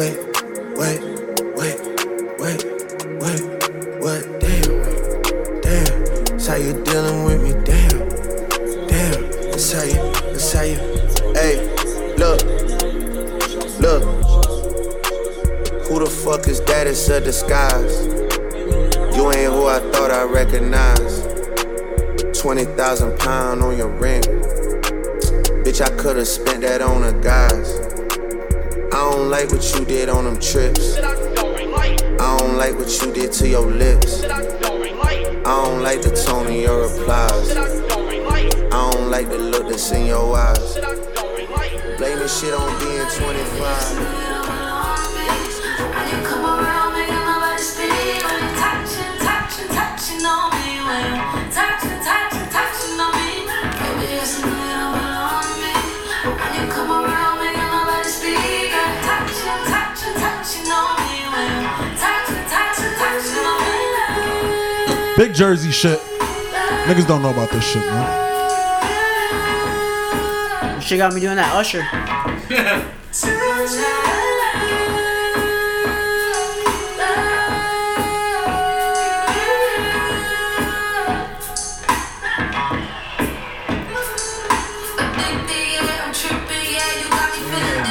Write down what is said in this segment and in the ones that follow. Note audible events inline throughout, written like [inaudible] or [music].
wait, wait, wait, wait, wait, what? Damn, damn. That's how you dealing with me, damn, damn. That's how you, that's how you. Hey, look, look. Who the fuck is that? It's a disguise. You ain't who I thought I recognized. 20,000 pound on your ring. Bitch, I could've spent that on a guys. I don't like what you did on them trips. I don't like what you did to your lips. I don't like the tone of your replies. I don't like the look that's in your eyes. Blaming shit on being 25. Big Jersey shit. Niggas don't know about this shit, man. She got me doing that Usher. [laughs]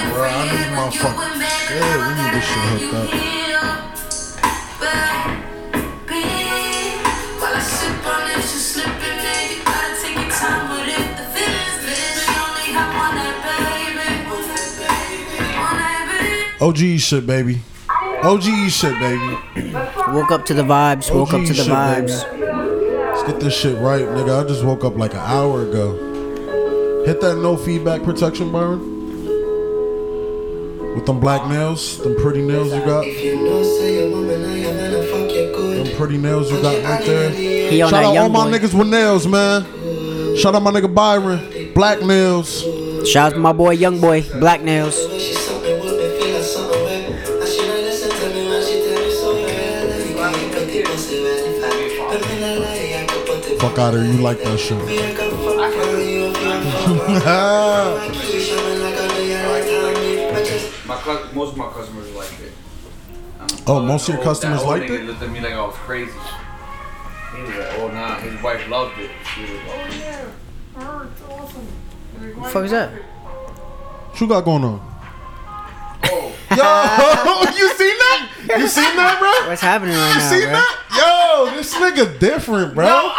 Bro, I need my fucking shit. We need this shit hooked up. OG shit, baby. OG shit, baby. Woke up to the vibes. Woke up to the shit, baby. vibes. Let's get this shit right, nigga. I just woke up like an hour ago. Hit that no feedback protection, Byron. With them black nails, them pretty nails you got. Them pretty nails you got right there. He on Shout that out all my boy. niggas with nails, man. Shout out my nigga Byron. Black nails. Shout out to my boy, young boy, Black Nails. Out of here. You like that shit. My most of my customers like it. Oh, most of your that customers old liked nigga it? Looked at me like I was crazy. He was like, "Oh nah," his wife loved it. She was like, "Oh yeah, it's awesome." What the fuck is that? What you got going on? Oh, Yo, [laughs] you seen that? You seen that, bro? What's happening right You now, seen bro? that? Yo, this nigga different, bro. no,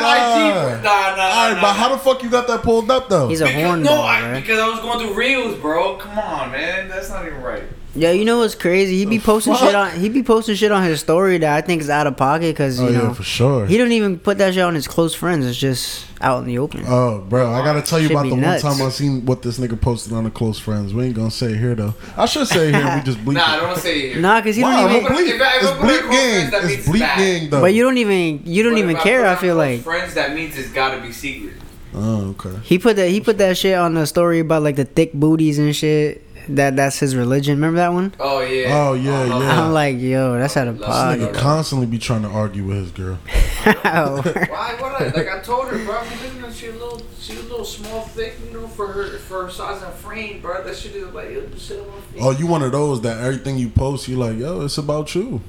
I, I literally just clicked on Nah. IG. Nah, nah, All right, nah, but how the fuck you got that pulled up though? He's a Because, horn no, ball, I, bro. because I was going through reels, bro. Come on, man, that's not even right. Yeah, you know what's crazy? He be posting fuck? shit on. He be posting shit on his story that I think is out of pocket because oh, you oh know yeah, for sure. he don't even put that shit on his close friends. It's just out in the open. Oh, bro, I gotta tell you Should about the nuts. one time I seen what this nigga posted on the close friends. We ain't gonna say it here though. I should say it here. We just [laughs] bleep. Nah, I don't want to say it here. Nah, because he Wow, don't even. bleep. If I- if It's bleep close friends, gang. It's bleep bad. gang though. But you don't even. You don't But even care. put I feel like friends. That means it's got to be secret. Oh, okay. he put that. He put that shit on the story about like the thick booties and shit. That that's his religion. Remember that one? Oh yeah. Oh, yeah, love yeah. I'm like, yo, that's out of This This pocket. nigga constantly be trying to argue with his girl. [laughs] Oh. Why? What? I, like I told her, bro. I mean, she a little, she a little small, thick, you know, for her, for her size and frame, bro. That shit is like, yo, just sit on my feet. Oh, you one of those that everything you post, you like, yo, it's about you.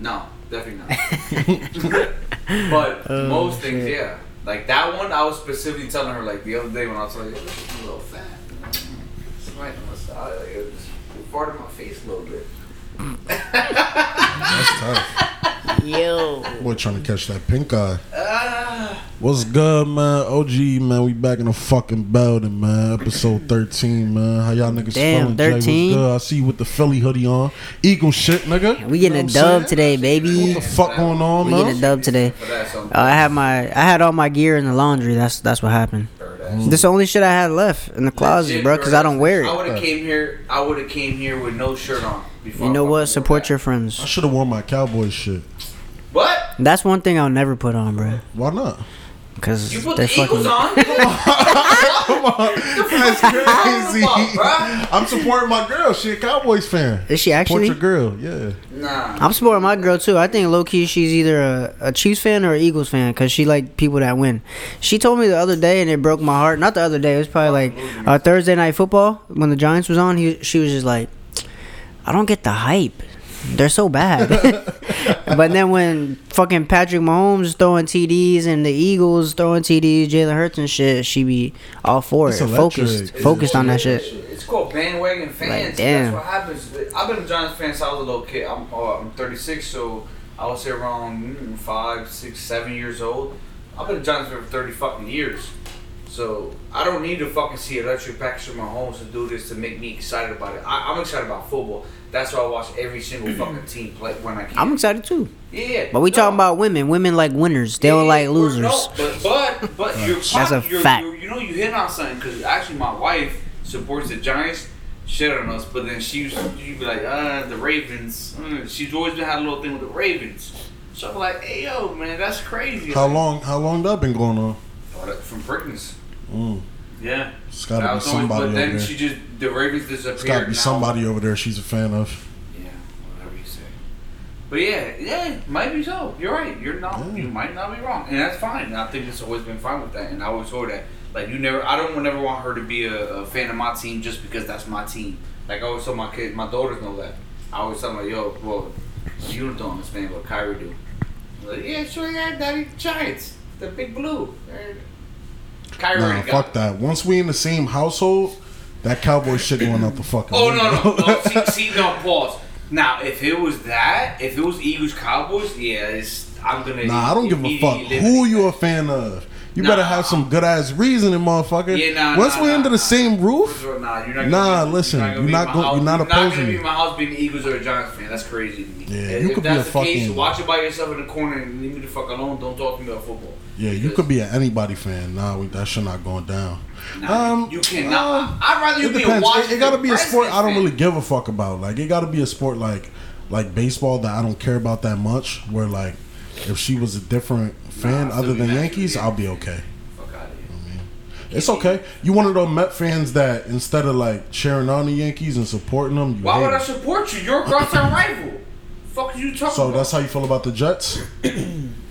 No, definitely not. [laughs] but Oh, most things, yeah. Like that one, I was specifically telling her like the other day when I was like, yo, this is a little fat. It's right on the side, like it was farted in my face a little bit. That's tough. yo. Boy, trying to catch that pink eye. Ah, What's good, man? OG, man. We back in the fucking building, man. Episode 13, man. How y'all niggas Damn, feeling? Jay, what's 13? good? I see you with the Philly hoodie on. Eagle shit, nigga. We You getting know a dub saying? today, baby. What the fuck going on, We getting a dub today. for that, so Uh, I had my I had all my gear in the laundry. That's that's what happened. Mm. This is the only shit I had left in the closet, Legit, bro, because I don't wear it. I would have came here. I would have came here with no shirt on. Before You know fucking what? Support that. your I should have worn my cowboy shit. What? That's one thing I'll never put on, bro. Why not? Because You put they the Eagles fucking. [laughs] on? Come on. That's crazy. about. I'm supporting my girl. She a Cowboys fan. Is she actually? Support actually? your girl, yeah. Nah. I'm supporting my girl too. I think low key she's either a, a Chiefs fan or an Eagles fan because she like people that win. She told me the other day and it broke my heart. Not the other day. It was probably like uh, Thursday night football when the Giants was on. He she was just like, I don't get the hype. They're so bad. [laughs] but then when fucking Patrick Mahomes throwing TDs and the Eagles throwing TDs, Jalen Hurts and shit, she be all for It's it. electric. Focused, It's focused on that shit. It's called bandwagon fans. Like, damn. That's what happens. I've been a Giants fan since I was a little kid. I'm, uh, I'm 36, so I would say around mm, five, six, seven years old. I've been a Giants fan for 30 fucking years. So I don't need to fucking see electric Patrick Mahomes to do this to make me excited about it. I, I'm excited about football. That's why I watch every single fucking team play when I can. I'm excited too. yeah, But we no. talking about women. Women like winners. They don't like losers. No, but but but you're That's a you're, fact. You're, you know you hit on something because actually my wife supports the Giants. Shit on us, but then she used she'd be like, uh, the Ravens. Uh, she's always been had a little thing with the Ravens. So I'm like, hey yo, man, that's crazy. How Like, long? How long that been going on? From Brickens. Mm. Yeah. It's got to be somebody But over then there. she just the Ravens disappeared. It's got to be now. somebody over there she's a fan of. Yeah, whatever you say. But yeah, yeah, might be so. You're right. You're not. Yeah. You might not be wrong, and that's fine. And I think it's always been fine with that. And I always told that. Like you never. I don't never want her to be a, a fan of my team just because that's my team. Like I always tell my kids, my daughters know that. I always tell them, like, yo, well, you don't understand what Kyrie do. Like, yeah, sure, yeah, daddy, Giants, the big blue. Kyrie Nah, fuck that. Once we in the same household, that cowboy shit going out the fucking. Oh no no [laughs] no! see, see, no pause. Now, if it was that, if it was Eagles Cowboys, yeah, it's I'm gonna. Nah, I don't give a fuck who you a fan of. You Nah, better have some good ass reasoning, motherfucker. Yeah, nah, Once nah, we're under the same roof, First of all, Nah, you're not. Nah, be, listen, You're not, you're not gonna be my you're not opposing gonna be my house being Eagles or a Giants fan. That's crazy to me. Yeah, if, you if could be a the case, fucking- watch it by yourself in the corner and leave me the fuck alone. Don't talk to me about football. Yeah, you could be an anybody fan. Nah, we, that shit not going down. Nah, Um, you cannot. um, I'd rather you It be a depends. It, it gotta be a sport I don't really give a fuck about. Like it gotta be a sport like like baseball that I don't care about that much. Where like if she was a different fan Nah, other than Yankees. I'll be okay. fan. Fuck outta here. It's okay. You one of those Met fans that instead of like cheering on the Yankees and supporting them, you Why would I support you? You're a crosstown rival. Fuck you talking So about? that's how you feel about the Jets. [clears throat]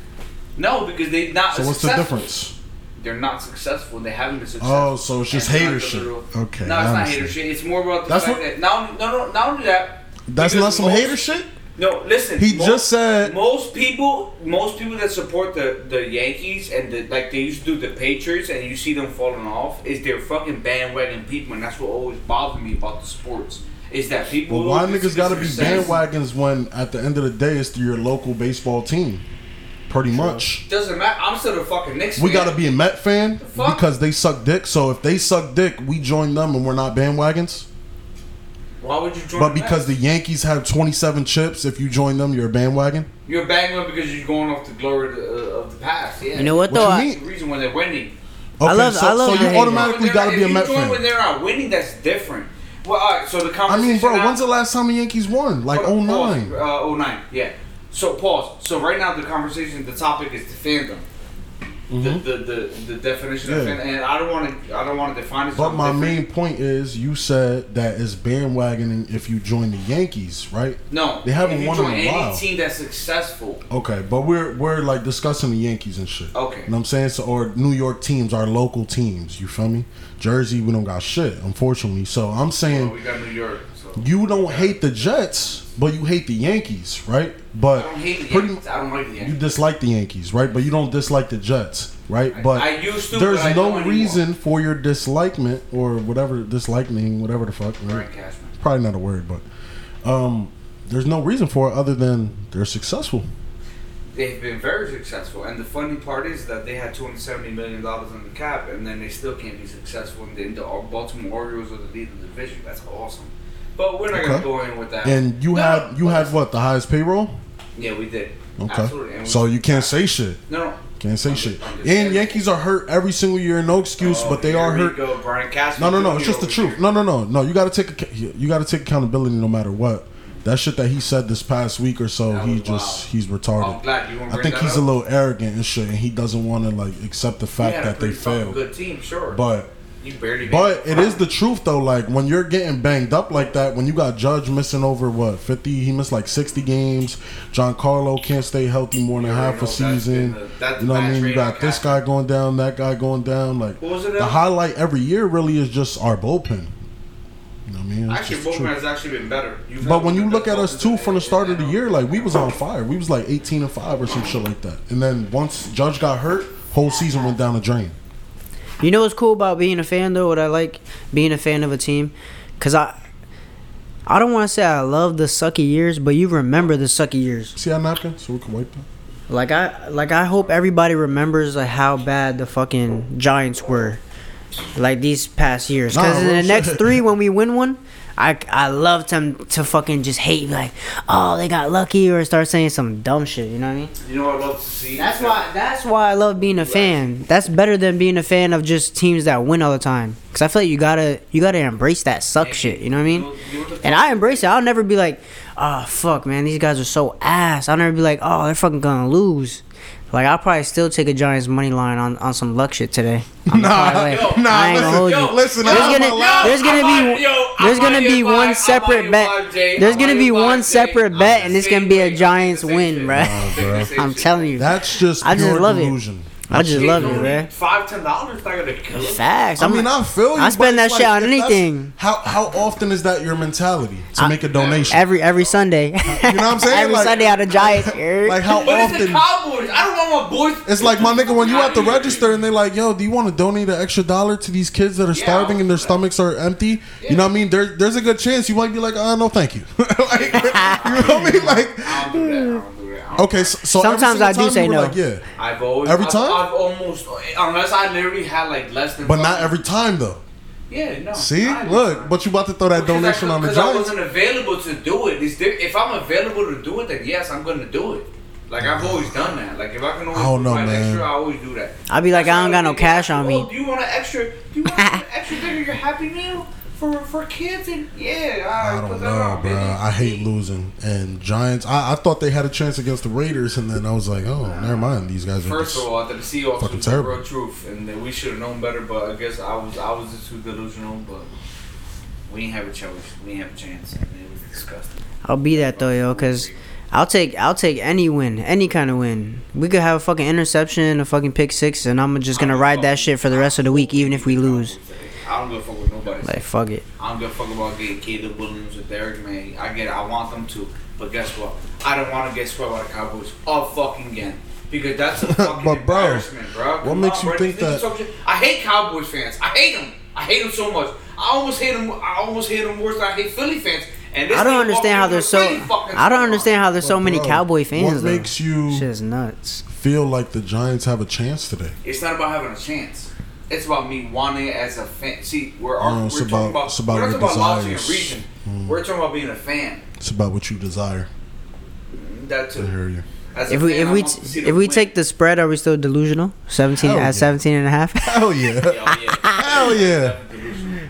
No, because they not. So what's the successful. difference? They're not successful. and They haven't been successful. Oh, so it's just hater shit. Okay, No, it's not hater shit. It's more about the That's fact what- that not no no not only that. That's not some most- hater shit. No, listen. He most- just said- most people, most people that support the the Yankees and the like they used to do the Patriots, and you see them falling off, is they're fucking bandwagon people, and that's what always bothers me about the sports. Is that people? Well, why niggas gotta be bandwagons when at the end of the day it's your local baseball team? Pretty much. Doesn't matter. I'm still a fucking Knicks. We fan. gotta be a Met fan fuck? because they suck dick. So if they suck dick, we join them and we're not bandwagons. Why would you join? But the because Mets? the Yankees have 27 chips, if you join them, you're a bandwagon. You're a bandwagon because you're going off the glory of the, uh, of the past. Yeah. You know what What though? you I- mean? That's the reason when they're winning. Okay, love- so, I love so you automatically got to be a not- Met if you join fan. when they're not winning, that's different. Well, all right. So the conversation. I mean, bro, now- when's the last time the Yankees won? Like Hold on, 09. Uh, 09, yeah. So pause. So right now the conversation, the topic is the fandom. The, the, the, the definition of Mm-hmm. Yeah. fandom, and I don't want to I don't want to define it. But my different. main point is, you said that it's bandwagoning if you join the Yankees, right? no, they haven't if you won in join a any while. team that's successful. Okay, but we're we're like discussing the Yankees and shit. Okay. You know what I'm saying? So or New York teams, our local teams. You feel me? Jersey, we don't got shit, unfortunately. So I'm Well, saying we got New York. You don't hate the Jets, but you hate the Yankees, right? But I don't hate the pretty Yankees. I don't like the you dislike the Yankees, right? But you don't dislike the Jets, right? But I used to, there's no don't anymore. reason for your dislikement or whatever disliking, whatever the fuck. Right? Brian Probably not a word, but um, there's no reason for it other than they're successful. They've been very successful, and the funny part is that they had two hundred seventy million dollars on the cap, and then they still can't be successful. And then the Baltimore Orioles are the lead of the division. That's awesome. But we're not Okay. gonna go in with that. And you No, had you had what the highest payroll? Yeah, we did. Okay, Absolutely. And we- so you can't say shit. no, no. Can't say I'm shit. just- I'm just And. Yankees are hurt every single year. No excuse, Oh, but they here are we hurt. Go, Brian Cashman. No, no, no. It's just the truth. No, no, no, no. You got to take ac- you got to take accountability no matter what. That shit that he said this past week or so, That he was just wild. he's retarded. I'm glad you I think he's a little arrogant and shit, and he doesn't want to like accept the fact that they failed. Good team, sure. But you barely. but it is the truth though. Like when you're getting banged up like that, when you got Judge missing over what fifty, he missed like sixty games. Giancarlo can't stay healthy more than You half already a know that's been season. the- You know what I mean? You got this guy going down, that guy going down. Like What was it? the highlight every year really is just our bullpen. You know what I mean? It's Actually, just the Bookman truth. has actually been better. You've But when you look at us best too from the start of the year, like we was on fire. We was like 18 and five or some shit like that. And then once Judge got hurt, whole season went down the drain. You know what's cool about being a fan though? What I like being a fan of a team, cause I, I don't want to say I love the sucky years, but you remember the sucky years. See that napkin? So we can wipe that. Like I, like I hope everybody remembers like how bad the fucking Giants were, like these past years. Nah, Cause in the next three, when we win one, I, I love them to fucking just hate like, oh they got lucky or start saying some dumb shit. You know what I mean? You know what I love to see? That's why. That's why I love being a fan. That's better than being a fan of just teams that win all the time. Cause I feel like you gotta you gotta embrace that suck shit. You know what I mean? And I embrace it. I'll never be like, oh fuck, man, these guys are so ass. I'll never be like, oh, they're fucking gonna lose. Like I'll probably still take a Giants money line on, on some luck shit today. I'm the Nah, parlay. yo, nah, I ain't listen, gonna hold yo, you. listen, There's I'm gonna allowed- there's gonna be there's gonna be one separate bet. There's gonna be one separate bet, and it's gonna be a Giants win, bruh. [laughs] I'm telling you. That's just I just pure love it. Delusion. I just love it, man. Five ten dollars not gonna kill it. Facts. I I'm mean, I feel you. I spend that it's shit on anything. How how often is that your mentality to I- make a donation? every every Sunday. you know what I'm saying? [laughs] every Like- Sunday on the Giants. [laughs] like how But it's the often? Cowboys. I don't want my boys. It's like my nigga when you at the Not register and they like, yo, do you want to donate an extra dollar to these kids that are Yeah, starving and their I'll do that. stomachs are empty? You know what I mean? There, there's a good chance you might be like, oh no, thank you. [laughs] like, you know what I mean? Like, I don't do that. I don't do that. I don't okay, so, so every Sometimes I do time say no. Like, yeah, I've always Every I've, time? I've almost unless I literally had like less than. but not every time though. Yeah, no. See, look, time. but you about to throw that Because donation could- on the 'cause I Giants. wasn't available to do it. It's di- if I'm available to do it, then yes, I'm gonna do it. Like I've always done that. Like if I can always I don't know, provide man. extra, I always do that. I'll be like, That's I don't got no cash on me. "Oh, Do you want an extra? Do you want an [laughs] extra thing of your Happy Meal for for kids? And yeah, all I don't put that know, on, bro. I hate losing. And Giants, I, I thought they had a chance against the Raiders, and then I was like, oh, never mind. These guys are First of all, I thought the Seahawks fucking was the terrible. real truth, and that we should have known better. But I guess I was I was just too delusional. But we didn't have a choice. We didn't have a chance, and it was disgusting. I'll be that though, yo, cause I'll take I'll take any win, any kind of win. We could have a fucking interception, a fucking pick six, and I'm just gonna ride that shit for the rest of the week, even if we lose. I don't give a fuck with nobody. Like fuck it. I don't give a fuck about getting Caleb Williams or Drake Maye. I get it. I want them to. But guess what? I don't want to get swept by the Cowboys all fucking again. Because that's a [laughs] fucking But, bro, embarrassment, bro. what Come makes on, you bro. think These niggas that- talk. I hate Cowboys fans. I hate them. I hate them so much. I almost hate them. I almost hate them worse than I hate Philly fans. And this I don't understand how there's so with Philly fucking I don't understand how there's so many Bro, Cowboy fans. What though. makes you Shit is nuts. feel like the Giants have a chance today? It's not about having a chance. It's about me wanting it as a fan. See, we're, No, we're it's talking about- about, it's about we're talking about logic and desires. reason. Mm. We're talking about being a fan. It's about what you desire. That I too. hear you. As a If we fan, if we want if them we take the spread, are we still delusional? 17 Hell uh, yeah. at 17 and a half. [laughs] Hell yeah. Hell yeah.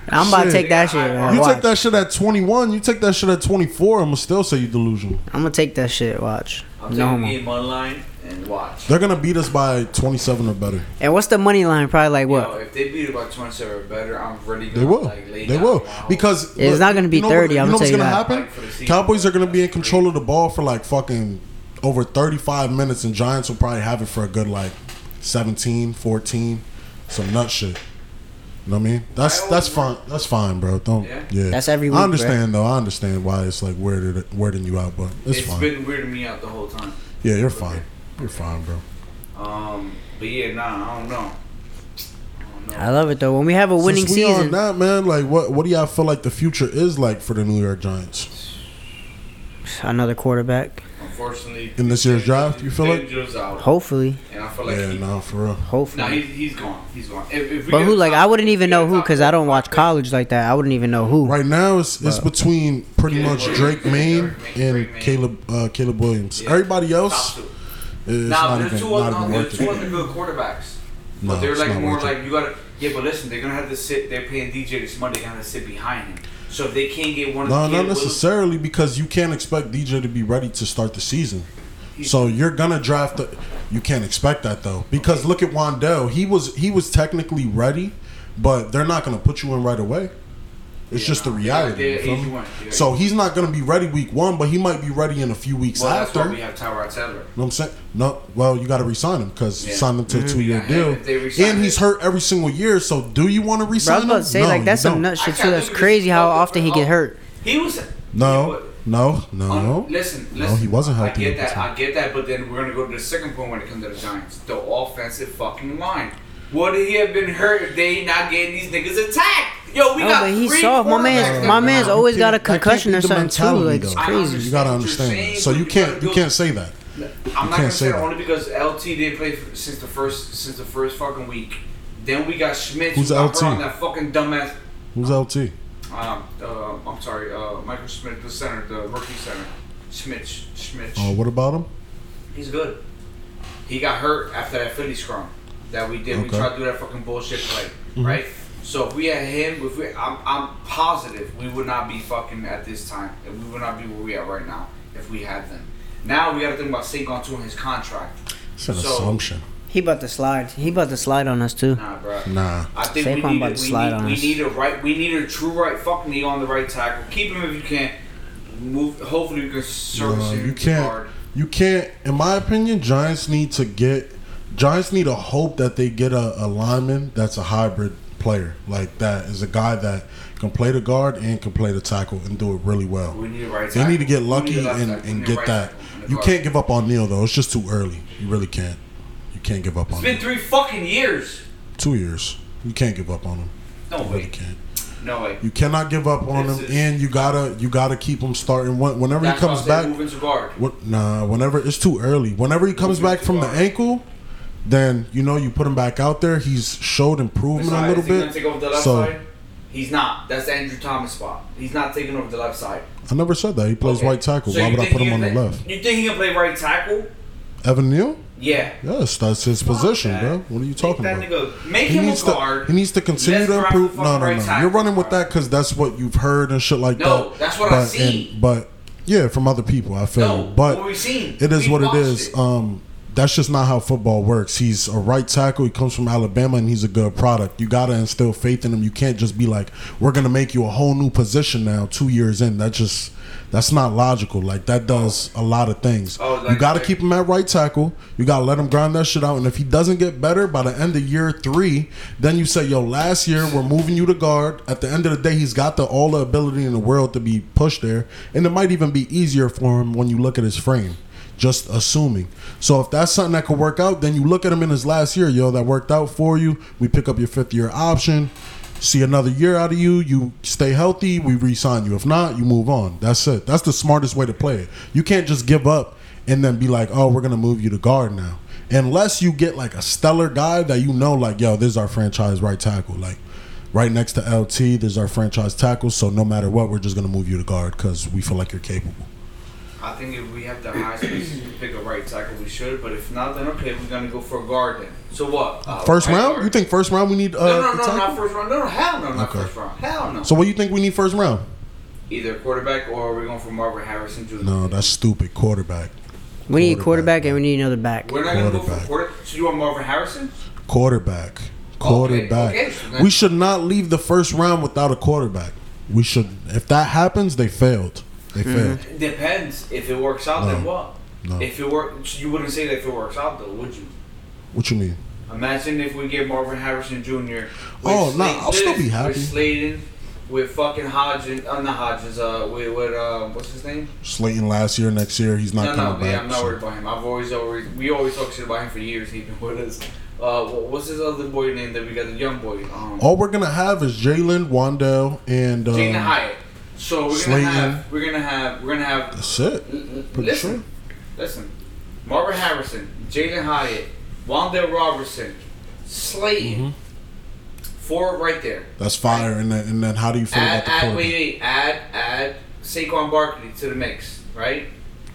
I'm about to take that shit. Man. You Watch. take that shit at 21, you take that shit at 24, I'm gonna still say you delusional. I'm gonna take that shit. Watch. I'm No taking homo. game online and watch. They're gonna beat us by 27 or better. And what's the money line? Probably like Yo, what? if they beat it by 27 or better, I'm really gonna They will. like lay They down will because It's not gonna be you know 30, What, I'm you know gonna what's tell gonna you that. happen? Like, for the season. Cowboys are gonna be in control of the ball for like fucking over 35 minutes, and Giants will probably have it for a good like 17, 14, some nut shit. You know what I mean? That's I that's always- fine. That's fine, bro. Don't. Yeah? Yeah. That's every week, I bro. understand though. I understand why it's like weirded weirding you out, but it's, it's fine. It's been weirding me out the whole time. yeah, you're fine. You're fine, bro. Um, but yeah, nah, I don't know. I don't know. I love it though. When we have a winning Since we on season, that man, like what what do y'all feel like the future is like for the New York Giants? another quarterback. Unfortunately, In this year's draft, you feel it? Dangerous out, Hopefully, and I feel like Yeah, he, no, for real. hopefully. Nah, he's, he's gone. He's gone. If, if we but get who? a Like top- I wouldn't even know who because I don't watch five pick, college like that. I wouldn't even know who. Right now, it's it's between pretty Caleb much Williams. Drake Maye Drake and Maye. Caleb uh, Caleb Williams. Yeah. Everybody top else two. is Nah, not there's even two other, not even there's worth two it. good quarterbacks. No, but they're it's like not more worth it. like you gotta. Yeah, but listen, they're gonna have to sit. They're paying DJ this money. They're gonna have to sit behind him. So if they can't get one of No, not necessarily because you can't expect DJ to be ready to start the season. So you're gonna draft. The, you can't expect that though because look at Wan'Dale. He was he was technically ready, but they're not gonna put you in right away. It's Yeah, just the reality. Yeah, you feel yeah, me? yeah, yeah. So he's not gonna be ready week one, but he might be ready in a few weeks Well, that's after. why You we have Tyrod Taylor. know what I'm saying? No, well, you got to resign him because Yeah. sign him to a mm-hmm. two year Yeah, and if they deal, and he's hurt every single year. So do you want to Bro, I resign was about him? to say No, like that's some nut shit too. That's crazy how often he bro. get hurt. He was No, no, no. Un- listen, No, listen. he wasn't I get that. I get that. But then we're gonna go to the second point when it comes to the Giants. The offensive fucking line. Would he have been hurt if they not getting these niggas attacked? Yo, we No, got but he's three soft. My quarterbacks man's my are man's out. always got a can't- that can't concussion or something too. Like it's crazy. You gotta understand. saying, So you you can't you can't say that. I'm not can't gonna say say that. only because LT didn't play f- since the first since the first fucking week. Then we got Schmitz. Who's who got LT? on that fucking dumbass. Who's LT? Um, uh, I'm sorry, uh, Michael Schmitz, the center, the rookie center. Schmitz, Schmitz. Oh, what about him? He's good. He got hurt after that Philly scrum that we did. We Okay. tried to do that fucking bullshit play, Mhm. right? So if we had him, if we, I'm, I'm positive we would not be fucking at this time, and we would not be where we are right now if we had them. Now we got to think about Saquon too and his contract. It's an So- assumption. He about to slide. He about to slide on us too. Nah, bro. Nah. I think Saquon we need, about a, to slide need, on we us. need a right. We need a true right fucking knee on the right tackle. Keep him if you can. Move. Hopefully, we can service No, him. you can't. guard. You can't. In my opinion, Giants need to get. Giants need to hope that they get a, a lineman that's a hybrid player, like that is a guy that can play the guard and can play the tackle and do it really well. We need right. They need to get lucky need and, and need get right that. tackle and a You can't give up on Neal though. It's just too early. You really can't. You can't give up It's on It's been him. three fucking years. Two years. You can't give up on him. No You really way. can't. No way. You cannot give up on This him, is- and you gotta you gotta keep him starting. Whenever he comes back, guard. What? Nah, whenever it's too early. Whenever he comes back from the ankle, then you know you put him back out there. He's showed improvement a little bit. take over the left So side? He's not. That's Andrew Thomas spot. He's not taking over the left side. I never said that he plays Okay. right tackle. So Why would I put him on the left? You think he can play right tackle? Evan Neal? Yeah. Yes, that's his position, that. bro. What are you talking about? nigga, make He him needs a to guard. he needs to continue to improve. No, no, no. You're running with that because that's what you've heard and shit like No, that. that's what but, I've seen. and- but yeah, from other people, I feel. No, but what we seen. It is We what it is. it. Um, that's just not how football works. He's a right tackle. He comes from Alabama, and he's a good product. You gotta instill faith in him. You can't just be like, "We're gonna make you a whole new position now." Two years in, that just that's not logical. Like that does a lot of things. Oh, you gotta like- keep him at right tackle. You gotta let him grind that shit out. And if he doesn't get better by the end of year three, then you say, "Yo, last year we're moving you to guard." At the end of the day, he's got the all the ability in the world to be pushed there, and it might even be easier for him when you look at his frame just assuming. So if that's something that could work out, then you look at him in his last year, yo, that worked out for you. We pick up your fifth year option, see another year out of you. You stay healthy, we re-sign you. If not, you move on. That's it. That's the smartest way to play it. You can't just give up and then be like, oh, we're gonna move you to guard now. Unless you get like a stellar guy that you know, like, yo, this is our franchise right tackle, like. Right next to LT, there's our franchise tackle. So no matter what, we're just gonna move you to guard because we feel like you're capable. I think if we have the highest space to pick a right tackle, we should. But if not, then okay, we're gonna go for a guard then. So what? Uh, First right round? guard? You think first round we need? Uh, No, no, a no, tackle? not first round. No, no, hell no, not Okay. first round. Hell no. So what do you think we need first round? Either quarterback or we're going for Marvin Harrison Jr. No, that's stupid. Quarterback. We need a Quarterback. quarterback and we need another back. We're not gonna go for Quarterback. quarter. So you want Marvin Harrison? Quarterback. Quarterback. okay, so then- we should not leave the first round without a quarterback. We should. If that happens, they failed. They failed. It depends. If it works out, then No. what? No. If it works, you wouldn't say that if it works out though, would you? What you mean? Imagine if we get Marvin Harrison Jr. with Oh, nah, I'll still be happy. with happy. Slayton, with fucking Hodgins, uh, not Hodgins, uh, with, with uh, what's his name? Slayton last year, next year he's not no, coming no, back. yeah, I'm not so- worried about him. I've always, always, we always talk shit about him for years. He's been with us. Uh, wha- what's his other boy name that we got? The young boy. Um, All we're gonna have is Jalen, Wan'Dale, and um, Jalin Hyatt. So we're gonna have, we're gonna have, we're gonna have. that's it. l- l- listen, sure. listen. Marvin Harrison, Jaden Hyatt, Wan'Dale Robertson, Slayton. Mm-hmm. Four right there. That's fire. And then, and then how do you feel Add, about the add, wait, wait, add, add Saquon Barkley to the mix, right?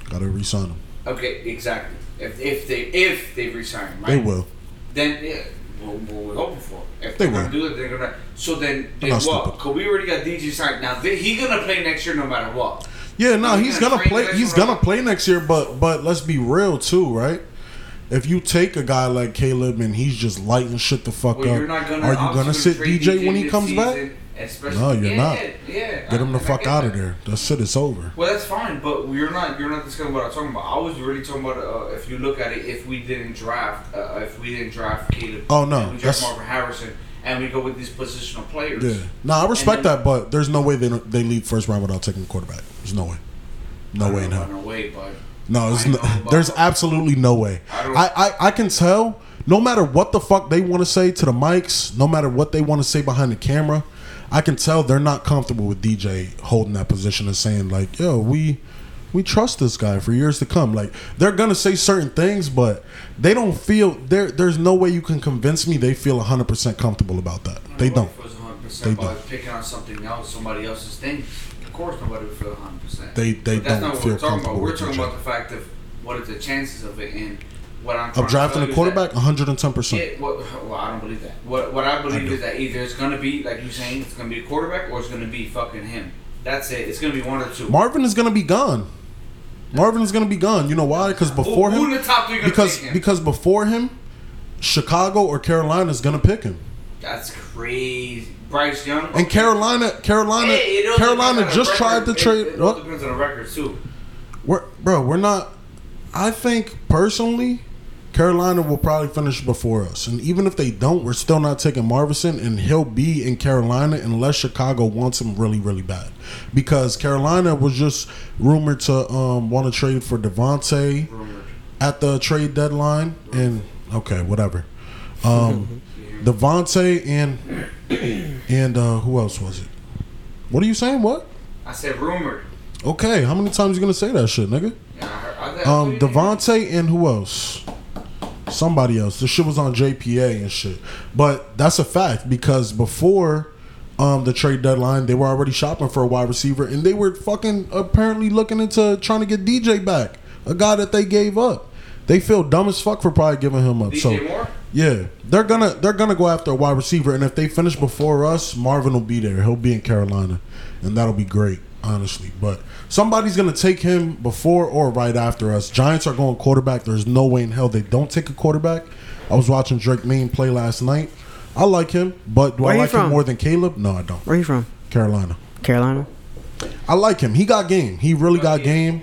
Gotta resign him. Okay, exactly. If, if they if they resign, him, right? They will. Then yeah, what, what we're hoping for. If They they're gonna do it, they're gonna. So then, then not what? stupid. Cause we already got DJ signed. Now they, he gonna play next year no matter what. Yeah, no, He's gonna play. He's gonna play next year, but but let's be real too, right? If you take a guy like Caleb and he's just lighting shit the fuck Well, up, you're not gonna. are you gonna sit DJ, when he comes back? Especially, No, you're yeah, not. Yeah, Get them the I- fuck out of there. That shit is over. Well, that's fine, but you're not you're not discussing what I'm talking about. I was really talking about uh, if you look at it, if we didn't draft, uh, if we didn't draft Caleb, Oh, no, we draft Marvin Harrison, and we go with these positional players. Yeah. No, I respect then- that, but there's no way they don't- they leave first round without taking a quarterback. There's no way. No way in hell. No way, but No, no, [laughs] there's absolutely no way. I, I, I can tell, no matter what the fuck they want to say to the mics, no matter what they want to say behind the camera, I can tell they're not comfortable with DJ holding that position and saying like, "Yo, we we trust this guy for years to come." Like they're gonna say certain things, but they don't feel there. There's no way you can convince me they feel 100 percent comfortable about that. They don't. Nobody feels 100% They by don't. picking on something else, somebody else's things. Of course, nobody would feel 100. percent They- they but that's don't not what feel we're talking about. comfortable We're with talking about the fact of what are the chances of it and what I'm Of drafting a tell you is that- quarterback, 110 percent. Well, I don't believe that. What what I believe do. is that either it's gonna be like you're saying it's gonna be a quarterback or it's gonna be fucking him. That's it. It's gonna be one or two. Marvin is gonna be gone. Marvin is gonna be gone. You know why? Because before who, him, who in the top three because him? because before him, Chicago or Carolina is gonna pick him. That's crazy. Bryce Young And Carolina, Carolina, it Carolina just tried to trade. It, it depends on the record too. We're, bro, we're not. I think personally, Carolina will probably finish before us, and even if they don't, we're still not taking Marvison, and he'll be in Carolina unless Chicago wants him really, really bad, because Carolina was just rumored to um, want to trade for Devontae Rumored. at the trade deadline, and okay, whatever. Um, Devontae and and uh, who else was it? What are you saying? What? I said rumored. Okay, how many times you gonna say that shit, nigga? Yeah, I heard, I, I Um, Devontae and who else? Somebody else. The shit was on JPA and shit. But that's a fact because before um, the trade deadline, they were already shopping for a wide receiver and they were fucking apparently looking into trying to get DJ back, a guy that they gave up. They feel dumb as fuck for probably giving him up. DJ so Moore. yeah, they're gonna they're gonna go after a wide receiver, and if they finish before us, Marvin will be there. He'll be in Carolina, and that'll be great, honestly. But somebody's gonna take him before or right after us. Giants are going quarterback. There's no way in hell they don't take a quarterback. I was watching Drake Maye play last night. I like him, but do Where I like him more than Caleb? No, I don't. Where you from? Carolina. Carolina. I like him. He got game. He really got game.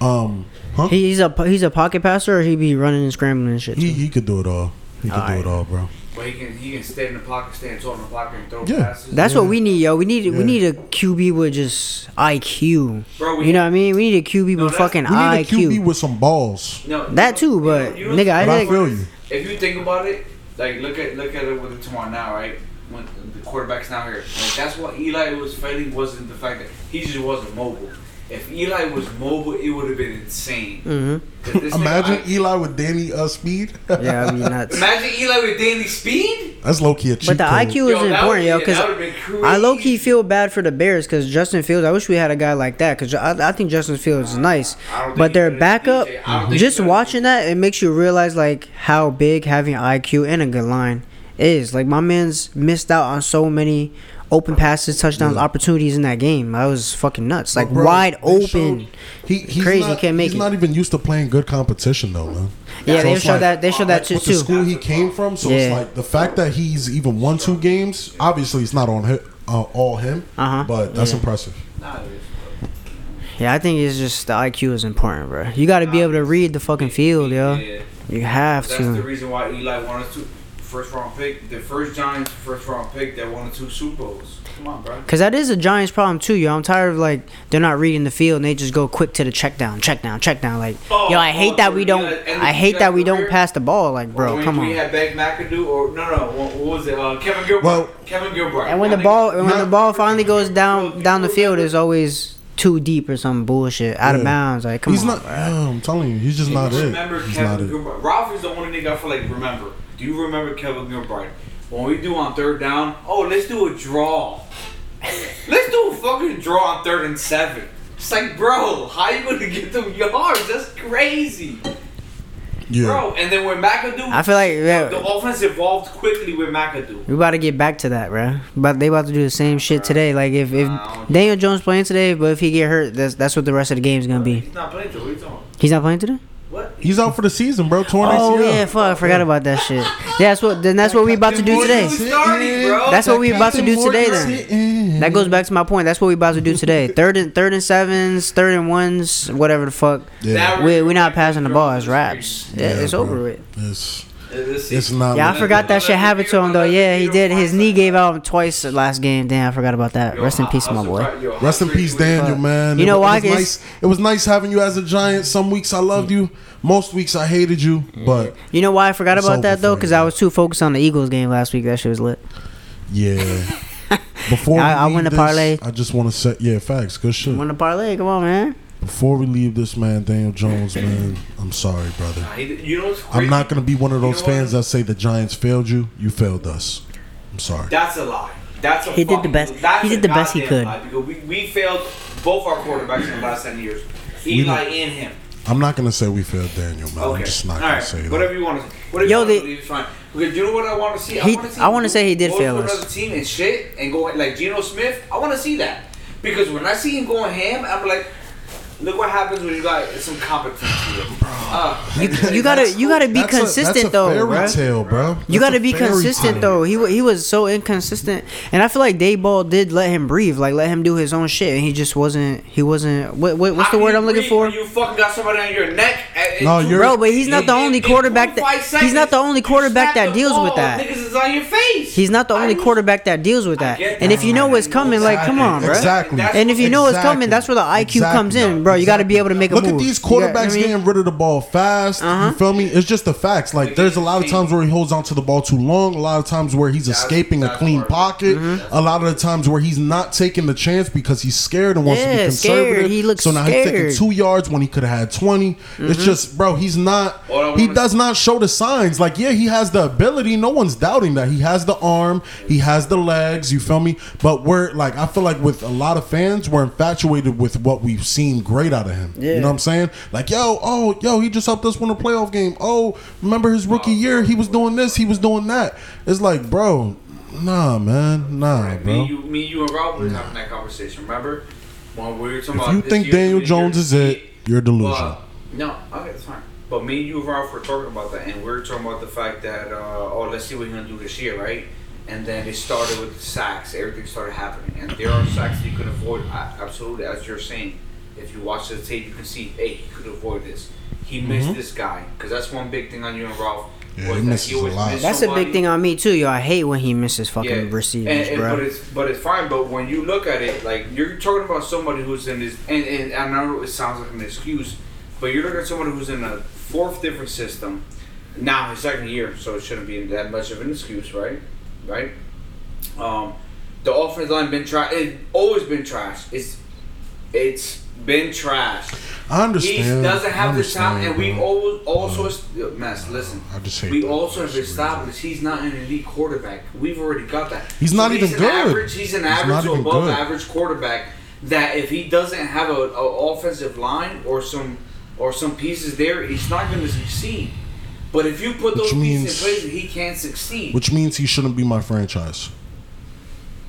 Um, huh? He's a he's a pocket passer, or he be running and scrambling and shit. He he could do it all. He could do Alright. it all, bro. But he can he can stay in the pocket, stand tall in the pocket, and throw Yeah. passes. That's Yeah. what we need, yo. We need Yeah. we need a QB with just IQ. Bro, we- you know what I mean? We need a QB No, with fucking We need a QB IQ. with some balls. no, That too, but, you know- nigga, I But I think- feel you. If you think about it, like look at look at it with it tomorrow now, right? When the quarterback's now here, like that's what Eli was fighting wasn't the fact that he just wasn't mobile. If Eli was mobile, it would have been insane. hmm 'Cause this nigga, Imagine I- Eli with Danny uh, Speed. Yeah, I mean [laughs] nuts. imagine Eli with Danny Speed. That's low key a cheat But the code. IQ is Yo, that important, yo, because that would've been crazy. I low key feel bad for the Bears because Justin Fields. I wish we had a guy like that because I, I think Justin Fields is nice. I But he's their backup, DJ. I don't think just watching that, it makes you realize like how big having IQ and a good line is. Like my man's missed out on so many open passes, touchdowns, Yeah. opportunities in that game. I was fucking nuts, like bro, wide open. showed- he, he's Crazy, Not, can't make he's it. not even used to playing good competition though, man. Yeah, they it's showed that. They showed that too. with the school he came from. So it's like the fact that he's even won two games. Obviously, it's not on him, uh, all him. Uh-huh. But that's Yeah. impressive. Nah, it is. Yeah, I think it's just the IQ is important, bro. You got to be able to read the fucking field, yo. You have to. That's the reason why Eli wanted to first round pick, the first Giants first round pick that wanted two Super Bowls. Come on, bro. Cause that is a Giants problem too, yo. I'm tired of like they're not reading the field and they just go quick to the check down, check down, check down. Like, Oh, yo, I oh, hate that we don't. I hate that we don't pass the ball. Like, Or bro, when come we on. had Ben McAdoo or no, no, what, what was it? Uh, Kevin Gilbride. Well- Kevin Gilbride. And when the ball, nigga- and when the ball finally goes down Bro, down the field, remember- is always too deep or some bullshit, out of bounds. Like, come he's on, not. bro. Yeah, I'm telling you, he's just not it. Remember He's not Kevin it. Gilbride? Ralph is the only nigga I feel like remember. Do you remember Kevin Gilbride? When we do on third down, oh, let's do a draw. let's do a fucking draw on third and seven. It's like, bro, how you gonna get them yards? That's crazy, Yeah. bro. And then when McAdoo, I feel like yeah, the offense evolved quickly with McAdoo. we about to get back to that, bro. But they about to do the same shit today. Like, if if Nah. Daniel Jones playing today, but if he get hurt, that's that's what the rest of the game's gonna be. He's not playing. Joe. What are you talking? about? He's not playing today. What? He's out for the season, bro. Torn Oh yeah, fuck, I forgot about that shit. Yeah, that's what. Then that's what we about to do today. what you starting, bro? That's what we about to do today, then. That goes back to my point. That's what we about to do today. [laughs] Third and third and sevens, third and ones, whatever the fuck. Yeah, That We we not passing the ball Jones as raps. Yeah, Yeah, it's bro. over with. it's This it's not. Yeah, I forgot that shit happened to him though. Yeah, he did. His knee gave out twice last game. Damn, I forgot about that. Rest in peace, my boy. surprised- yo, how Rest in peace, was that? Daniel, man. You know it, why? It was, nice, it was nice having you as a Giant. Some weeks I loved you. Most weeks I hated you. But You know why I forgot about that though? Because. I was too focused on the Eagles game last week. That shit was lit. yeah. [laughs] Before I- we I win the parlay. I just want to say, yeah, facts, good shit. Win the parlay. Come on, man. Before we leave this man, Daniel Jones, [coughs] man, I'm sorry, brother. You know what's crazy? I'm not gonna be one of You those know what? fans that say the Giants failed you. You failed us. I'm sorry. That's a lie. That's a He did the best- that's he did the best he could. because we, we failed both our quarterbacks in the last ten years. Eli and him. I'm not gonna say we failed Daniel, man. Okay. I'm just not All gonna right. say that. Whatever you want to. Whatever Yo, you want they- to believe is fine. Because you know what I want to see. He- wanna see I wanna say he did fail to us. Another team and shit and go like Geno Smith. I want to see that because when I see him going ham, I'm like, look what happens when you got some competence here. Uh, You, you gotta you gotta be That's a- consistent that's a though, fairy tale, bro. You got to be consistent tale. though. He he was so inconsistent, and I feel like Daboll did let him breathe, like let him do his own shit, and he just wasn't. He wasn't. What, what what's how the can word I'm looking breathe for? You fucking got somebody on your neck. At- No, you're- Bro, but he's not the only quarterback that 45 he's not the only quarterback that the deals with that. Niggas is on your face. He's not the only was- quarterback that deals with that. get And if you know what's coming, like come on, bro. Exactly. And if you know what's coming, that's where the IQ comes in, bro. You got to be able to make a Look move. at these You you know quarterbacks I mean? getting rid of the ball fast. You feel me? It's just the facts. Like there's a lot of times where he holds onto the ball too long. A lot of times where he's escaping a clean part of it. pocket. Mm-hmm. A lot of the times where he's not taking the chance because he's scared and wants to be conservative. He looks so now he's taking two yards when he could have had 20 Mm-hmm. It's just, bro. He's not. He does not show the signs. Like yeah, he has the ability. No one's doubting that. He has the arm. He has the legs. You feel me? But we're like, I feel like with a lot of fans, we're infatuated with what we've seen great out of him. Yeah. You know what I'm saying? Like, yo, oh, yo, he just helped us win a playoff game. Oh, remember his rookie year? He was doing this. He was doing that. It's like, bro, nah, man, nah, Me, bro. you, me, you, and Rob were having that conversation. Remember when we were talking If about you this think year, Daniel Jones is it, you're delusional. But, no, okay, that's fine. But me and you, Ralph, were talking about that, and we are talking about the fact that, uh, oh, let's see what he's gonna do this year, right? And then it started with sacks. Everything started happening, and there are sacks you can avoid. Absolutely, as you're saying, if you watch the tape, you can see, hey, he could avoid this. He missed this guy because that's one big thing on you and Ralph. Mm-hmm. Yeah, was he that misses a lot. missed That's a big thing on me too, yo. I hate when he misses fucking receivers, and, and, bro. But it's but it's fine. But when you look at it, like you're talking about somebody who's in this, and, and I know it sounds like an excuse, but you're looking at someone who's in a fourth different system. Now his second year, so it shouldn't be that much of an excuse, right? Right. Um, the offensive line been trash. It's always been trash. It's it's been trash. I understand. He doesn't have the talent, and we always also est- mess. Listen, I just hate we that also have established he's not an elite quarterback. We've already got that. He's not even an good. Average, he's an He's average to above good. average quarterback. That if he doesn't have a, a offensive line or some or some pieces there, he's not going to succeed. But if you put Which those means- pieces in place, he can't succeed. Which means he shouldn't be my franchise.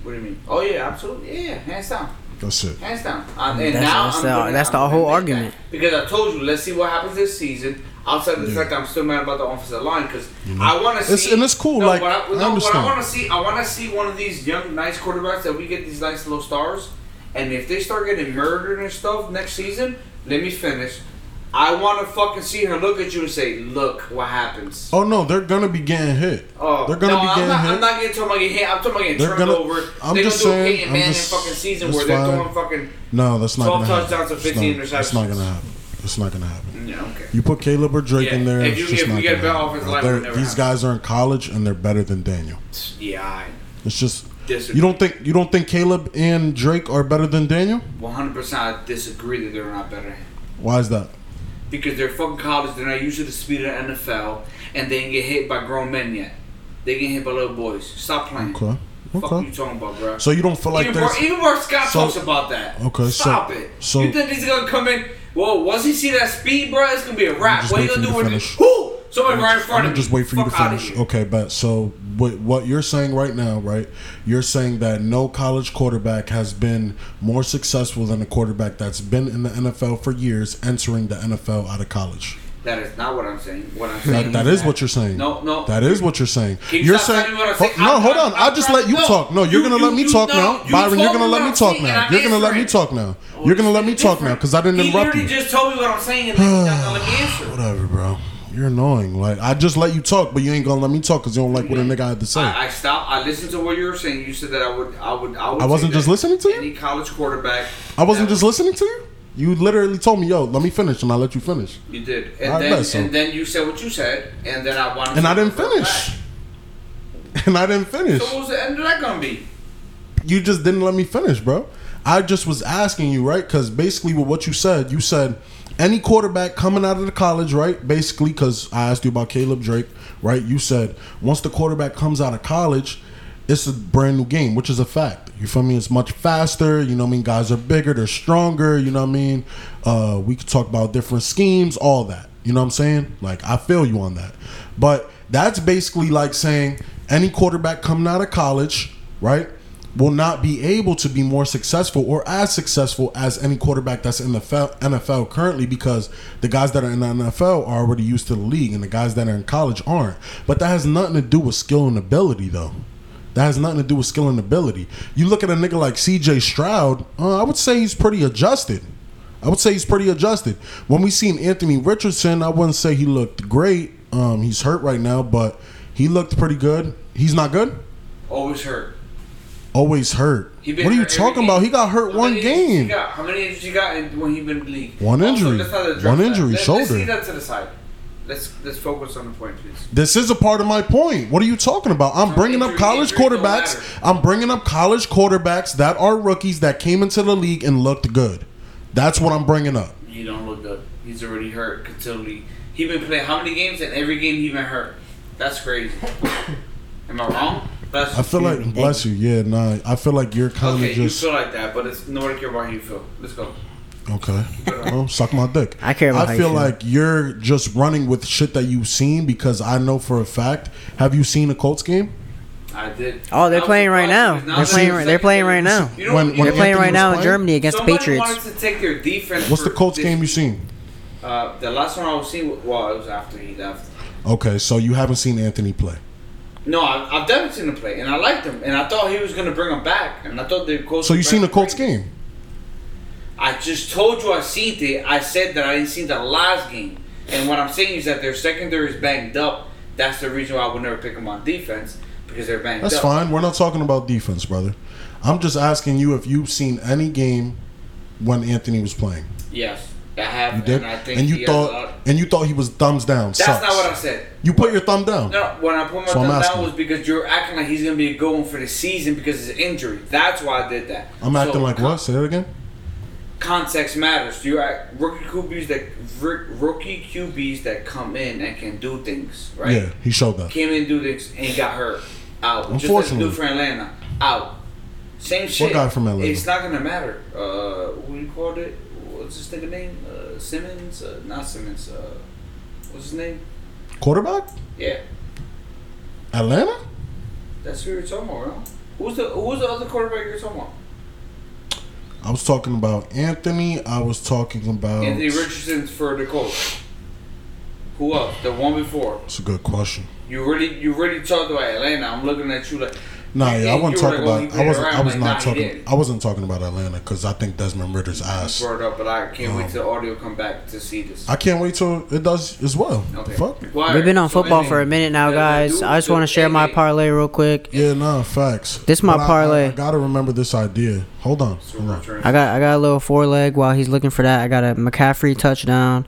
what do you mean? Oh yeah, absolutely, yeah, hands down. That's it. Hands down. Um, and That's- now that's I'm the- gonna- that's the whole argument. that. Because I told you, let's see what happens this season. Outside of the Yeah. fact I'm still mad about the offensive line, because I want to It's- see. and it's cool, No, like, what I, I no, what I understand. want to see, I want to see one of these young, nice quarterbacks that we get these nice little stars, and if they start getting murdered and stuff next season, let me finish. I want to fucking see her look at you and say, "Look what happens." Oh no, they're gonna be getting hit. Oh, they're gonna no, be I'm getting not, hit. I'm not getting talking about getting hit. I'm talking about getting They're turned gonna- over. I'm they're just saying, Peyton I'm Manning just- fucking season that's where they're throwing fucking. No, that's not 12 gonna happen. touchdowns and It's 15 not- It's not gonna happen. It's not gonna happen. Yeah, okay. You put Caleb or Drake Yeah, in there. if it's just if not get better happen, offensive line, They're- it would never These happen. guys are in college and they're better than Daniel. Yeah, I It's just disagree. you don't think you don't think Caleb and Drake are better than Daniel? 100% I disagree that they're not better. Why is that? Because they're fucking college, they're not used to the speed of the NFL, and they ain't get hit by grown men yet. They get hit by little boys. Stop playing. Okay. Fuck Okay. you talking about, bro? So you don't feel like even, there's Mark, even Mark Scott so- talks about that. Okay, so- Stop it. so- you think he's gonna come in? Well, once he see that speed, bro, it's gonna be a wrap. What are you wait gonna for do you to when finish. who? Somebody right in front I'm of me. just wait for you to finish. Okay, but So what what you're saying right now, right? You're saying that no college quarterback has been more successful than a quarterback that's been in the NFL for years, entering the NFL out of college. That is not what I'm saying. What I'm saying That, that is what you're saying. No, no. That is what you're saying. Can you you're stop saying. what I'm Ho- no, I'm- hold on. I'll I'm just let you no, talk. No, you're you- gonna you- let me you- talk no, now, you Byron. You're gonna let me talk now. You're gonna let me talk now. You're gonna let me talk now because I didn't interrupt literally you. just told me what I'm saying, and then he's not gonna let me answer. [sighs] Whatever, bro. You're annoying. Like I just let you talk, but you ain't gonna let me talk because you don't like what a nigga had to say. I, I stopped. I listened to what you were saying. You said that I would, I would, I would. I wasn't just listening to you? Any college quarterback. I wasn't just listening to you. You literally told me, "Yo, let me finish," and I let you finish, You did, and I then so. and then you said what you said, and then I wanted. and I didn't finish. [laughs] And I didn't finish. So what was the end of that gonna be? you just didn't let me finish, bro. I just was asking you, right? Because basically, with what you said, you said any quarterback coming out of the college, right? Basically, because I asked you about Caleb Drake, right? You said once the quarterback comes out of college, it's a brand new game, which is a fact. You feel me? It's much faster. You know what I mean? Guys are bigger, they're stronger. You know what I mean? Uh, we could talk about different schemes, all that. You know what I'm saying? Like, I feel you on that. But that's basically like saying any quarterback coming out of college, right? Will not be able to be more successful or as successful as any quarterback that's in the NFL, currently because the guys that are in the NFL are already used to the league and the guys that are in college aren't. But that has nothing to do with skill and ability, though. That has nothing to do with skill and ability. You look at a nigga like CJ Stroud, uh, I would say he's pretty adjusted. I would say he's pretty adjusted. When we seen Anthony Richardson, I wouldn't say he looked great. Um, he's hurt right now, but he looked pretty good. He's not good. Always hurt. Always hurt. What are you talking about? He got hurt How one many injuries he game. got? How many injuries he got in, when he been in the league? One injury. address One that. injury, Let- Let's see that to the side. Let's let's focus on the point, please. This is a part of my point. What are you talking about? I'm No, bringing up college quarterbacks. I'm bringing up college quarterbacks that are rookies that came into the league and looked good. That's what I'm bringing up. He don't look good. He's already hurt continually. He been playing how many games? And every game he been hurt. That's crazy. [coughs] Am I wrong? That's I feel like, bless you, yeah, nah. I feel like you're kind of okay. just You feel like that, but it's nobody care about how you feel. Let's go. okay. Well, suck my dick. I care about I how you feel feel. like you're just running with shit that you've seen because I know for a fact. Have you seen a Colts game? I did. Oh, they're playing right now. They're playing. the They're playing right now. You know, When- when They're playing right was now in? Germany against the Somebody Patriots. wanted to take their defense. What's the Colts this- game you seen? Uh, the last one I was seeing, well, it was after he left. Okay, so you haven't seen Anthony play. No, I've definitely seen him play, and I liked him, and I thought he was gonna bring him back, and I thought the Colts. So you seen the Colts game? I just told you I seen it. I said that I didn't see the last game, and what I'm saying is that their secondary is banged up. That's the reason why I would never pick them on defense because they're banged up. That's up. fine. We're not talking about defense, brother. I'm just asking you if you've seen any game when Anthony was playing. Yes, I have, You did, and I think and you has a lot- thought, and you thought he was thumbs down. That's Sucks. not what I said. You put your thumb down. No, when I put my So thumb down was because you're acting like he's gonna be going for the season because of his injury. That's why I did that. I'm acting like con- what? Say that again. Context matters. You act rookie QBs that rookie QBs that come in and can do things, right? Yeah, he showed that. Came in, do things, and got hurt. Out. Just like Unfortunately. for Atlanta. Out. Same shit. What guy from Atlanta? It's not gonna matter. Uh, what do you call it? What's his nigga name? Uh, Simmons? Uh, not Simmons. Uh, what's his name? Quarterback? Yeah, Atlanta? that's who you're talking about, bro. Who's the Who's the other quarterback you're talking about? I was talking about Anthony. I was talking about. Anthony Richardson's for the Colts. Who else? The one before. That's a good question. You really, you really talked about Atlanta. I'm looking at you like. Nah, yeah, I wasn't talking like, he about. I wasn't. I was Like, not nah, talking. I wasn't talking about Atlanta because I think Desmond Ridder's ass. Brought up, but I can't wait Um, till audio come back to see this. I can't wait till it does as well. Okay. Fuck. Well, We've been on so football anyway, for a minute now, yeah, guys. do- I just want to share my parlay real quick. Yeah, nah, facts. This my But parlay. I, I gotta remember this idea. Hold on. so Hold on. I got I got a little four leg while he's looking for that. I got a McCaffrey touchdown.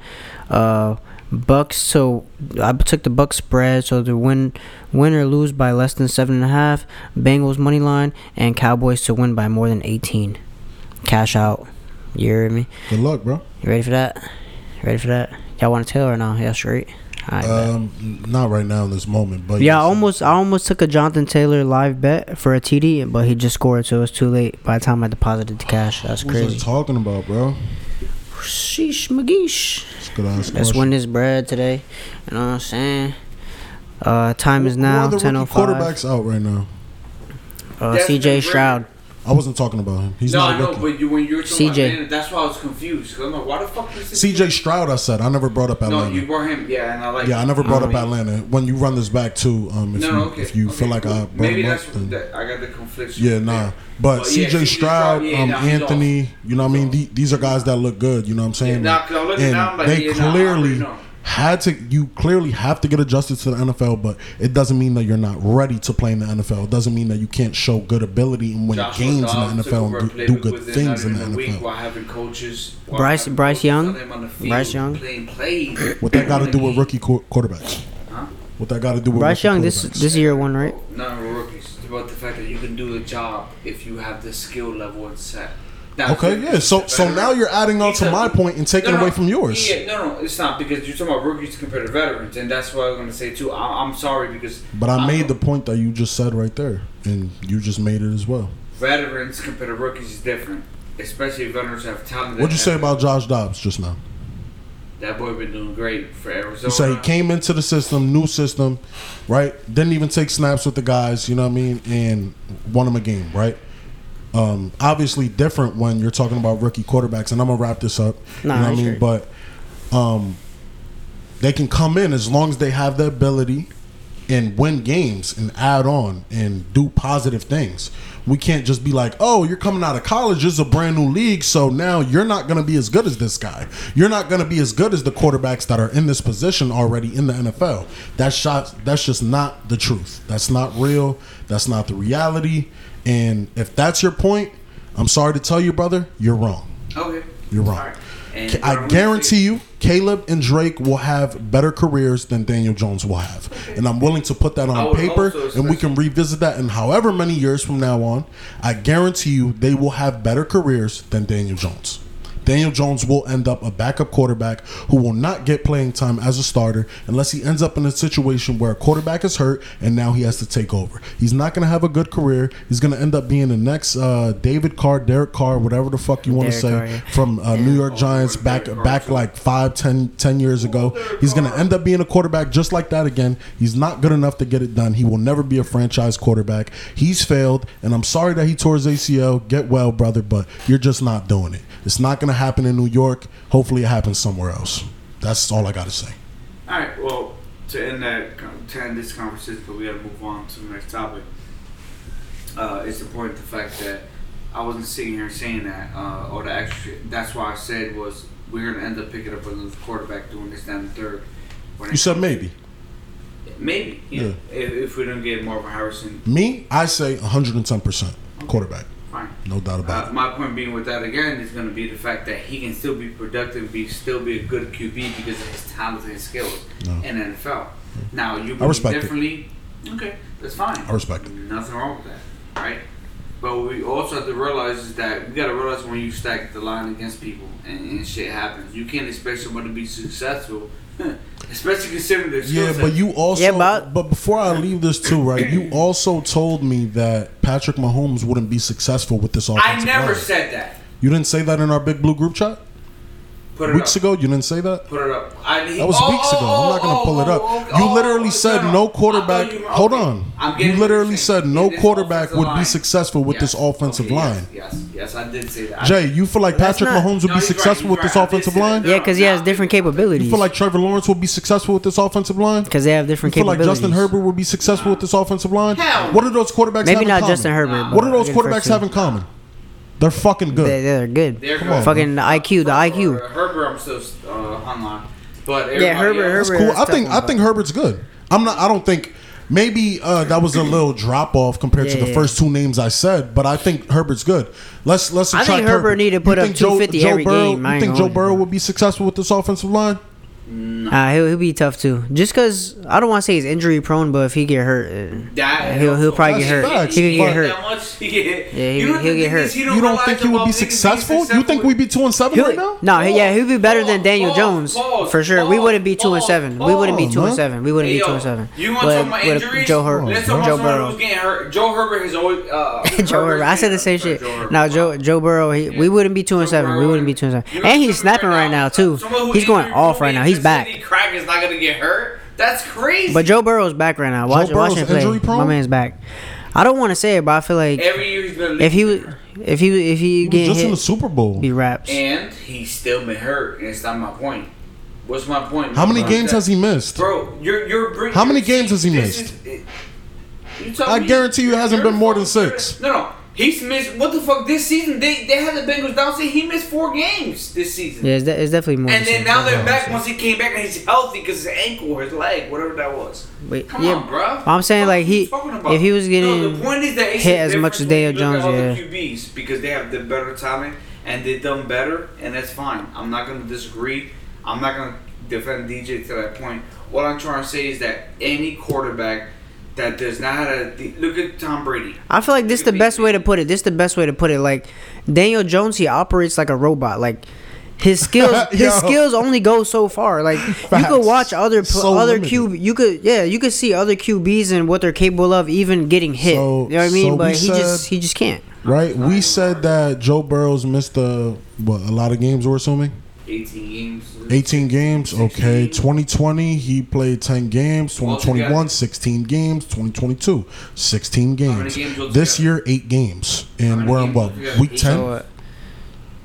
Uh Bucks so I took the Bucks spread so the win win or lose by less than seven and a half. Bengals money line and Cowboys to win by more than eighteen. Cash out. You hear me? Good luck, bro. You ready for that? Ready for that? Y'all want to tell or no? Yeah, straight. Um, not right now in this moment, but yeah, I almost I almost took a Jonathan Taylor live bet for a TD, but he just scored, so it was too late. By the time I deposited the cash, that's What was I talking about, bro? Sheesh, McGeesh. It's a good ass Let's win this bread today. You know what I'm saying? Uh, time is now are the ten oh rookie five. quarterbacks out right now? Uh, Desmond C.J. Ridder. Stroud. I wasn't talking about him. He's no, not I a know, rookie. but you, when you were talking CJ. about Atlanta, that's why I was confused. 'Cause I'm like, why the fuck you say CJ Stroud, I said. I never brought up No, Atlanta. you brought him. Yeah, and I like. yeah, I never brought up Atlanta. When you run this back too, um, if No, you no, okay. if you okay, feel like cool. I brought maybe him that's up, then that, I got the conflict. yeah, nah. But, But CJ CJ Stroud, yeah, um, nah, Anthony, you know what I mean? The- These are guys that look good. You know what I'm saying? Yeah, nah, 'cause I'm and now, I'm like, they yeah, nah, clearly already had to. You clearly have to get adjusted to the NFL, but it doesn't mean that you're not ready to play in the NFL. It doesn't mean that you can't show good ability and win Joshua games Dobbs in the NFL and do, do good things in the even a week NFL. While having coaches, while Bryce- having Bryce coaches Young? on them on the field, Bryce Young? playing plays. What that got to do with rookie qu- quarterbacks? Huh? What that got to do with Bryce rookie Young, this quarterbacks? this year one, right? None of rookies. It's about the fact that you can do a job if you have the skill level and set. Now, Okay, yeah. So so veteran- now you're adding on to my point and taking No, no, away from yours. Yeah, no, no, it's not because you're talking about rookies compared to veterans, and that's what I was going to say too. I, I'm sorry because But I I'm- made the point that you just said right there, and you just made it as well. veterans compared to rookies is different, especially if veterans have talent. What'd you say about Josh Dobbs just now? That boy? Been doing great for Arizona. You say he came into the system, new system, right? Didn't even take snaps with the guys, you know what I mean, and won him a game, right? Um, obviously different when you're talking about rookie quarterbacks, and I'm gonna wrap this up. Nah, you know what I mean? great. But um, they can come in as long as they have the ability and win games and add on and do positive things. We can't just be like, oh, you're coming out of college, it's a brand new league, so now you're not going to be as good as this guy. You're not going to be as good as the quarterbacks that are in this position already in the NFL. That's shot. That's just not the truth. That's not real. That's not the reality. And if that's your point, I'm sorry to tell you, brother, you're wrong. Okay, You're wrong. And I guarantee you, Caleb and Drake will have better careers than Daniel Jones will have. And I'm willing to put that on paper so, and we can revisit that in however many years from now on. I guarantee you they will have better careers than Daniel Jones. Daniel Jones will end up a backup quarterback who will not get playing time as a starter unless he ends up in a situation where a quarterback is hurt and now he has to take over. He's not going to have a good career. He's going to end up being the next uh, David Carr, Derek Carr, whatever the fuck you want to say Carr, yeah. from uh, New York Giants back back like five, ten, ten years ago. He's going to end up being a quarterback just like that again. He's not good enough to get it done. He will never be a franchise quarterback. He's failed, and I'm sorry that he tore his ACL. Get well, brother, but you're just not doing it. It's not going to happen in New York. Hopefully, it happens somewhere else. That's all I got to say. All right. Well, to end that, to end this conversation, but we got to move on to the next topic. Uh, it's important the fact that I wasn't sitting here saying that, uh, or the extra. That's why I said was we're gonna end up picking up another quarterback doing this down the third. You said maybe. maybe, yeah. Yeah. If, if we don't get Marvin Harrison, Me, I say 110% quarterback. Fine. No doubt about Uh, it. my point being with that again is going to be the fact that he can still be productive, be still be a good QB because of his talent and his skills No. in NFL. Now you I respect it. Okay, that's fine. I respect it. Nothing wrong with that, right? But what we also have to realize is that we got to realize when you stack the line against people and, and shit happens, you can't expect someone to be successful, [laughs] especially considering their skill Yeah, but you also. Yeah, but- but before I leave this too, right? You [clears throat] also told me that Patrick Mahomes wouldn't be successful with this offensive I never line. said that. You didn't say that in our big blue group chat Put it weeks up. ago. You didn't say that. Put it up. I, he, That was oh, weeks ago. oh, I'm not gonna oh, pull it up. oh, oh You oh, literally oh, said no, no quarterback. you- Hold okay. on. I'm You literally said no this quarterback offensive would be successful with this offensive Okay, line. Yes, yes, yes, I did say that. Jay, you feel like That's Patrick not- Mahomes would No, be he's right, successful he's with this. I offensive line? No, Yeah, because he has different capabilities. You feel like Trevor Lawrence will be successful with this offensive line? because they have different You different feel like. Justin Herbert would be successful with this offensive line? Hell. What do those quarterbacks have Maybe not? Justin Herbert. What do those I get the quarterbacks have in common? They're fucking good. They, they're good. They're Come good. on, Fucking the IQ, the IQ. Herbert, I'm still uh, hung on. But Yeah, everybody Herbert, else- That's Herbert. cool. I think I think Herbert's good. I'm not. I don't think. Maybe uh, that was a little [clears throat] drop off compared to Yeah, the yeah. first two names I said, but I think Herbert's good. Let's let's. I think subtract Herbert need to put You up think Joe- 250 Joe every Burrow, game. I You ain't think gonna Joe Burrow bro. would be successful with this offensive line? Uh, he'll, he'll be tough too. Just because I don't want to say he's injury prone, but if he get hurt, uh, That- he'll he'll probably get hurt. facts, He could get hurt. That much, he get, Yeah, he he'll get thing hurt. is, he You don't think he would be niggas being successful? You think we'd be two and seven He'll, right now? no, he- yeah, he'd be better than Daniel pause, Jones pause, for sure. we wouldn't be two and pause, seven. We wouldn't be pause, two and seven. We wouldn't Hey, be two yo, and seven. You want to talk about injuries? Joe Herbert. Let's talk about Joe someone Burrow. who's getting hurt. Joe Herbert has always. Uh, [laughs] Joe Herbert. I said the same shit. Now Joe Joe Burrow, we wouldn't be two and seven. We wouldn't be two and seven. And he's snapping right now too. He's going off right now. He's back. Sidney Crack is not gonna get hurt. That's crazy. But Joe Burrow's back right now. Watch, Joe watch Burrow's him play. prone? My man's back. I don't want to say it, but I feel like Every year he's been if he was, if he, if he He get just in the Super Bowl. he raps. and he's still been hurt, and it's not my point. What's my point? How many games that- has he missed? Bro, you're you're bringing. How many games has he missed? is- it- you I guarantee you it hasn't been more than six. No, no, he's missed. What the fuck? This season they they had the Bengals down. See, he missed four games this season. Yeah, it's, de- it's definitely more. And than then now they're back once he came back and he's healthy because his ankle or his leg, whatever that was. Wait, Come yeah, on, bro. I'm saying, like, he- if he was no, getting the point is that hit as much as Daniel you look at Jones, yeah. QBs because they have the better talent and they've done better, and that's fine. I'm not gonna disagree. I'm not gonna defend DJ to that point. What I'm trying to say is that any quarterback that does not have a look at Tom Brady. I feel like this is the best way to put it. This is the best way to put it. Like Daniel Jones, he operates like a robot. Like his [laughs] skills, his skills only go so far. Like you Facts. could watch other So other limited. Q. You could yeah, you could see other QBs and what they're capable of, even getting hit. So- you know what I mean? so but he just he just can't. Right? We said that Joe Burrows missed uh, what a lot of games. We're assuming 18 games. 18 games. Okay, 2020 he played 10 games. 2021 Altogether. 16 games. 2022 16 games. games altogether? This year eight games, and we're in games what altogether? week Eight. 10.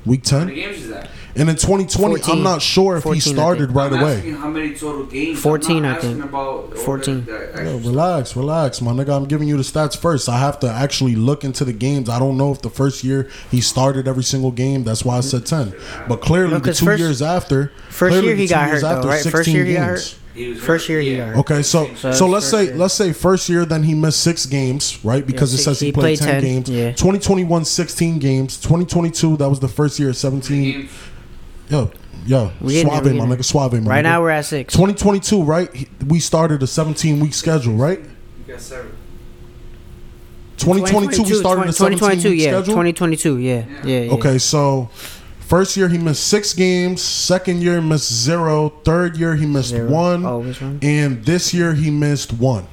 So, Week How many 10. games is that? And in 2020, 14. I'm not sure if 14, he started right I'm away. how many total games. 14, I'm not I think. About 14. The, the Yo, relax, relax, my nigga. I'm giving you the stats first. I have to actually look into the games. I don't know if the first year he started every single game. That's why I said 10. But clearly, No, the 'cause two first- years after, first year the he two got years hurt, though, after, right? First 16 year he got games. He was First year he yeah. Okay, so So so let's say year. let's say first year then he missed six games, right? Because it six- says he, he played, played 10, 10, games. yeah. 2021 16 games. 2022 that was the first year 17. Games. Yo, yo, We getting suave there, my nigga, suave my right nigga. now we're at six. 2022, right? He- We started a 17 week schedule, right? You got seven. 2022 we started a 17 2022, week yeah, schedule. 2022, yeah, yeah, yeah. Okay, so first year he missed six games. Second year he missed zero. Third year he missed Zero. one. Oh, which one? And this year he missed one.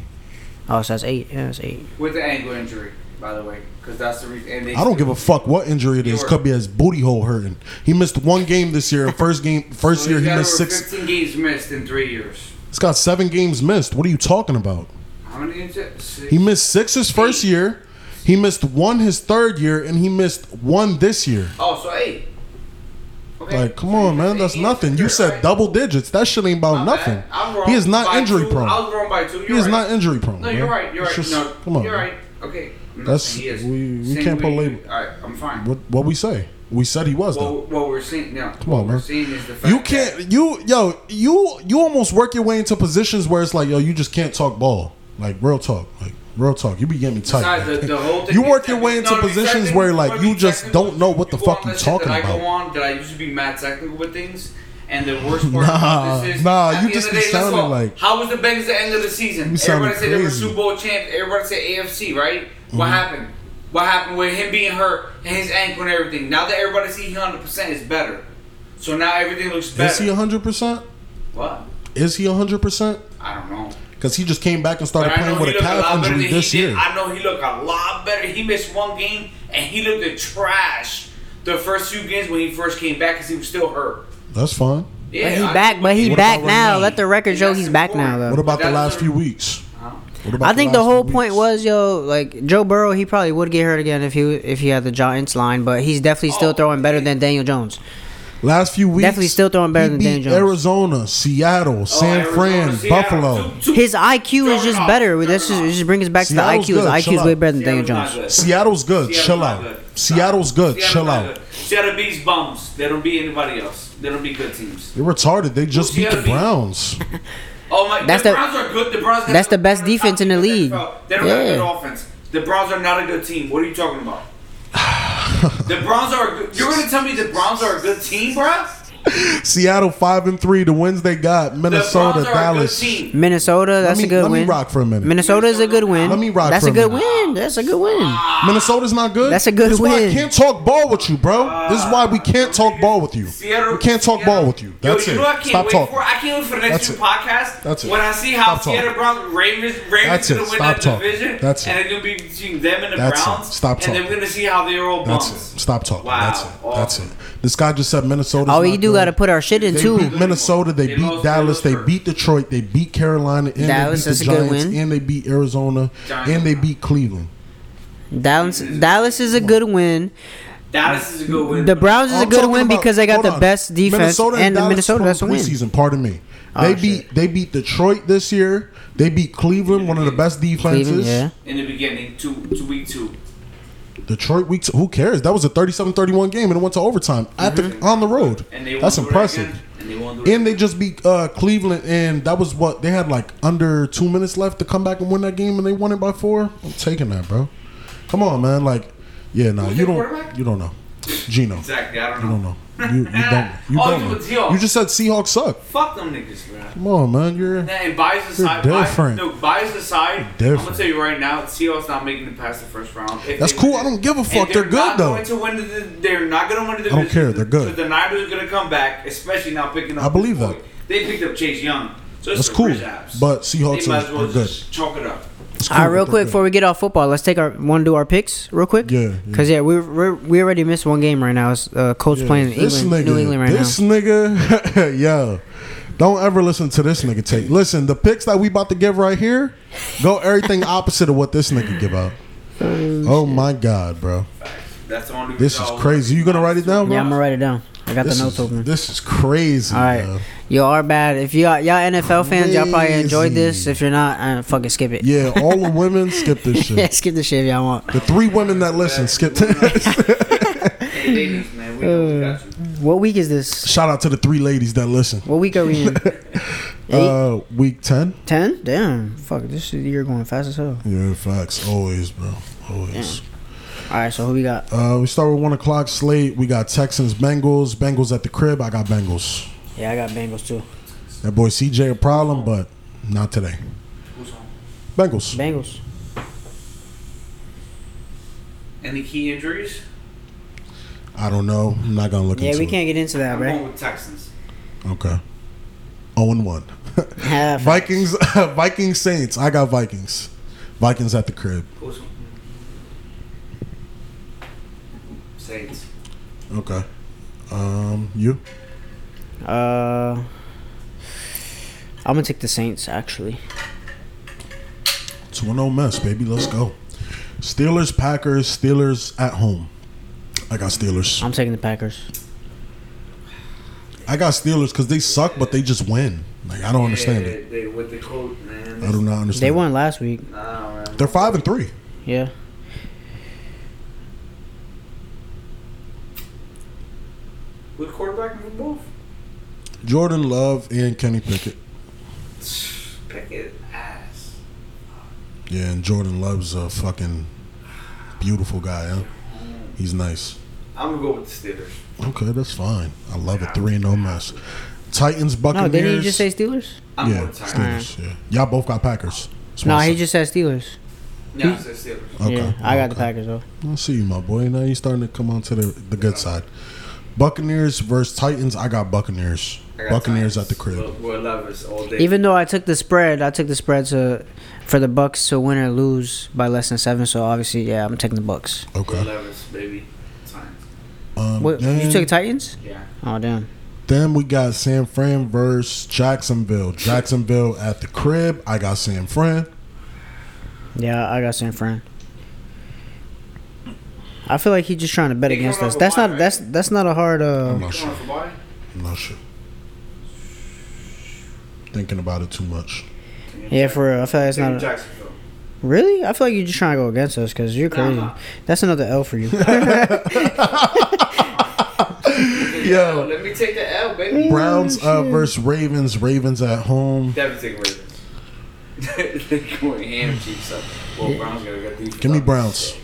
Oh, so that's eight. Yeah, that's eight. With the ankle injury, by the way, because that's the reason. And I don't give a fuck what injury it is. You're- Could be his booty hole hurting. He missed one game this year. [laughs] First game, first So year he missed over six. 15 games missed in three years. He's got seven games missed. What are you talking about? How many games? Six. He missed six his first year. He missed one his third year, and he missed one this year. Oh, so eight. Okay. Like, come on, man, that's nothing. You said double digits. That shit ain't about nothing. I'm wrong He is not by injury two. prone. I was wrong by two. You're He is right. not injury prone. No, you're right. You're right. just- no, come on, you're right. Okay. I'm That's- we- we Saying can't put label- All right, I'm fine. What what we say? We said he was though. What, what we're seeing now. Come what on, we're man. is the fact You can't. You yo. You you almost work your way into positions where it's like yo. You just can't talk ball. Like real talk. Like real talk. You be getting me tight. The, the you work your way into no, positions where like you just don't know what the fuck you talking that I about. go on that I used to be mad technical with things. And the worst part Nah, about this is, nah, you just be day, sounding like- How was the Bengals at the end of the season? Everybody said they were crazy. Super Bowl champ. Everybody said AFC, right? Mm-hmm. What happened? What happened with him being hurt and his ankle and everything? Now that everybody see he 100% is better. So now everything looks better. Is he hundred percent? what? Is he hundred percent? I don't know. Because he just came back and started playing with he a looked a calf injury this he did. year. I know he looked a lot better. He missed one game and he looked at trash the first few games when he first came back because he was still hurt. That's fine. Yeah, But he I- back, but he back about right now. now? Let the record show he's back now, though. What about the last few weeks? Huh? What about I think the last whole point weeks? was yo, like Joe Burrow, he probably would get hurt again if he if he had the Giants line, but he's definitely still Oh, throwing better yeah. than Daniel Jones. Last few weeks, Definitely still throwing better he than beat Daniel Jones. Arizona, Seattle, oh, San Oh, Arizona, Fran, Seattle, Buffalo. two- two- His IQ is just Juggernaut, better. That's just, just brings us back to the Seattle's IQ. His good, IQ chill is way out. better than Daniel Seattle's Jones. good. Seattle's good. Seattle's Chill out. good. Seattle's good. Seattle's Chill out. good. Seattle beats bums. They don't beat anybody else. They don't beat good teams. They're retarded. They just beat the Browns. [laughs] Oh my! That's the, the- Browns are good. The Browns. that's the best defense in the league. They don't have Yeah. good offense. The Browns are not a good team. What are you talking about? The Browns are. You're gonna tell me the Browns are a good team, bruh? [laughs] Seattle five and three. The wins they got. Minnesota, Browns are Dallas. good team. Minnesota, that's me- a good win. let me rock for a minute. Minnesota is a good win. Let me rock That's for a a good minute. win. That's a good win. Minnesota's not good. That's a good This is why I can't talk ball with you, bro. This is why we can't talk ball with you. Seattle, We can't talk Seattle- ball with you. That's Yo, you it. know I can't Stop wait talking. for? I can't wait for the next That's few it. podcasts. That's it. When I see how Stop. Seattle Browns, Ravens, Ravens That's gonna it. win Stop that talking. division, That's and it. it's gonna be between them and the That's it. Browns. Stop And then we're gonna see how they're all That's it. Stop talking. Wow. That's it. That's it. Awesome. This guy just said Minnesota. Oh, you do got to put our shit in They too. beat Minnesota. They, They beat Dallas. they They beat Detroit. They beat Carolina. And Dallas, they beat that's the a good Giants. win. And they beat Arizona. Giants. And they beat Cleveland. Dallas Dallas is a good win. Dallas is a good win. The Browns is a I'm good win about- because they got the on. best defense Minnesota and the Dallas Minnesota from that's a win. preseason. Pardon me. Oh, They shit. beat they beat Detroit this year. They beat Cleveland, one of the best defenses. Yeah. in the beginning, two, two week two. Detroit weeks. Who cares? That was a 37-31 game and it went to overtime at the on the road. And they That's won't do it impressive. And they won't do it And they just beat uh, Cleveland, and that was what they had like under two minutes left to come back and win that game, and they won it by four. I'm taking that, bro. Come on, man. Like, yeah, no, Who's you don't, quarterback? you don't know, Gino. Exactly. I don't You don't know. You, you [laughs] don't. You Oh, don't. you Seahawks. You just said Seahawks suck. Fuck them niggas, bro. Come on, man. You're And bias aside, You're bias, different. no, bias aside, I'm different. gonna tell you right now, Seahawks not making it past the first round. If That's cool. win I don't give a fuck. They're good, not though. Going to win the, they're not going to win the I don't care. They're good. So the Niners are going to come back, especially now picking up. I believe that. They picked up Chase Young, so it's That's cool. But Seahawks they might are- as well are good. just chalk it up. It's All right, real quick they're before we get off football, let's take our want to do our picks real quick. Yeah, yeah. Cause yeah, we we're, we already missed one game right now. It's uh, Colts good. playing this England, nigga, New England right this now. This nigga, [laughs] yo, don't ever listen to this nigga take. Listen, the picks that we about to give right here, go everything [laughs] opposite of what this nigga give out. Oh my god, bro, That's the only. this is crazy. You gonna write it down, bro? Yeah, I'm gonna write it down. I got This the notes is, open. this is crazy. All right, bro. you are bad. If you all y'all NFL fans, y'all probably enjoyed this. If you're not, uh, fucking skip it. Yeah, all the [laughs] women skip this shit. yeah, shit. skip the shit if y'all want. The three women that listen skip this. Hey, ladies, man, we, know we got you. [laughs] What week is this? Shout out to the three ladies that listen. What week are we in? [laughs] Eight, Uh, week ten. ten? Damn, fuck, this year going fast as hell. Yeah, facts. Always, bro. Always. All right, so who we got? Uh, we start with one o'clock slate. We got Texans, Bengals. Bengals at the crib. I got Bengals. Yeah, I got Bengals too. That boy CJ a problem, but not today. Who's on? Bengals. Bengals. Any key injuries? I don't know. I'm not gonna look into that. Yeah, into we can't get into that, I'm right? going with Texans. Okay. Oh and one. [laughs] Yeah, [laughs] Vikings. [laughs] Vikings Saints. I got Vikings. Vikings at the crib. Who's on? Saints. Okay. Um, you. Uh, I'm gonna take the Saints actually. Two and zero mess, baby. Let's go. Steelers, Packers. Steelers at home. I got Steelers. I'm taking the Packers. I got Steelers because they suck, but they just win. Like I don't understand yeah, it. They, with the coat, man. I do not understand. They won last week. Nah, man. They're five and three. Yeah. With quarterback for both. Jordan Love and Kenny Pickett. Pickett ass. Yeah, and Jordan Love's a fucking beautiful guy. Huh? He's nice. I'm gonna go with the Steelers. Okay, that's fine. I love it. Three and no mess. Titans, Buccaneers. No, didn't he just say Steelers? I'm yeah, going with Titans. Steelers. Yeah, y'all both got Packers. That's No, he said. just said Steelers. Yeah, I said Steelers. Okay. Yeah, I got the. Packers though. I see you, my boy. Now you starting to come on to the, the good side. Buccaneers versus Titans. I got Buccaneers. I got Buccaneers Titans. at the crib. Will, Will Levis all day. Even though I took the spread, I took the spread to for the Bucks to win or lose by less than seven. So obviously, yeah, I'm taking the Bucks. Will Okay. Levis, baby. Titans. Um, What then, you took Titans? Yeah. Oh damn. then we got San Fran versus Jacksonville. Jacksonville at the crib. I got San Fran. Yeah, I got San Fran. I feel like he's just trying to bet They against us. That's not right? that's that's not a hard. I'm Uh, not sure. on for bye. I'm not sure. Thinking about it too much. yeah, for real. I feel like it's not. A, Jacksonville. really? I feel like you're just trying to go against us because you're crazy. nah. That's another L for you. Yo. [laughs] Let me take the L, baby. Browns uh, versus Ravens. Ravens at home. Definitely take Ravens. [laughs] They're going ham cheeks up. Well, Browns got a good defense. Give me Browns.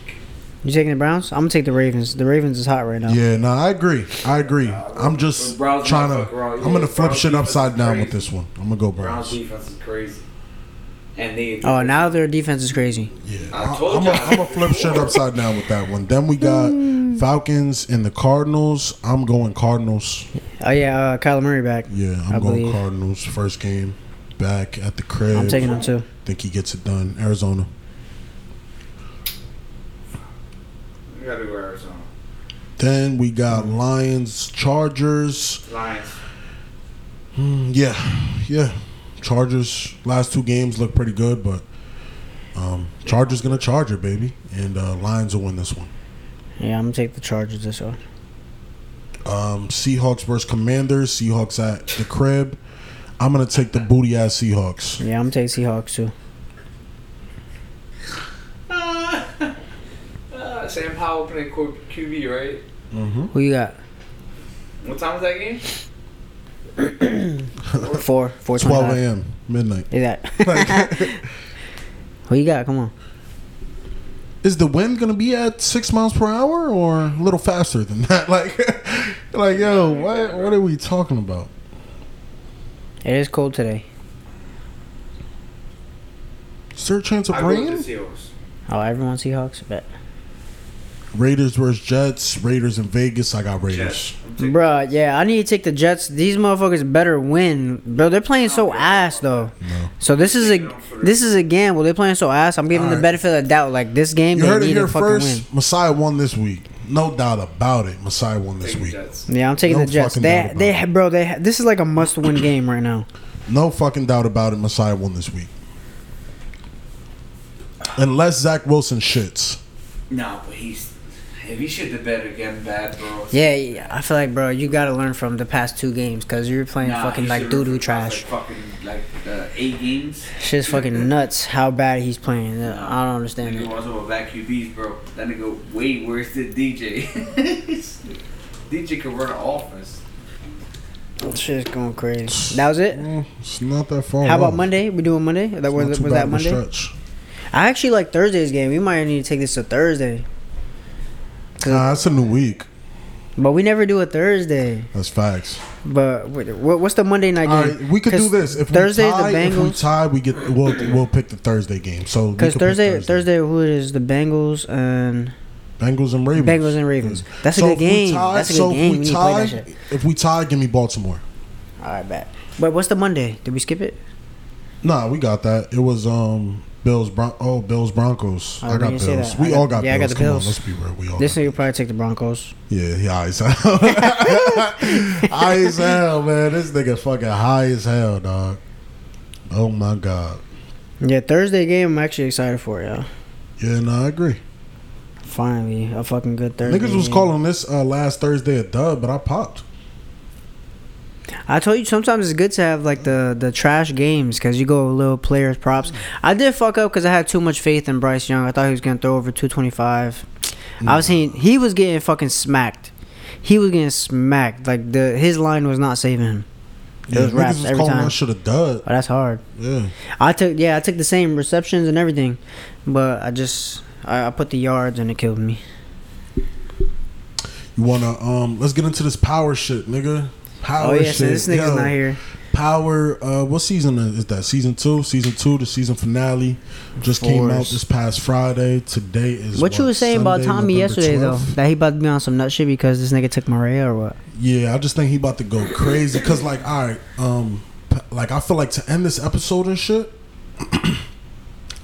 You taking the Browns? I'm gonna take the Ravens. The Ravens is hot right now. Yeah, no, I agree. I agree. I'm just Browns trying to. fuck. I'm gonna flip Browns shit upside down with this one. I'm gonna go Browns Browns. defense is crazy. And they Oh, now their defense is crazy. Yeah, I I told am y'all. gonna flip shit upside down with that one. Then we got Falcons and the Cardinals. I'm going Cardinals. Oh yeah, uh, Kyler Murray back. Yeah, I'm I going believe. Cardinals. First game back at the crib. I'm taking them too. Think he gets it done. Arizona. Gotta go Arizona. Then we got Lions, Chargers. Lions. Mm, yeah, yeah. Chargers last two games look pretty good, but Um, Chargers gonna charge it, baby, and uh, Lions will win this one. Yeah, I'm gonna take the Chargers this one. Um, Seahawks versus Commanders. Seahawks at the crib. I'm gonna take the booty ass Seahawks. Yeah, I'm gonna take Seahawks too. Sam Howell playing Q- QB, right? Mm-hmm. Who you got? What time was that game? [coughs] Four, four 12 a.m. midnight. Is that? [laughs] [laughs] Who you got? Come on. Is the wind gonna be at six miles per hour or a little faster than that? [laughs] Like, like yo, what what are we talking about? It is cold today. Is there a chance of I go with the rain? Seahawks. Oh, everyone Seahawks. Bet. Raiders versus Jets. Raiders in Vegas. I got Raiders. Jets. Bruh, yeah, I need to take the Jets. These motherfuckers better win, bro. They're playing so ass though. No. So this is a this is a gamble. They're playing so ass. I'm giving them the Alright. benefit of the doubt. Like this game, You they heard it need here fucking first. win. Messiah won this week. No doubt about it. Messiah won this week. Jets. Yeah, I'm taking No the Jets. fucking They about they bro. They this is like a must win [coughs] game right now. No fucking doubt about it. Messiah won this week. Unless Zach Wilson shits. Nah, but he's if he shit the bed again, bad, bro. Yeah, yeah, I feel like bro, you gotta learn from the past two games because you're playing Nah, fucking like doo doo trash. Like fucking like uh, eight games. Shit's fucking nuts. How bad he's playing. I don't understand Nigga it. was about back QBs, bro. That nigga way worse than DJ. [laughs] DJ can run an offense. Shit's going crazy. That was it. Mm, It's not that far. How about. Monday? We doing Monday? That was, not too was bad that Monday? stretch. I actually like Thursday's game. We might need to take this to Thursday. Nah, that's a new week. But we never do a Thursday. That's facts. But what's the Monday night game? right, we could do this. If Thursday's we tie, the if we tie, we get we'll we'll pick the Thursday game. So Because pick Thursday, Thursday, who it is? The Bengals and Bengals and Ravens. Bengals and Ravens. That's a good game. tie- That's a good so game. If We we need to play tie, if we tie, give me Baltimore. All right, bet. But what's the Monday? Did we skip it? Nah, we got that. It was um Bills Bron- oh Bills Broncos. Oh, I got Bills. We I got- all got yeah, I got Bills. the Come Bills. on, let's be real. We all This nigga probably take the Broncos. Yeah, he high as hell. [laughs] high as hell, man. This nigga fucking high as hell, dog. Oh my god. Yeah, Thursday game. I'm actually excited for yeah. Yeah, no, I agree. Finally, a fucking good Thursday. Niggas was game. calling this uh, last Thursday a dub, but I popped. I told you sometimes it's good to have like the the trash games because you go a little players props. I did fuck up because I had too much faith in Bryce Young. I thought he was gonna throw over two twenty five. I was seeing he was getting fucking smacked. He was getting smacked. Like the his line was not saving him. It Yeah, was every time. shit a dud. Oh, that's hard. Yeah. I took yeah, I took the same receptions and everything, but I just I, I put the yards and it killed me. You wanna um? Let's get into this power shit, nigga. Power oh yeah, shit. so this nigga's Yo, not here. Power. Uh, what season is that? Season two. Season two. The season finale just came out this past Friday. Today is What you were saying about Tommy November yesterday 12th? though? That he about to be on some nut shit because this nigga took Maria or what? Yeah, I just think he about to go crazy. Cause like, all right, um, like I feel like to end this episode and shit, [clears throat]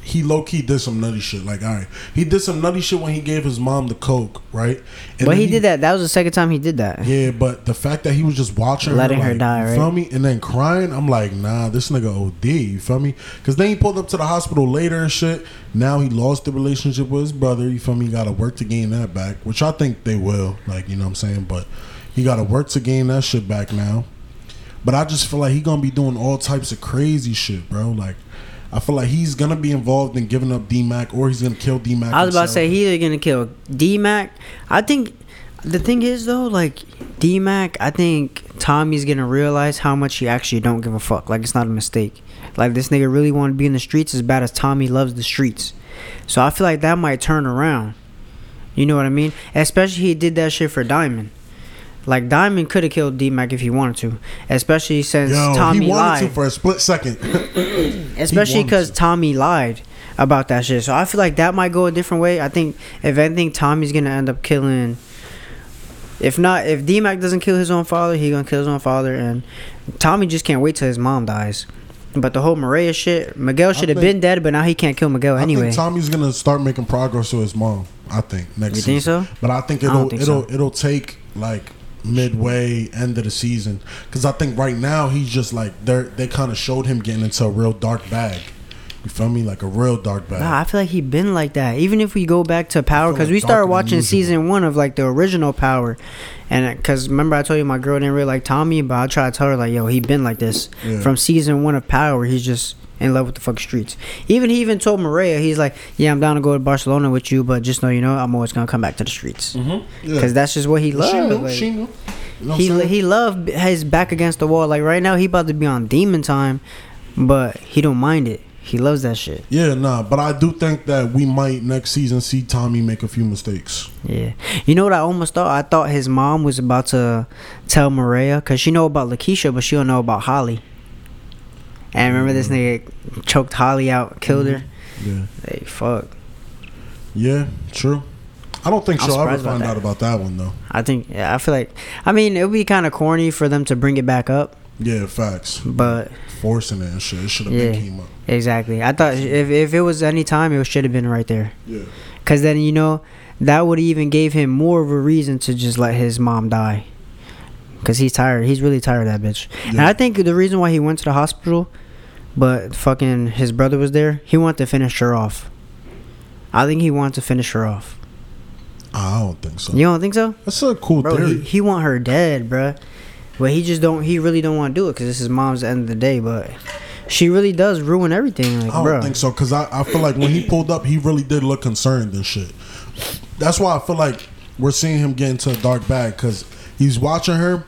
he low key did some nutty shit. Like, all right, he did some nutty shit when he gave his mom the coke, right? And but then he did that. That was the second time he did that. Yeah, but the fact that he was just watching, Letting her like, die, right? Feel me? And then crying. I'm like, nah, this nigga OD. You feel me? Because then he pulled up to the hospital later and shit. Now he lost the relationship with his brother. You feel me? Got to work to gain that back, which I think they will. Like, you know what I'm saying? But he got to work to gain that shit back now. But I just feel like he gonna be doing all types of crazy shit, bro. Like, I feel like he's gonna be involved in giving up D Mac, or he's gonna kill D Mac. I was about to say he's gonna kill D Mac. I think the thing is though, like D Mac, I think Tommy's gonna realize how much he actually don't give a fuck. Like it's not a mistake. Like this nigga really want to be in the streets as bad as Tommy loves the streets. So I feel like that might turn around. You know what I mean? Especially he did that shit for Diamond. Like Diamond could have killed D Mac if he wanted to, especially since Yo, Tommy he wanted lied. to for a split second. [laughs] especially because to. Tommy lied about that shit. So I feel like that might go a different way. I think if anything, Tommy's gonna end up killing. If not, if D Mac doesn't kill his own father, he gonna kill his own father, and Tommy just can't wait till his mom dies. But the whole Maria shit, Miguel should have been dead, but now he can't kill Miguel I anyway. think Tommy's gonna start making progress with his mom. I think next. You think season. so? But I think it'll don't think it'll so. it'll take like midway end of the season because I think right now he's just like they they kind of showed him getting into a real dark bag. You feel me? Like a real dark bag. Nah, I feel like he been like that. Even if we go back to Power, because like we started watching season one of like the original Power, and uh, because remember I told you my girl didn't really like Tommy, but I tried to tell her like, yo, he been like this Yeah. from season one of Power. He's just in love with the fucking streets. Even he even told Maria, he's like, yeah, I'm down to go to Barcelona with you, but just know you know I'm always gonna come back to the streets mm-hmm. Yeah. because that's just what he she loves. knew. like- she knew. You know he he loved his back against the wall. Like right now, he about to be on demon time, but he don't mind it. He loves that shit. Yeah, nah, but I do think that we might next season see Tommy make a few mistakes. Yeah. You know what I almost thought? I thought his mom was about to tell Maria because she know about Lakeisha, but she don't know about Holly. And remember this mm. nigga choked Holly out, killed mm-hmm. her. Yeah, Hey, fuck. yeah, true. I don't think I'm she'll ever find out about that one though. I think. Yeah, I feel like. I mean, it would be kind of corny for them to bring it back up, Yeah, facts. but Forcing it and shit. It should have Yeah. been came up. exactly. I thought if if it was any time, it should have been right there. Yeah. Cause then you know that would even gave him more of a reason to just let his mom die. Cause he's tired. He's really tired of that bitch. And I think the reason why he went to the hospital, but fucking his brother was there. He wanted to finish her off. I think he wanted to finish her off. I don't think so. You don't think so, That's a cool bro? theory. He, he want her dead, bruh. But he just don't. He really don't want to do it because it's his mom's end of the day. But she really does ruin everything, like, I don't bro. think so because I, I feel like when he pulled up, he really did look concerned and shit. That's why I feel like we're seeing him get into a dark bag because he's watching her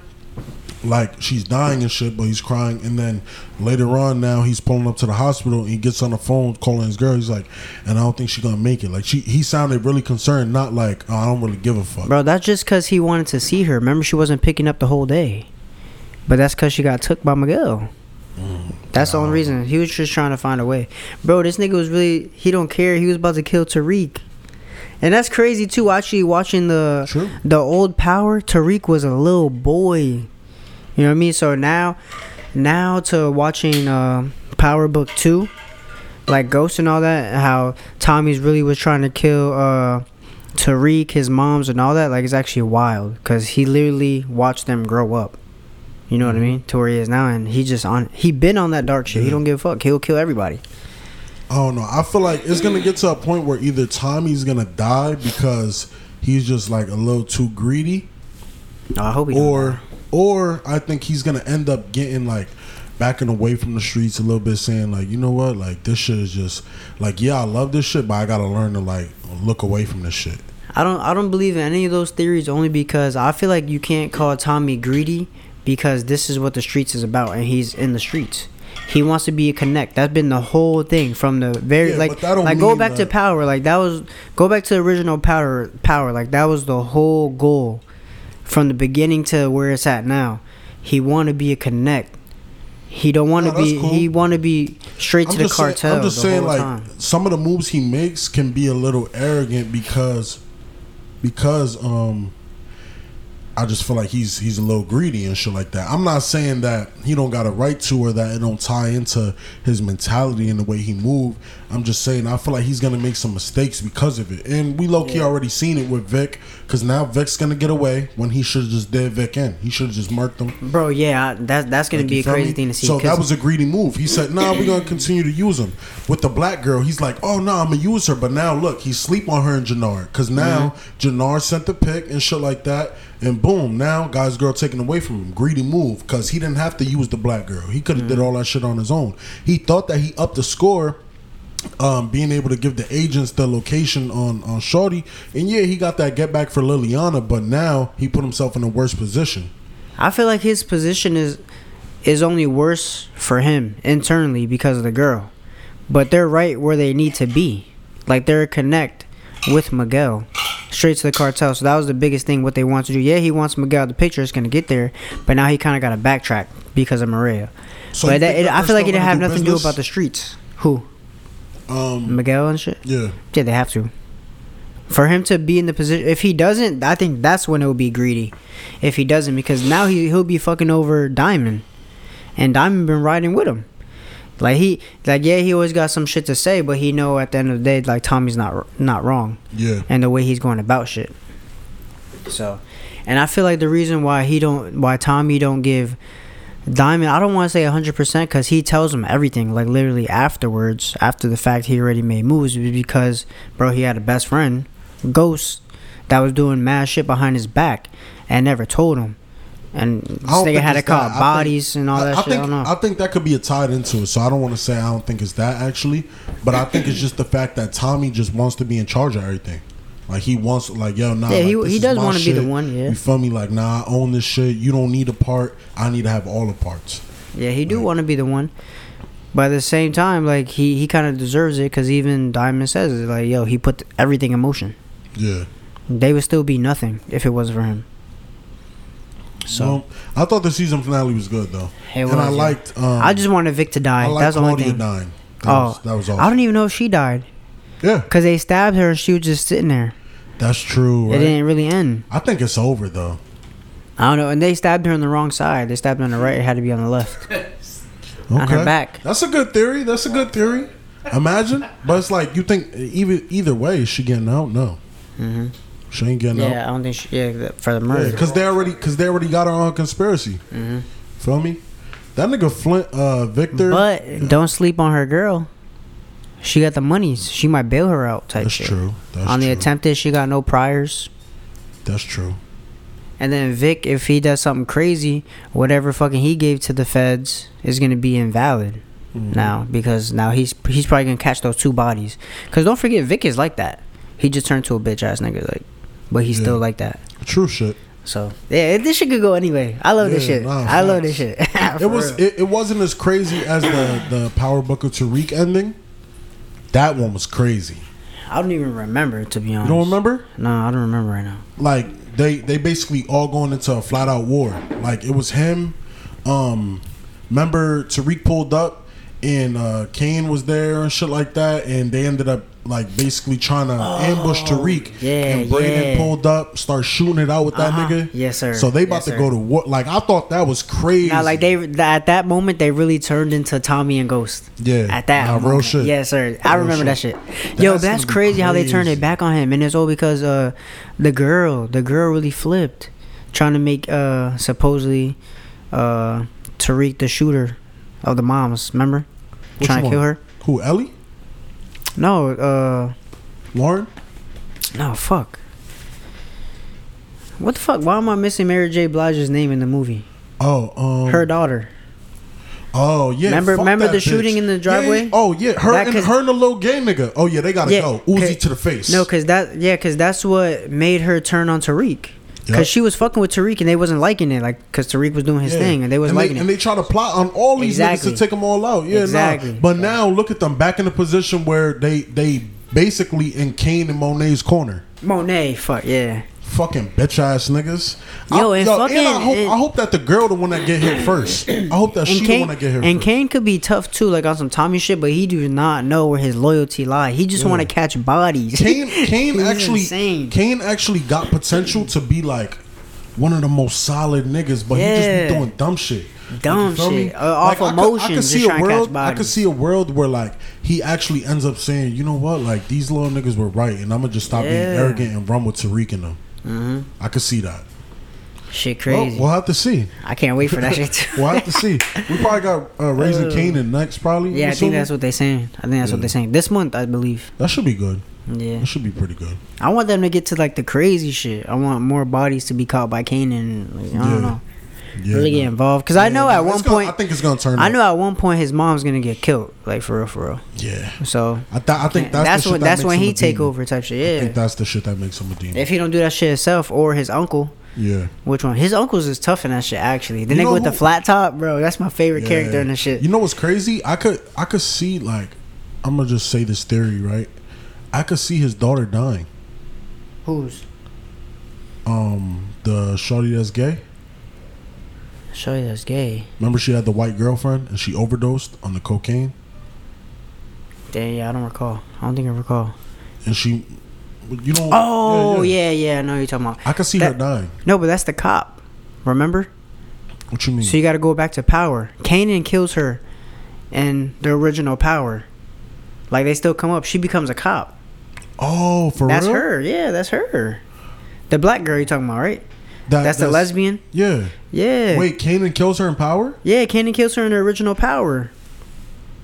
like she's dying and shit, but he's crying. And then later on, now he's pulling up to the hospital and he gets on the phone calling his girl. He's like, and I don't think she's gonna make it. Like she, he sounded really concerned, not like oh, I don't really give a fuck. Bro, that's just because he wanted to see her. Remember, she wasn't picking up the whole day. But that's because she got took by Miguel. That's the only reason. He was just trying to find a way. Bro, this nigga was really, he don't care. He was about to kill Tariq. And that's crazy, too. Actually, watching the True. the old power, Tariq was a little boy. You know what I mean? So now, now to watching uh, Power Book 2, like Ghost and all that, how Tommy's really was trying to kill uh, Tariq, his moms, and all that, like it's actually wild because he literally watched them grow up. You know what I mean? To where he is now, and he just on. He been on that dark shit. He don't give a fuck. He'll kill everybody. I don't know. I feel like it's gonna get to a point where either Tommy's gonna die because he's just like a little too greedy, No, I hope he. or or I think he's gonna end up getting like backing away from the streets a little bit, saying like, you know what, like this shit is just like, yeah, I love this shit, but I gotta learn to like look away from this shit. I don't. I don't believe in any of those theories only because I feel like you can't call Tommy greedy because this is what the streets is about, and he's in the streets. He wants to be a connect. That's been the whole thing from the very Yeah, like like go back to power. Like that was go back to the original power. Power like that was the whole goal from the beginning to where it's at now. He want to be a connect. He don't want to No, be. cool. He want to be straight to the just saying. I'm just saying like time. some of the moves he makes can be a little arrogant because because um I just feel like he's he's a little greedy and shit like that. I'm not saying that he don't got a right to or that it don't tie into his mentality and the way he move. I'm just saying I feel like he's gonna make some mistakes because of it. And we low key already seen it with Vic because now Vic's gonna get away when he should have just did Vic in. He should have just marked him. Bro, yeah, that that's gonna Like, be a crazy me? thing to see. So 'cause- that was a greedy move. He said, "Nah, we're gonna continue to use him." With the black girl, he's like, "Oh no, I'm gonna use her." But now look, he sleep on her and Jannar because now Mm-hmm. Jannar sent the pic and shit like that, and boom, now guy's girl taken away from him. Greedy move because he didn't have to use the black girl. He could have Mm-hmm. did all that shit on his own. He thought that he upped the score. Um, being able to give the agents the location on on Shorty, and yeah, he got that get back for Liliana, but now he put himself in a worse position. I feel like his position is is only worse for him internally because of the girl. But they're right where they need to be. Like they're a connect with Miguel. Straight to the cartel. So that was the biggest thing what they want to do. Yeah, he wants Miguel the picture is gonna get there, but now he kinda gotta backtrack because of Maria. So but that, it, I feel like it didn't have nothing to do about the streets. Who? Um, Miguel and shit? yeah. Yeah, they have to. For him to be in the position, if he doesn't, I think that's when it would be greedy. If he doesn't, because now he he'll be fucking over Diamond, and Diamond been riding with him. Like he, like yeah, he always got some shit to say, but he know at the end of the day, like Tommy's not not wrong, Yeah. and the way he's going about shit. So, and I feel like the reason why he don't, why Tommy don't give Diamond, I don't want to say 100% because he tells him everything, like literally afterwards, after the fact he already made moves, because, bro, he had a best friend, Ghost, that was doing mad shit behind his back and never told him. And this nigga had to it's call that. I think- bodies and all that I shit. think I don't know. I think that could be a tied into it. So I don't want to say I don't think it's that actually, but I think it's just the fact that Tommy just wants to be in charge of everything. Like he wants, like yo, nah. Yeah, he- like, this he does my wanna be the one, yeah. you feel me? Like nah, I own this shit. You don't need a part. I need to have all the parts. Yeah, he do want to be the one, but at the same time, like he he kind of deserves it because even Diamond says it, like yo, he put everything in motion. Yeah. They would still be nothing if it wasn't for him. So well, I thought the season finale was good though, It and I was, yeah. liked. Um, I just wanted Vic to die. I liked That's the only Claudia thing. dying. That Oh, was, that was awesome. I don't even know if she died yeah, because they stabbed her and she was just sitting there. that's true. It didn't really end. I think it's over though. I don't know. And they stabbed her on the wrong side. They stabbed her on the right. It had to be on the left. Okay. [laughs] On her back. That's a good theory. That's a good theory. Imagine, but it's like you think either either way, is she getting out? No, hmm she ain't getting Yeah, I don't think she. Yeah, for the murder. Because they already because they already got her on conspiracy. Mm-hmm. Feel me? That nigga Flint, uh, Victor. But don't sleep on her girl. She got the monies. She might bail her out. Type that's shit. true. That's on the true. attempted, she got no priors. That's true. And then Vic, if he does something crazy, whatever fucking he gave to the feds is gonna be invalid Mhm. now because now he's he's probably gonna catch those two bodies. Cause don't forget, Vic is like that. He just turned to a bitch ass nigga, like, but he's Yeah. still like that. True shit. So yeah, this shit could go anyway. I love this shit. nah, I love this shit. [laughs] It was it, it, wasn't as crazy as the the Power Booker Tariq ending. That one was crazy. I don't even remember to be honest. You don't remember? No, I don't remember right now. like they they basically all going into a flat out war. Like it was him. Um, remember Tariq pulled up and uh, Cane was there and shit like that, and they ended up like basically trying to ambush Tariq. Oh, yeah, and Brayden yeah. pulled up, start shooting it out with that Uh-huh. nigga. Yes, sir. So they about Yes, to sir. go to war. Like I thought that was crazy. Now, like they at that moment, they really turned into Tommy and Ghost. yeah, At that nah, moment. real shit. Yes, sir. I Real remember that shit. Yo, That's that's gonna crazy how they turned it back on him, and it's all because uh, the girl, the girl really flipped, trying to make uh supposedly uh Tariq the shooter of the moms. Remember, Which trying one? to kill her. Who Ellie? No, uh, Lauren? no, fuck. What the fuck? Why am I missing Mary J. Blige's name in the movie? Oh, um, Her daughter. Oh yeah. Remember- remember the bitch. shooting in the driveway? yeah. Oh yeah, her That and her and the little gay nigga. Oh yeah, they gotta Yeah, go. Uzi to the face. No, cause that yeah, cause that's what made her turn on Tariq. Cause Yep. she was fucking with Tariq and they wasn't liking it, like cause Tariq was doing his Yeah. thing and they wasn't and liking they, it. And they try to plot on all these Exactly. niggas to take them all out. Yeah, Exactly. exactly. But now look at them back in the position where they they basically in Cane and Monet's corner. Monet, fuck yeah. Fucking bitch ass niggas. Yo, I, and yo, fucking- I hope and- I hope that the girl the one that get hit first. I hope that she And the one that get hit and first. Cane could be tough too, like on some Tommy shit, but he do not know where his loyalty lie. He just Yeah. want to catch bodies. Cane Cane [laughs] actually insane. Cane actually got potential to be like one of the most solid niggas, but he just be doing dumb shit. Dumb feel shit. Uh, off I could- I could see a trying to catch world. I could see a world where like he actually ends up saying, you know what, like these little niggas were right, and I'm gonna just stop being arrogant and run with Tariq and them. Hmm I could see that. Shit, Well, crazy. we'll have to see. I can't wait for that shit. [laughs] We'll have to see. We probably got uh, [laughs] raising Uh, Kanan next, probably. yeah, I think that's what they're saying. I think that's what they're saying this month, I believe. that should be good. Yeah, That should be pretty good. I want them to get to like the crazy shit. I want more bodies to be caught by Kanan. Like, I don't know. Yeah, really get involved because I know at one gonna- point I think it's gonna turn. I know at one point his mom's gonna get killed, like for real, for real. Yeah, So I, th- I think that's, that's, when that that's when he take demon. over type shit. I Yeah. think that's the shit that makes him a demon. If he don't do that shit himself or his uncle, yeah. which one? His uncle's is tough in that shit. Actually, the You nigga with the flat top, bro. That's my favorite Yeah. character in the shit. You know what's crazy? I could I could see like I'm gonna just say this theory, right? I could see his daughter dying. Who's? Um, the shorty that's gay. Show you that's gay. Remember she had the white girlfriend and she overdosed on the cocaine Damn, yeah, I don't recall. I don't think I recall. and she, you know. Oh yeah, yeah, I know you're talking about. I can see her dying. No, but that's the cop. Remember? What you mean? So you got to go back to power. Kanan kills her, and the original power. Like they still come up. She becomes a cop. oh, for that's real? That's her. Yeah, that's her. The black girl you're talking about, right? That- that's, the that's- lesbian. Yeah. Yeah. Wait, Kanan kills her in Power? Yeah, Kanan kills her in the original Power.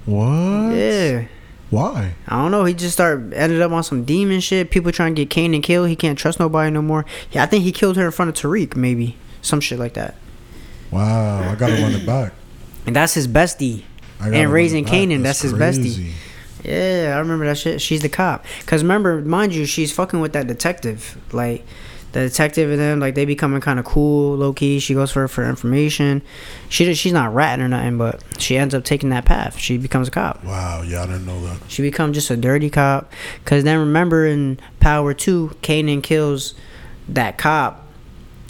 What? Yeah. Why? I don't know. He just started ended up on some demon shit. People trying to get Kanan killed. He can't trust nobody no more. Yeah, I think he killed her in front of Tariq, maybe some shit like that. Wow, I gotta run it back. And that's his bestie. And raising. Kanan, that's his bestie. Yeah, I remember that shit. She's the cop. Cause remember, mind you, she's fucking with that detective. Like the detective and them, like they becoming kind of cool, low key. She goes for her for information. She she's not ratting or nothing, but she ends up taking that path. She becomes a cop. Wow, yeah, I didn't know that. She becomes just a dirty cop. Cause then remember in Power Two, Kanan kills that cop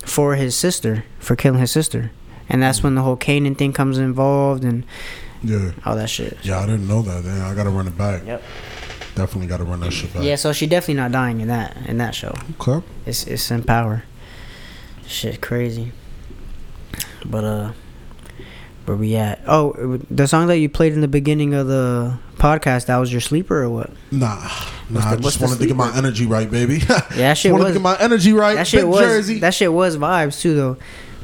for his sister for killing his sister, and that's when the whole Kanan thing comes involved and Yeah. all that shit. Yeah, I didn't know that. Then I gotta run it back. Yep. Definitely gotta run that shit back. Yeah, so she definitely not dying in that in that show. Okay. It's it's in power. Shit, crazy. But uh, where we at? Oh, the song that you played in the beginning of the podcast that was your sleeper or what? Nah, nah. the- I just wanted to get my energy right, baby. yeah, that [laughs] shit wanted was- to get my energy right. That shit Big was Jersey. that shit was vibes too though.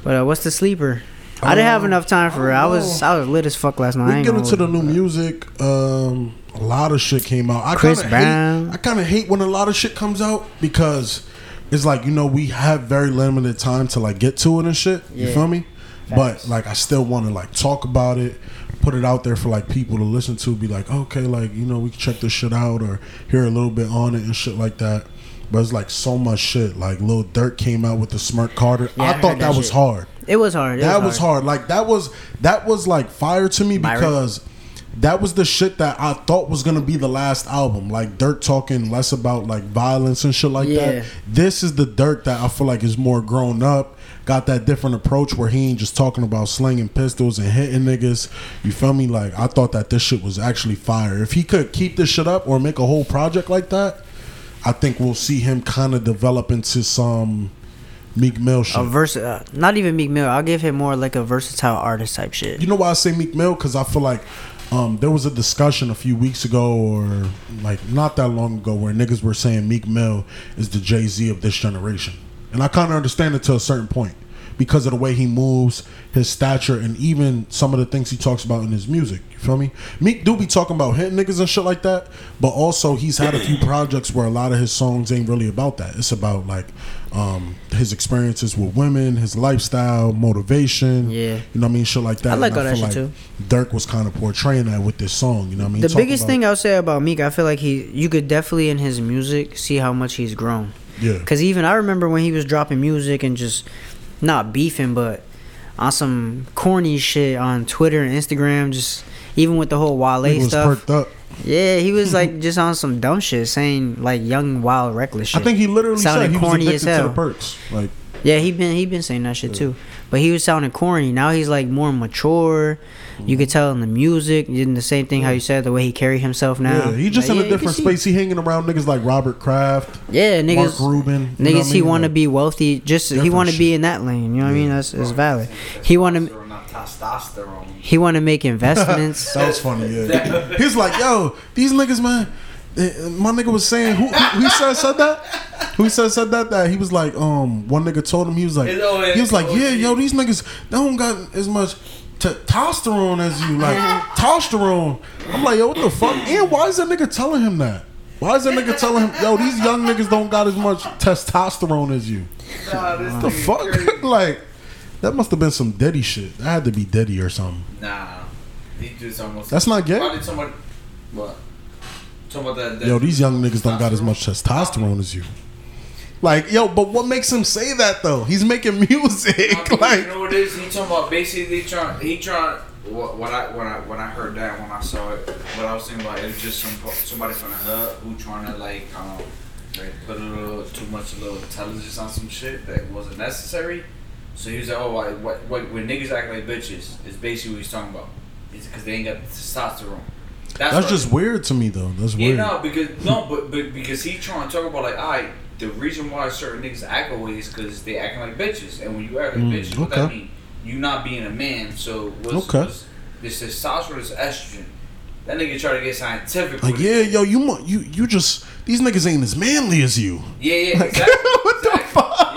But uh, what's the sleeper? I didn't have Um, enough time for it. I was I was lit as fuck last night. We get into the new music. Um, a lot of shit came out. I Chris kinda Brown. Hate, I kind of hate when a lot of shit comes out because it's like you know we have very limited time to like get to it and shit. You feel me? Facts. But like I still want to like talk about it, put it out there for like people to listen to. Be like, okay, like you know we can check this shit out or hear a little bit on it and shit like that. But it's like so much shit. Like Lil Durk came out with the Smurk Carter. Yeah, I I thought that that, was hard It was hard. It that was hard. Like that was that was like fire to me Byron? because that was the shit that I thought was gonna be the last album. Like Durk talking less about like violence and shit like Yeah. that. This is the Durk that I feel like is more grown up. Got that different approach where he ain't just talking about slinging pistols and hitting niggas. You feel me? Like I thought that this shit was actually fire. If he could keep this shit up or make a whole project like that, I think we'll see him kind of develop into some Meek Mill shit. A vers- uh, not even Meek Mill. I'll give him more like a versatile artist type shit. You know why I say Meek Mill? Because I feel like um, there was a discussion a few weeks ago, or like not that long ago, where niggas were saying Meek Mill is the Jay Z of this generation, and I kind of understand it to a certain point because of the way he moves, his stature, and even some of the things he talks about in his music. You feel me? Meek do be talking about hitting niggas and shit like that, but also he's had a few projects where a lot of his songs ain't really about that. It's about like um, his experiences with women, his lifestyle, motivation. Yeah. You know what I mean? Shit like that. I like And all that feel shit like Durk was kind of portraying that with this song. You know what I mean? the Talking biggest about- thing I'll say about Meek, I feel like he, you could definitely in his music see how much he's grown. Yeah. Cause even I remember when he was dropping music and just not beefing, but on some corny shit on Twitter and Instagram, just even with the whole Wale He was stuff. perked up. Yeah, he was like [laughs] just on some dumb shit, saying like young, wild, reckless shit. I think he literally Sounded said he corny addicted as to hell. the perks. Like, Yeah, he been he been saying that shit too, but he was sounding corny. Now he's like more mature. You could mm-hmm. tell in the music, in the same thing how you said the way he carry himself now. yeah, he just Like, in yeah, a different space. He hanging around niggas like Robert Kraft, Yeah, niggas, Mark Rubin. niggas, what I he mean? want to Like, be wealthy. Just he want to be in that lane. You know what I mean? That's it's valid. He want to Testosterone, he want to make investments. [laughs] That was funny. Yeah, he's like, yo, these niggas, man. eh, My nigga was saying who, who, who said said that? Who said said that? That he was like, um, one nigga told him he was like, It's he was like, yeah, yo, these niggas they don't got as much testosterone as you, like [laughs] testosterone. I'm like, yo, what the fuck? And why is that nigga telling him that? Why is that nigga telling him, yo, these young niggas don't got as much testosterone as you? Nah, this The fuck? [laughs] like, that must have been some Diddy shit. That had to be Diddy or something. Nah, he do something. That's not gay? Probably somebody. What? Talking about that. that Yo, these young niggas don't got as much testosterone as you. Like, yo, but what makes him say that though? He's making [laughs] music. Like, you know what it is? He talking about basically trying. He trying. What, what I when I when I heard that when I saw it, what I was thinking about it was just some somebody from the hood who trying to like um like put a little too much a little intelligence on some shit that wasn't necessary. So he was like, oh, why, what, what, when niggas act like bitches, is basically what he's talking about. It's because they ain't got the testosterone. that's what- just weird to me though. That's weird. Yeah, no, [laughs] because no, but but because he's trying to talk about like, right, the reason why certain niggas act away is because they acting like bitches, and when you act like Mm, bitches, what that okay. mean? You not being a man. So what's, Okay. what's this testosterone is estrogen. That nigga try to get scientific. Like, yeah, yo, you you you just these niggas ain't as manly as you. yeah, yeah, Like, [laughs] exactly. what the fuck?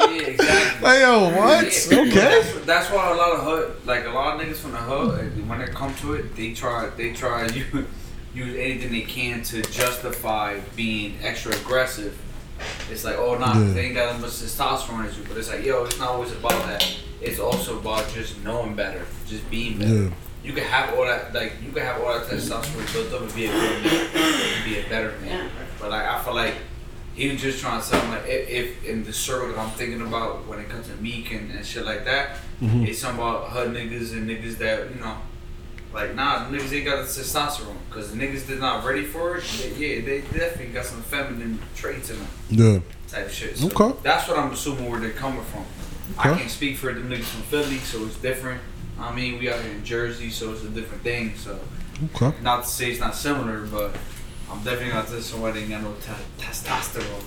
Yeah, yeah. Like yo, what? Yeah, Okay. That's, that's why a lot of hood, like a lot of niggas from the hood, when they come to it, they try, they try [laughs] to use, use anything they can to justify being extra aggressive. It's like, oh, nah, Yeah. they ain't got as much testosterone as you, but it's like, yo, it's not always about that. It's also about just knowing better, just being better. Yeah. You can have all that, like, you can have all that testosterone built up and be a good man, and be a better man. But like, I feel like he was just trying to tell me like if, if in the circle that I'm thinking about when it comes to Meek and, and shit like that, Mm-hmm. it's something about hood niggas and niggas that you know, like nah, niggas ain't got the testosterone because the niggas they're not ready for it. They, yeah, they definitely got some feminine traits in them Yeah. type shit. So Okay. That's what I'm assuming where they're coming from. Okay. I can't speak for the niggas from Philly, so it's different. I mean, we out here in Jersey, so it's a different thing. So Okay. not to say it's not similar, but I'm definitely not this one. Ain't got no te- testosterone.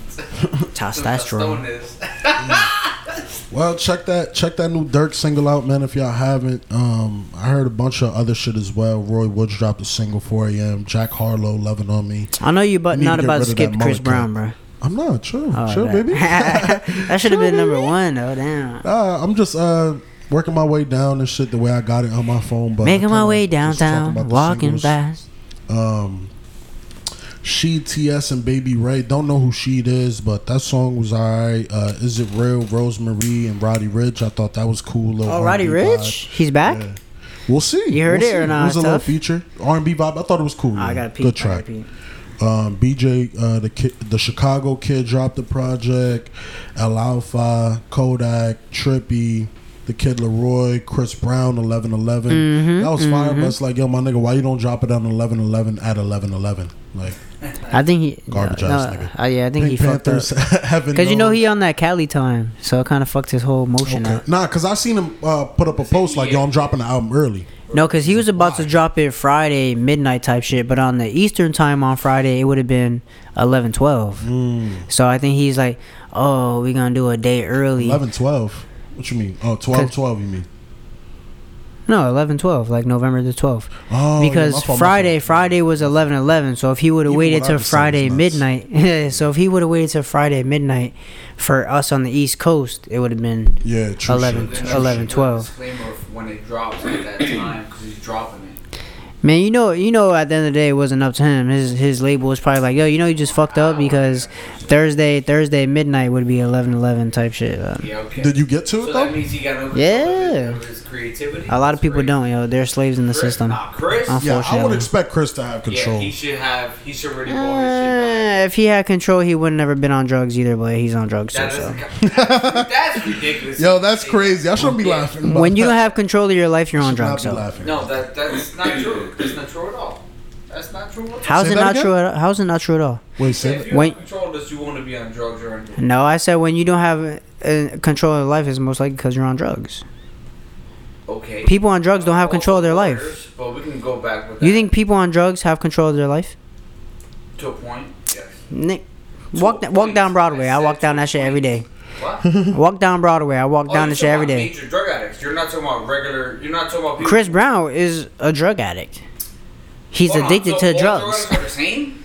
Testosterone. is. [laughs] Well, check that check that new Durk single out, man. If y'all haven't, um, I heard a bunch of other shit as well. Roy Woods dropped a single 4 a.m. Jack Harlow, loving on me. I know you, but not about to skip Chris mullet Brown, cut. bro. I'm not chill, Oh, chill, that- baby. [laughs] [laughs] that should have been number one, though. Damn. Uh, I'm just uh working my way down and shit the way I got it on my phone. But Making my way downtown, about the walking singles. fast. Um, she TS and Baby Ray. Don't know who she is, but that song was alright. Uh, Is it real? Rosemary and Roddy Ricch. I thought that was cool. Little Oh, Roddy R&B Rich, vibe. he's back. Yeah. We'll see. You heard We'll it or not? It was a It's little feature R and B vibe. I thought it was cool. I got peep. Good track. Um, BJ, uh, the kid, the Chicago kid dropped the project. El Alfa, Kodak, Trippie, the kid LAROI, Chris Brown, eleven eleven. Mm-hmm, That was fire. But it's like, yo, my nigga, why you don't drop it on eleven eleven at eleven eleven? Like I think he Garbage no, ass no, nigga. uh, yeah, I think he Pink fucked up. [laughs] Cause you know he on that Cali time, so it kind of fucked his whole motion Okay. up. Nah, cause I seen him uh, put up a post like, yo, I'm dropping the album early. No, cause he was about to drop it Friday midnight type shit, but on the Eastern time on Friday it would have been 11, 12. Mm. So I think he's like, oh, we gonna do a day early. 11, 12. What you mean? Oh, 12, 12, you mean? No, 11, 12, like November the 12th. Oh, yeah, because my fault, my Friday, fault. Friday was 11, 11. So if he would have waited what till just said was Friday midnight, [laughs] so if he would have waited till Friday midnight for us on the East Coast, it would have been Yeah, true 11. shit. 11, 12. When it drops at that time because he's dropping it. Man, you know, you know, at the end of the day, it wasn't up to him. His his label was probably like, yo, you know, you just fucked up because Thursday, Thursday midnight would be 11, 11 type shit. Uh, Yeah, okay. Did you get to so it that though? means he got no control Yeah. Of his, of his creativity. a lot of people great. don't, yo. They're slaves in the Chris, system. Nah, Chris. Uh, Yeah, I would Unfortunately. expect Chris to have control. Yeah, he should have. He should already bought his shit back. Uh, if he had control, he would never been on drugs either. But he's on drugs too. So doesn't. [laughs] That's ridiculous. Yo, that's crazy. I shouldn't be Yeah. laughing. about when you that. have control of your life, you're I on should not drugs. be So laughing. No, that that's not true. That's not true at all. That's not true at how's Say it that not again? true? At, how's it not true at all? Wait, Yeah, say if you When- control of this, you want to be on drugs or anything. No, I said when you don't have uh, control of life, it's most likely because you're on drugs. Okay. People on drugs don't have control of their life. But we can go back with You that think people on drugs have control of their life? to a point? Yes. Nick, walk a walk point. down Broadway. I I walk down a that shit point. every day. What? I [laughs] walk down Broadway. I walk Oh, down the shit every day. Major drug addicts. You're not talking about regular. You're not talking about people. Chris Brown is a drug addict. He's Hold on, addicted so to all drugs. Drug addicts are the same?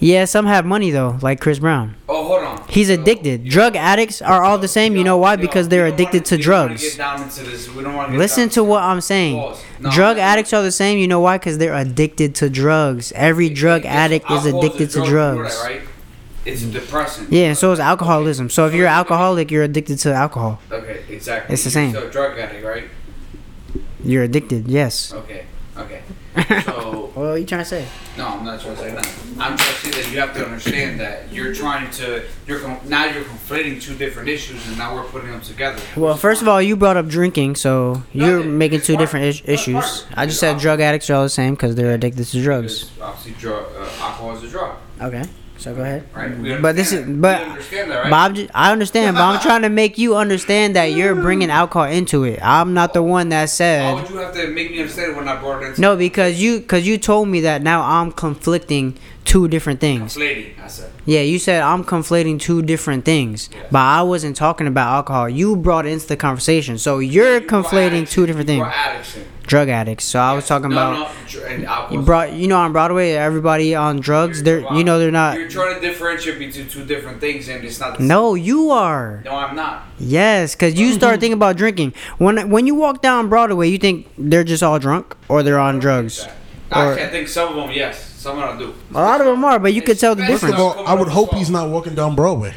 Yeah, some have money though, like Chris Brown. Oh, hold on. He's addicted. Drug addicts are all the same. You know why? Because they're addicted to we don't wanna drugs. get down into this. We don't wanna get Listen to what I'm saying. Drug addicts are the same. You know why? Because they're addicted to drugs. Every drug addict is addicted to drug, drugs. It's a depressant. Yeah, so is alcoholism. So if you're an alcoholic, you're addicted to alcohol. Okay, exactly. It's the same. So drug addict, right? You're addicted. Yes. Okay. [laughs] So What are you trying to say? no, I'm not trying to say that. I'm trying to say that you have to understand that you're trying to you're now you're conflating two different issues, and now we're putting them together. Well, first of all, you brought up drinking, so you're Nothing. making two part- different is- it's part- issues. I just said drug addicts are all the same because they're addicted to drugs. Obviously, drug uh, alcohol is a drug, Okay, so go ahead. right? We But this is, but, we understand that, right? but I'm just, I understand, but I'm [laughs] trying to make you understand that you're bringing alcohol into it. I'm not the one that Why said would you have to make me understand when I brought it into no because you because you told me that now I'm conflicting two different things. conflating? I said. Yeah, you said I'm conflating two different things, Yeah. but I wasn't talking about alcohol. You brought it into the conversation, so you're You conflating two different You things. Brought addiction. drug addicts. So I was talking no, about no, dr- and alcohol. you brought you know on Broadway everybody on drugs. They're you know they're not. You're trying to differentiate between two different things, and it's not. The No, you are. no, I'm not. Yes, because you mm-hmm. start thinking about drinking. When when you walk down Broadway, you think they're just all drunk or they're on drugs. Or- Actually, I think some of them, yes, some of them do. A lot of them are, but you could tell the First First of difference. all, I would hope he's not walking down Broadway.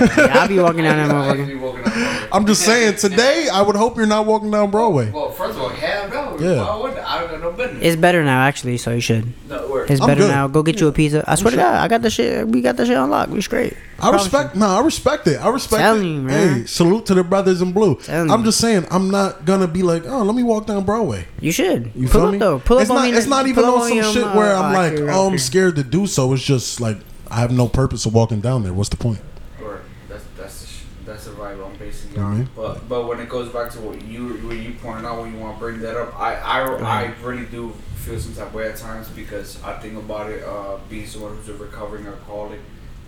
Yeah, I'll be walking down that [laughs] I motherfucker. be walking down Broadway. I'm just saying, today I would hope you're not walking down Broadway. Well, first of all, hell no. Yeah. Why would I? I don't got no business. It's better now, actually, so you should. no, word. It's I'm better good. now. Go get you a pizza. I swear to God, I got the shit. We got the shit unlocked. We straight. I respect. No, I respect it. I respect Telling it. you, man. Hey, salute to the brothers in blue. Telling I'm you. just saying, I'm not gonna be like, oh, let me walk down Broadway. You should. You pull feel up me? though. Pull it's up not. on me. it's not even pull up on some your, shit uh, where I'm like, actually, oh, I'm okay. scared to do so. It's just like I have no purpose of walking down there. What's the point? Word. That's that's the, sh- that's the vibe I'm basing it Mhm. But but when it goes back to what you what you pointed out when you want to bring that up, I I, I really do feel some type of way at times because I think about it uh, being someone who's a recovering alcoholic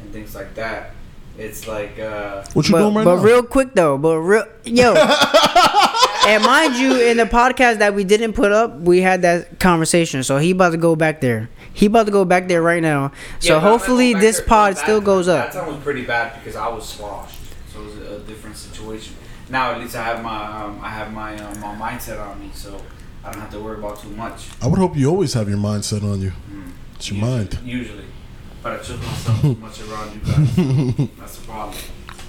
and things like that. It's like uh, What you but, doing right but now? real quick though, but real yo. [laughs] and mind you, in the podcast that we didn't put up, we had that conversation. So he about to go back there. He about to go back there right now. So Yeah, hopefully this there- pod still time- goes up. That time was pretty bad because I was sloshed, so it was a different situation. Now at least I have my um, I have my um, my mindset on me, so I don't have to worry about too much. I would hope you always have your mindset on you. It's your usually, mind. Usually, but I trust myself too much around you guys. [laughs] That's the problem.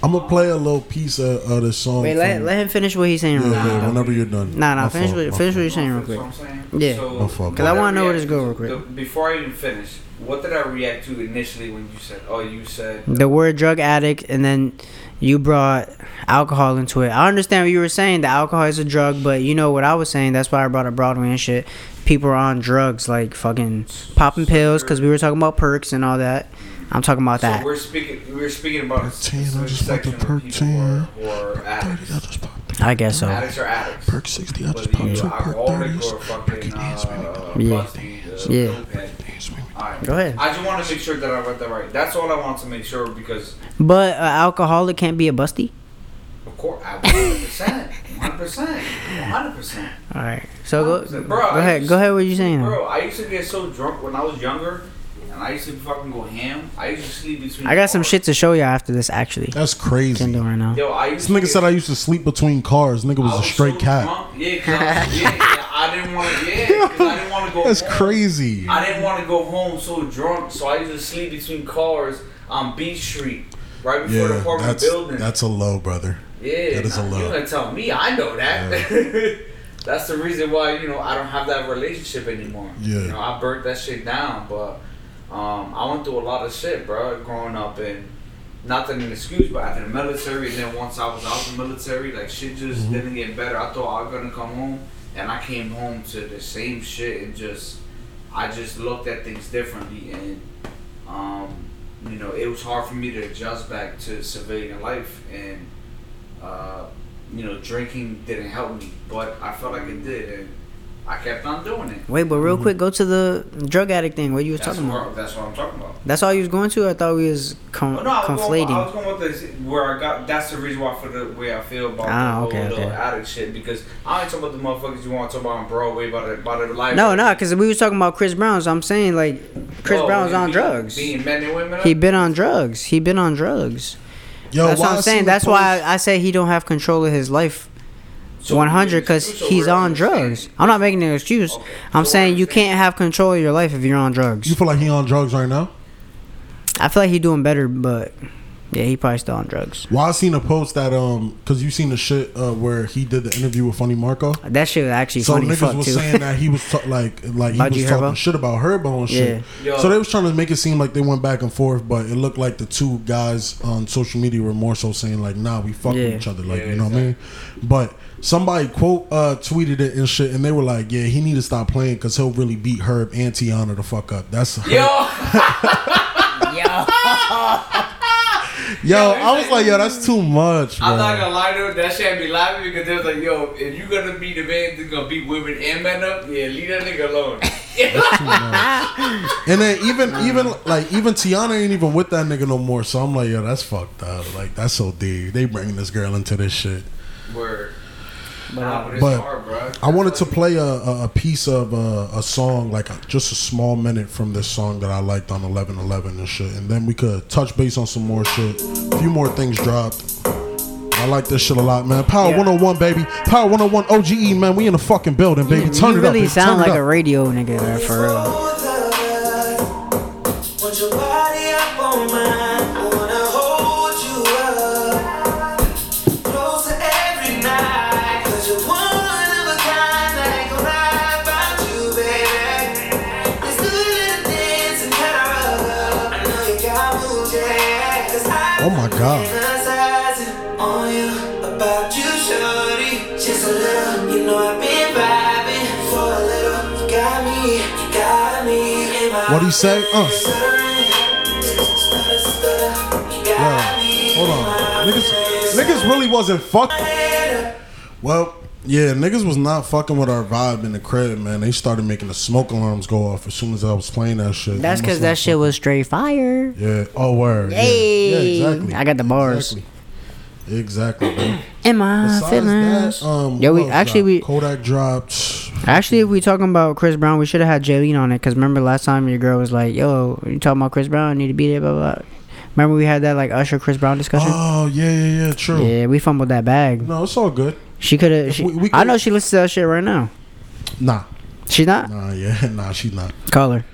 I'm gonna play a little piece of, of this song. Wait, let, let him finish what he's saying. yeah, real yeah, quick, whenever you're done. Nah, nah, My finish fault, what- finish what you're saying real quick. I'm saying. Yeah. So, My fault, what bro. 'Cause I wanna know where this go real quick. the- Before I even finish, what did I react to initially when you said, "Oh, you said"? The word drug addict, and then you brought alcohol into it. I understand what you were saying. The alcohol is a drug, but you know what I was saying. That's why I brought up Broadway and shit. People are on drugs, like fucking popping pills, because we were talking about perks and all that. I'm talking about So that. we're speaking. We're speaking about a 10, I specific just want the section of perk people who are, 10. who are addicts. I just popped. I guess so. Addicts are addicts. Perk 60, I just Whether popped you're two perk alcoholic 30s. or fucking uh, Yeah. busty, Yeah. dopehead. Go ahead. I just want to make sure that I read that right. That's all I want to make sure because, But an alcoholic can't be a busty. of course, I 100%, 100%, 100%. All right. So go, Bro, go ahead. used- Go ahead. What you saying? Bro, I used to get so drunk when I was younger, and I used to fucking go ham. I used to sleep between. I got some shit to show you after this. Actually, That's crazy. can right now. Yo, I used This to nigga get- said I used to sleep between cars. Nigga was I a straight so cat. drunk. Yeah, 'cause I, was- yeah, yeah, I didn't want to. Yeah, because I didn't want to [laughs] go. That's home. crazy. I didn't want to go home so drunk, so I used to sleep between cars on Beach Street, right before the apartment that's building. that's a low, brother. yeah, that is a nah, low. You gonna tell me? I know that. [laughs] that's the reason why you know I don't have that relationship anymore. Yeah. You know, I burnt that shit down, but um, I went through a lot of shit, bro, growing up and. nothing an excuse, but after the military, and then once I was out of the military, like shit just Mm-hmm. didn't get better. I thought I was gonna come home, and I came home to the same shit, and just I just looked at things differently, and um, you know, it was hard for me to adjust back to civilian life, and uh, you know, drinking didn't help me, but I felt like it did, and I kept on doing it. Wait, but real quick, go to the drug addict thing. What you was That's talking what, about? that's what I'm talking about. That's all you was going to. I thought we was com- Oh, no, I was, going, conflating. I was going with this where I got. That's the reason why I feel the way I feel about Ah, the whole okay, little okay. addict shit. Because I ain't talking about the motherfuckers you want to talk about on Broadway about the about the life. No, no, because we was talking about Chris Brown. So I'm saying like Chris Oh, Brown's on being- drugs. Being men and women. He been on drugs. He been on drugs. Yo, That's why what I I'm saying. seen the That's why I, I say he don't have control of his life. So 100 because he's on drugs. I'm not making an excuse. I'm saying you can't have control of your life if you're on drugs. You feel like he on drugs right now? I feel like he doing better, but yeah, he probably still on drugs. Well, I seen a post that um, cause you seen the shit uh, where he did the interview with Funny Marco. That shit was actually So funny as niggas fuck was too. saying that he was ta- like like he About was G talking Herbo? shit about Herbo and shit. Yeah. Yo. So they was trying to make it seem like they went back and forth, but it looked like the two guys on social media were more so saying like, "Nah, we fuck Yeah. with each other," like Yeah, you know what I mean. But somebody quote uh, tweeted it and shit, and they were like, "Yeah, he need to stop playing because he'll really beat Herb and Tiana the fuck up." That's Herb. Yo, [laughs] yo. [laughs] Yo, I was like, like- yo, that's too much, bro. I'm not gonna lie to it. That shit had me laughing because they was like, yo, if you gonna be the man that's gonna beat women and men up, yeah, leave that nigga alone. [laughs] And then even even like even Tiana ain't even with that nigga no more. So I'm like, yo, that's fucked up. Like that's so deep. They bringing this girl into this shit. Word. But, uh, but But hard. I wanted to play a, a, a piece of uh, a song, like a, just a small minute from this song that I liked on 1111 and shit. And then we could touch base on some more shit. A few more things dropped. I like this shit a lot, man. Power Yeah. 101, baby. Power 101 OGE, man. We in the fucking building, baby. you, Turn you it really up. baby. sound Turn like a radio nigga there, for real. My What'd he say? Uh. Yeah. Hold on. Niggas, niggas really wasn't fucking. Well, yeah, niggas was not fucking with our vibe in the crib, man. They started making the smoke alarms go off as soon as I was playing that shit. That's because that shit was straight fire. Yeah. Oh, word. Yeah. Yeah, exactly. I got the bars. Exactly. Exactly, man. In my Besides feelings. that, um, Yo, we else actually we? Kodak dropped. actually if we talking about Chris Brown, we should have had Jaylene on it. Cause remember last time your girl was like, "Yo, you talking about Chris Brown? Need to be there." Blah blah. blah. Remember we had that like Usher Chris Brown discussion. Oh yeah, yeah, yeah. True. yeah, we fumbled that bag. No, it's all good. She could have. If we- we I know she listens to that shit right now. Nah, She's not. nah, yeah, [laughs] nah. She's not. Call her.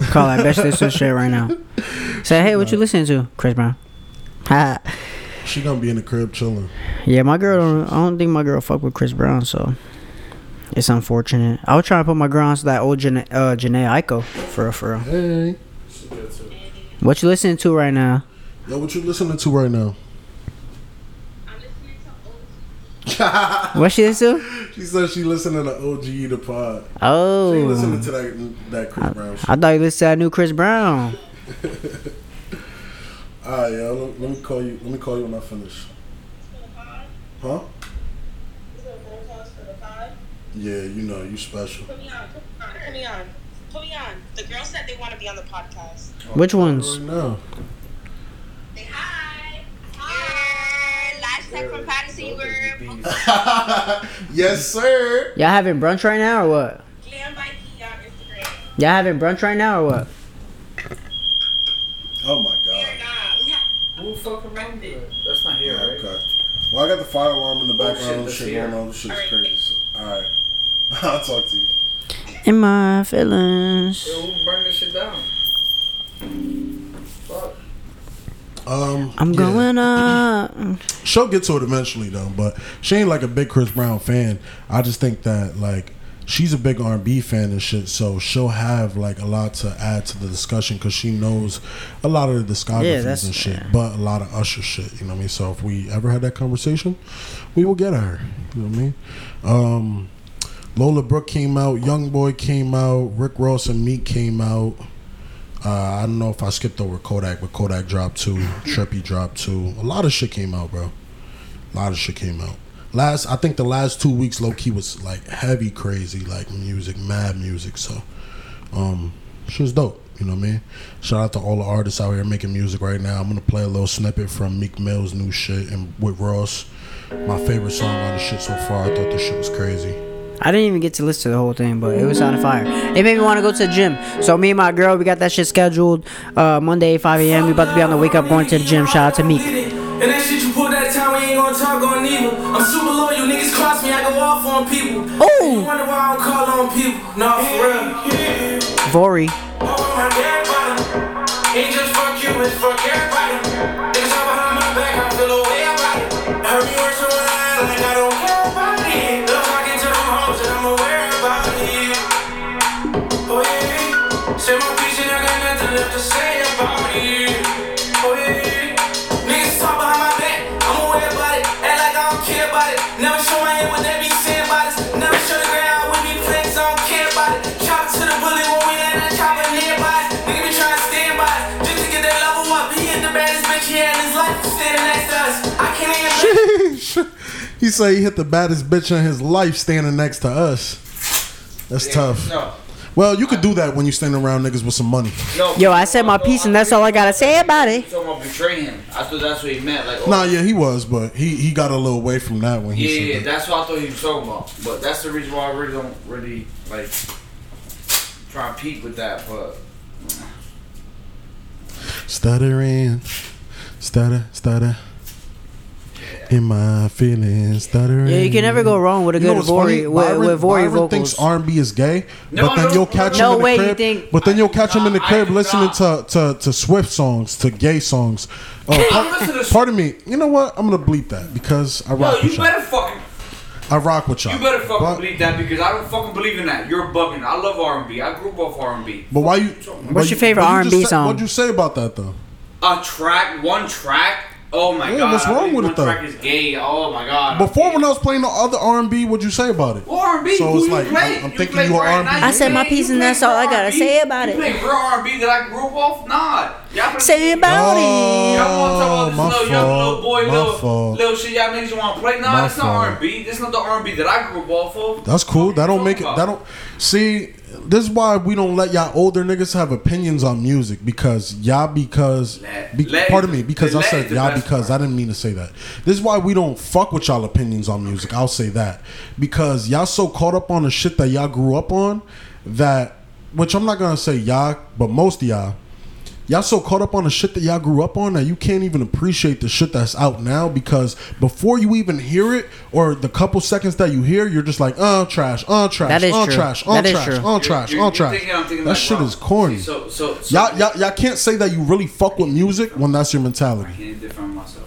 Call her. I bet she listens to shit right now. [laughs] Say, hey, what you listening to? Chris Brown. [laughs] Ha. She gonna be in the crib chilling. Yeah, my girl. Don't, I don't think my girl fuck with Chris Brown, so it's unfortunate. I was trying to put my girl onto that old Jhené, uh, Jhené Aiko for real, for real. Hey, What you listening to right now? yo, what you listening to right now? I'm listening to. What she listen to? She said she listening to OGE the pod. Oh, she listening to that that Chris Brown shit. I thought you listened to that new Chris Brown. [laughs] All right, yo, let, let me call you. Let me call you when I finish. Huh? Yeah, you know you special. Put me on. Put me on. Put me on. The girls said they want to be on the podcast. Oh, Which ones? Right now. Say hi. Hi. Last check from Paterson, you [laughs] yes, sir. Y'all having brunch right now or what? Glam by Key on Instagram. Y'all having brunch right now or what? Oh my They're god. not. We have Who fucking around it? That's not here, right? Okay. Well, I got the fire alarm in the Oh, shit, background. that's shit going on. This shit's Alright. crazy. So, all right. [laughs] I'll talk to you. In my feelings. Yo, who burned this shit down? Fuck. Um, I'm yeah. going up. She'll get to it eventually though, but she ain't like a big Chris Brown fan. I just think that like she's a big R&B fan and shit, so she'll have like a lot to add to the discussion because she knows a lot of the discographies Yeah, and shit, yeah. but a lot of Usher shit. You know what I mean? So if we ever had that conversation, we will get her. You know what I mean? Um, Lola Brooke came out, Young Boy came out, Rick Ross and Meek came out. Uh, I don't know if I skipped over Kodak, but Kodak dropped two. Trippie dropped two. A lot of shit came out, bro. A lot of shit came out. Last, I think the last two weeks, low key was like heavy, crazy, like music, mad music. So, um, shit's dope. You know what I mean? Shout out to all the artists out here making music right now. I'm gonna play a little snippet from Meek Mill's new shit and with Ross. My favorite song on the shit so far. I thought this shit was crazy. I didn't even get to listen to the whole thing, but it was sounding fire. It made me want to go to the gym. So me and my girl, we got that shit scheduled. Uh, Monday, 5 a.m. We about to be on the wake up going to the gym. Shout out to Meek. And that shit you pull that time, we ain't gonna talk on evil. I'm super loyal, niggas cross me, I go off on people. Ooh. You wonder why I don't call on people? No, for real. Vory. Oh, my everybody. Ain't just fuck you, it's fuck everybody. He said he hit the baddest bitch in his life standing next to us. That's tough. No. Well, you could do that when you standing around niggas with some money. No, Yo, I said my piece, and that's all I gotta say about it. So I'm betray him. I thought that's what he meant. Like, oh, Nah, yeah, he was, but he he got a little away from that when he yeah, yeah, that. that's what I thought he was talking about. But that's the reason why I really don't really like try and peek with that. But Stuttering, stutter, stutter. In my feelings, stuttering. Yeah, you can never go wrong with a You know good what's Vory funny? with, with Vory Byron vocals. thinks R&B is gay, No, but then you'll catch no him in way the you crib. think- but then you'll catch him in the I crib do listening to, to to Swift songs, to gay songs. Oh, par- pardon me. You know what? I'm gonna bleep that because I yo, rock you with y'all. better fucking I rock with y'all. you better fucking But, believe that because I don't fucking believe in that. You're bugging. I love R&B. I grew up off R&B. but why you? What's but your you- favorite you R&B song? What'd you say about that though? A track, one track. Oh my Yeah, god. what's I wrong with one it, though? track is gay. Oh my god. Before when I was playing the other R&B, what'd you say about it? Well, R&B. So it's you like, play? I'm- I'm You thinking you a Brian R&B. I said my piece and that's all I gotta R&B? say about You it. play real R&B that I grew up off? Nah. Y'all Say about it. Y'all want to talk Oh, about my this little young little fault. boy, My little, fault. little shit y'all niggas want to play? Nah, My that's not. R&B. This not the R&B that I grew up off of. That's cool. That don't make it. That don't see. This is why we don't let y'all older niggas have opinions on music because y'all because be, pardon me because I said y'all because I didn't mean to say that. This is why we don't fuck with y'all opinions on music. I'll say that because y'all so caught up on the shit that y'all grew up on that which I'm not gonna say y'all, but most of y'all. Y'all so caught up on the shit that y'all grew up on that you can't even appreciate the shit that's out now because before you even hear it or the couple seconds that you hear, you're just like, uh, trash, uh, trash, That is uh, true. trash, uh, That is trash, true. uh, trash, you're- uh, trash. thinking- I'm thinking That like, shit wow. is corny. So, so, so Y'all, y'all, y'all can't say that you really fuck with music when that's your mentality. I can't defend myself.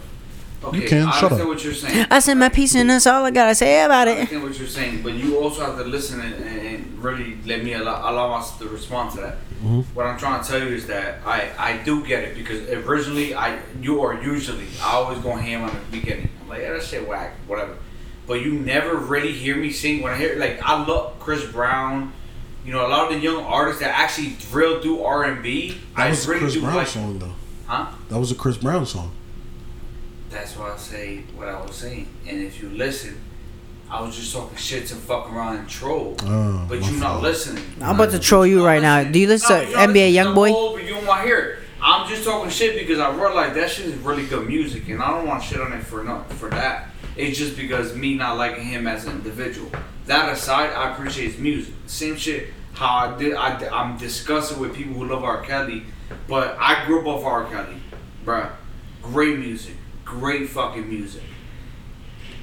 Okay, can. I Shut understand up. what you're saying. I said my piece, and that's all I gotta say about it. I understand what you're saying, but you also have to listen and, and, and really let me allow, allow myself to respond to that. Mm-hmm. What I'm trying to tell you is that I, I do get it because originally I you are usually I always go ham on the beginning. I'm like, yeah, that shit whack, whatever. But you never really hear me sing when I hear like I love Chris Brown. You know, a lot of the young artists that actually drill through R and B. That I was a really Chris do Brown like. song though. Huh? That was a Chris Brown song. That's why I say what I was saying. And if you listen, I was just talking shit to fuck around and troll. Oh, but my you not listening. I'm about to troll you right now. Do you listen to you're NBA listening YoungBoy? old, But you don't want to hear it. I'm just talking shit because I realize that shit is really good music, and I don't want shit on it for no, for that. It's just because me not liking him as an individual. That aside, I appreciate his music. Same shit. How I did, I, I'm disgusted with people who love R. Kelly, but I grew up off R. Kelly, bruh. Great music, great fucking music.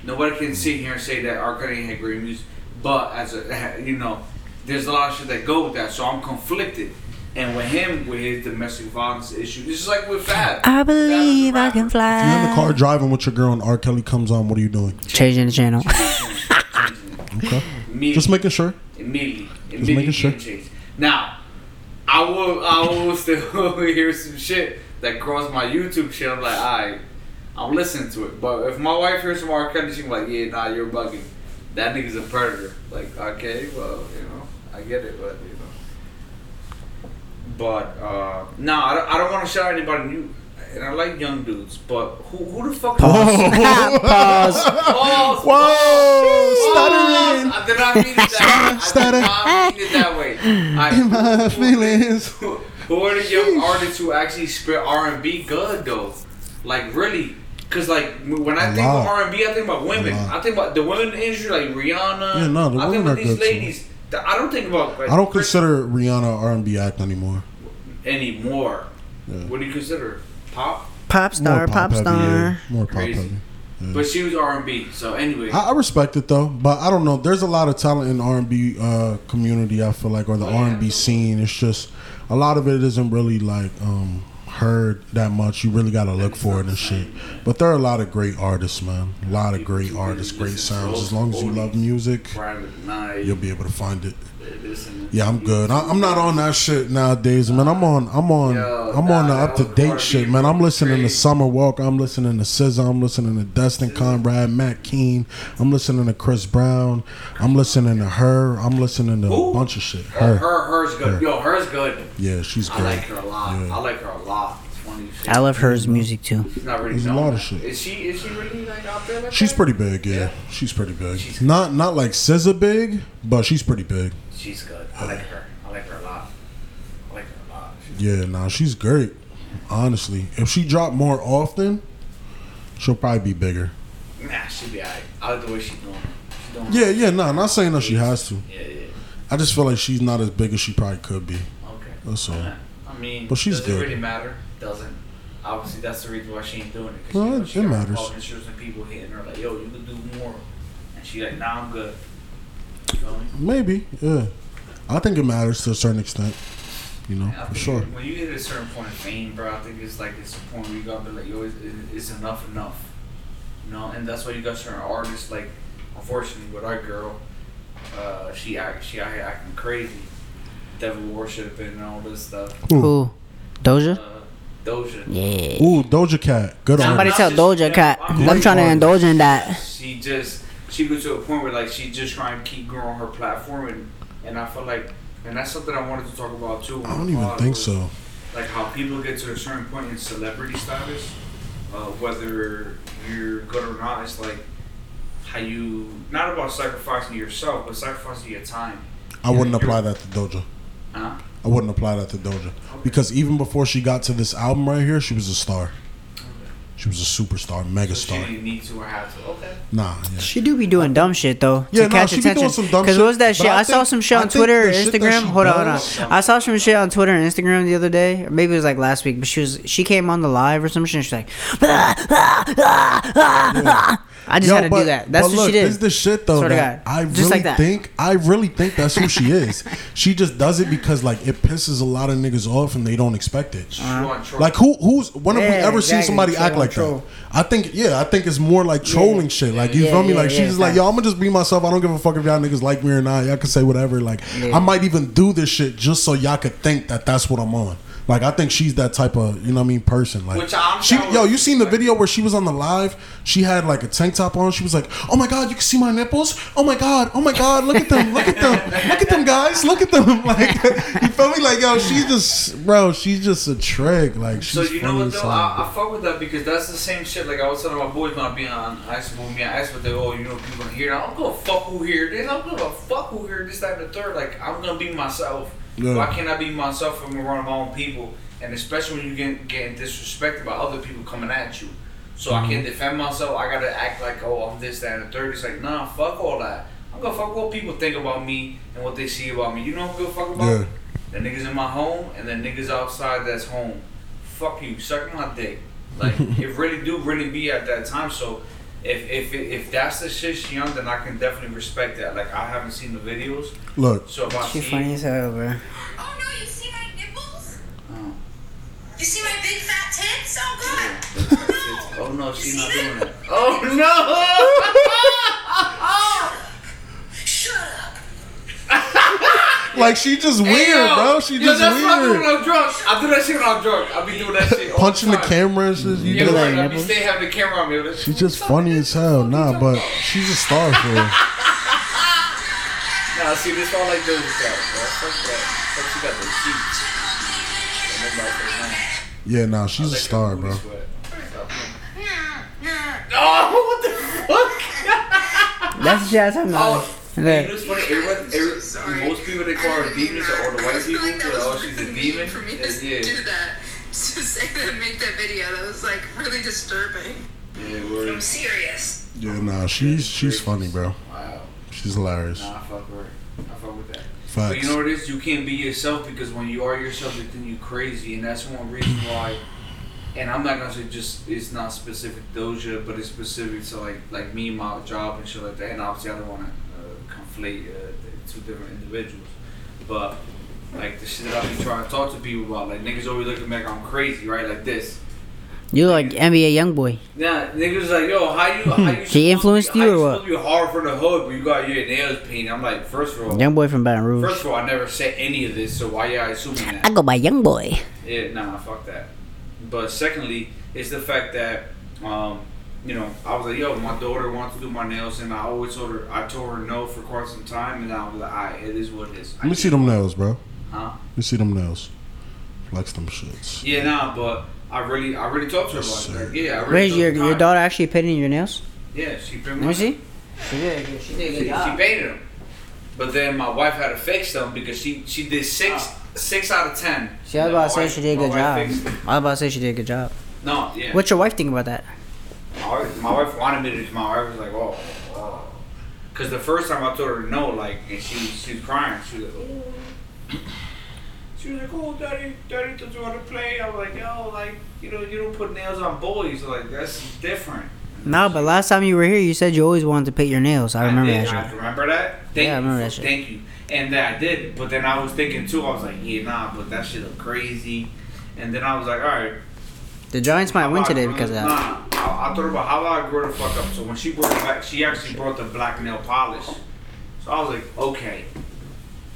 Nobody can sit here and say that R. Kelly had great music, but as a [laughs] you know, there's a lot of shit that go with that. So I'm conflicted. And with him, with his domestic violence issue, it's just like with Fab. I believe I can fly. If you're in the car driving with your girl and R. Kelly comes on, what are you doing? Changing the channel. [laughs] Okay. Immediately. Just making sure. immediately, Just making sure. change. Now, I will, I will [laughs] still hear some shit that cross my YouTube shit. I'm like, alright, I'm listening to it. But if my wife hears some R. Kelly, she's like, yeah, nah, you're bugging. That nigga's a predator. Like, okay, well, you know, I get it, but you know. But uh, no, I don't, I don't want to shout anybody new. And I like young dudes, but who, who the fuck? Pause. [laughs] Pause, Whoa, stuttering. I did not mean it that way. Stutter. I did not mean it that way. I, In [laughs] [laughs] my feelings. Who, who are the young artists who actually spit R and B good though? Like really? Cause like when I A think of. R and B, I think about women. I think about the women in the industry like Rihanna. Yeah, no, the I think women about are these good, too. ladies. Th- I don't think about. Like, I don't Chris- consider Rihanna R and B act anymore. anymore. Yeah. What do you consider? Pop. Pop star, pop heavy, star. yeah. More pop Crazy. heavy. But she was R and B. So anyway, I, I respect it though, but I don't know. There's a lot of talent in R and B uh, community. I feel like, or the Oh. R and B scene. It's just a lot of it isn't really like um, heard that much. You really got to look for it and shit. But there are a lot of great artists, man. A lot of great artists, great sounds. As long as you love music, you'll be able to find it. Listen. Yeah, I'm good. I, I'm not on that shit nowadays, man. I'm on. I'm on. Yo, I'm on the up to date shit, man. I'm listening to. Summer Walk. I'm listening to SZA. I'm listening to Destin Conrad, Matt Keen. I'm listening to Chris Brown. I'm listening to her. I'm listening to a bunch of shit. Her, Her. her, her's good. Her. Yo, her's good. Yeah, she's good. I like her a lot. Yeah. I like her a lot. It's funny. as shit. I love hers music too. She's not really There's a lot of shit. Is she? Is she really like out there? Like She's that? pretty big. Yeah, Yeah. she's pretty big. She's- Not not like SZA big, but she's pretty big. She's good. I like her. I like her a lot. I like her a lot. She's Yeah, nah, she's great. Honestly, if she dropped more often, she'll probably be bigger. Nah, she'll be alright. I like the way she's doing doing Yeah, yeah, nah, I'm not saying that she has to. Yeah, yeah. I just feel like she's not as big as she probably could be. Okay. That's all. I mean, But she's does good. it really matter? Doesn't. Obviously, that's the reason why she ain't doing it. No, she, know it- she it matters. involved in shoots and people hitting her like, "Yo, you could do more," and she like, "Nah, I'm good." You feel me? Maybe, yeah. I think it matters to a certain extent. You know, And for sure. When you hit a certain point of fame, bro, I think it's like it's a point where you gotta be like, "Yo, it's, it's enough, enough." You know, and that's why you got certain artists like, unfortunately, with our girl, uh, she act, she out here acting crazy, devil worshiping and all this stuff. Who? Who? Doja? Uh, Doja. Yeah. Ooh, Doja Cat. Good on Somebody her. tell Doja Cat. I'm trying to indulge in that. she just she got to a point where like she just trying to keep growing her platform and and I feel like and that's something I wanted to talk about too. I don't even think so. Like how people get to a certain point in celebrity status, uh, whether you're good or not. It's like how you not about sacrificing yourself, but sacrificing your time. I wouldn't apply that to Doja. Huh? I wouldn't apply that to Doja because even before she got to this album right here, she was a star. She was a superstar, megastar. So she didn't need to or have to. Okay. Nah, yeah. She do be doing dumb shit though Yeah, to nah, catch she be doing attention. some dumb Cause shit, what was that shit? I I, saw some shit on Twitter or the shit that Instagram. she Hold on, hold on. I saw some shit on Twitter and Instagram the other day, or maybe it was like last week. But she was she came on the live or some shit. And she's like, I just Yo, had to but- do that. That's what look, she did. This is the shit though that. I really like that. think I really think that's who she [laughs] is. she just does it because like it pisses a lot of niggas off and they don't expect it. Uh-huh. Want. Like who who's when have we Yeah, ever seen somebody act like troll. that? I think yeah, I think it's more like trolling shit. Like you Yeah, feel me? yeah, like she's yeah, just like, yo, I'm gonna just be myself. I don't give a fuck if y'all niggas like me or not. Y'all can say whatever. Like I might even do this shit just so y'all could think that that's what I'm on. Like I think she's that type of you know what I mean person. Like Which I'm she, yo, you seen the video where she was on the live? She had like a tank top on. She was like, "Oh my god, you can see my nipples. Oh my god, oh my god, look at them, look at them, look at them guys, look at them." [laughs] Like you feel me? Like yo, she's just bro, she's just a trick. Like she's So you know what though? I, I fuck with that because that's the same shit. Like I was telling my boys when I be on uh, ice with me, I asked what they oh you know people gonna hear. I don't give a fuck who hear this. I don't give a fuck who hear this, that, and the third. Like I'm gonna be myself. Yeah. Why can't I be myself I'm around my own people? And especially when you get getting disrespected by other people coming at you. So I Mm-hmm. can't defend myself. I gotta act like oh I'm this, that, and the third. It's like nah, fuck all that. I'm gonna fuck what people think about me and what they see about me. You know give a fuck about? Yeah. The niggas in my home and the niggas outside that's home. Fuck you, suck my dick. Like [laughs] it really do really be at that time. So if if if that's the shit she on, then I can definitely respect that. Like I haven't seen the videos, Look, so if I She see, funny as hell, bro. Oh no, you see my nipples? Oh. You see my big fat tits? Oh god. oh no, she's not doing it. Oh no. [laughs] Oh. [laughs] Shut up. [laughs] like she just no! weird, Hey, yo, bro. She yo, just that's what I do when weird. I'm drunk. I do that shit when I'm drunk. I be doing that shit. all Punching the time. camera and shit. You Yeah, do right. that. I be stay having the camera on me. That's- She's just funny as hell. Nah, but she's a star for real. [laughs] Nah, see, this all like those guys, bro. Fuck that. Fuck, she got the cheeks. And nobody says nothing. Yeah, nah, she's a star, bro. sweat. [laughs] Oh, what the fuck? That's the shit I'm talking about. Oh, you know Look, what's funny? Everyone, every, most people they call her demons or the white people. Like, that was oh, she's a really demon. For me to Yeah, do that, [laughs] to say that, make that video, that was like really disturbing. yeah, I'm serious. Yeah, nah, she's she's funny, bro. wow. She's hilarious. Nah, I fuck her. I fuck with that. But you know what it is? You can't be yourself because when you are yourself, they think you crazy, and that's one reason why. And I'm not gonna say just it's not specific Doja, but it's specific to like like me, my job and shit like that. And obviously, I don't want to uh, conflate uh, two different individuals, but like the shit that I be trying to talk to people about, like niggas always looking like I'm crazy, right? Like this. you like NBA YoungBoy. Nah, niggas like, yo, how you, how you? [laughs] She influenced be- you or Supposed to be hard for the hood, but you got your nails painted. I'm like, first of all, YoungBoy from Baton Rouge. first of all, I never said any of this, so why y'all assuming that? I go by YoungBoy. Yeah, nah, fuck that. But secondly, it's the fact that, um, you know, I was like, yo, my daughter wants to do my nails, and I always told her, I told her no for quite some time, and I was like, alright, it is what it is. Let me see them nails, bro. Huh? Let me see them nails. Flex them shits. Yeah, nah, but I really, I really talked to her Yes, about sir. that. Yeah, I really Where's took your the your daughter actually painting your nails? Yeah, she painted. Let me much. see. She did. She did a She, she painted them. But then my wife had to fix them because she she did six six out of ten. She I was about to say wife- she did a good job. fixed. I was about to say she did a good job. No, yeah. What's your wife think about that? My wife, my wife wanted me to. My wife was like, oh, oh. Cause the first time I told her no, like, and she she was crying. She was like, oh. [clears throat] She was like, oh, daddy, daddy doesn't want to play. I was like, yo, like, you know, you don't put nails on boys. Like, that's different. No, but last time you were here, you said you always wanted to paint your nails. I remember did. that I remember that. Thank Yeah, I you remember for- that shit. Thank you. And then I did, but then I was thinking too. I was like, yeah, nah, but that shit look crazy. And then I was like, all right, The Giants might win today because of that. Nah, I, I thought about how about I grow the fuck up. So when she brought the back, she actually brought the black nail polish. So I was like, okay.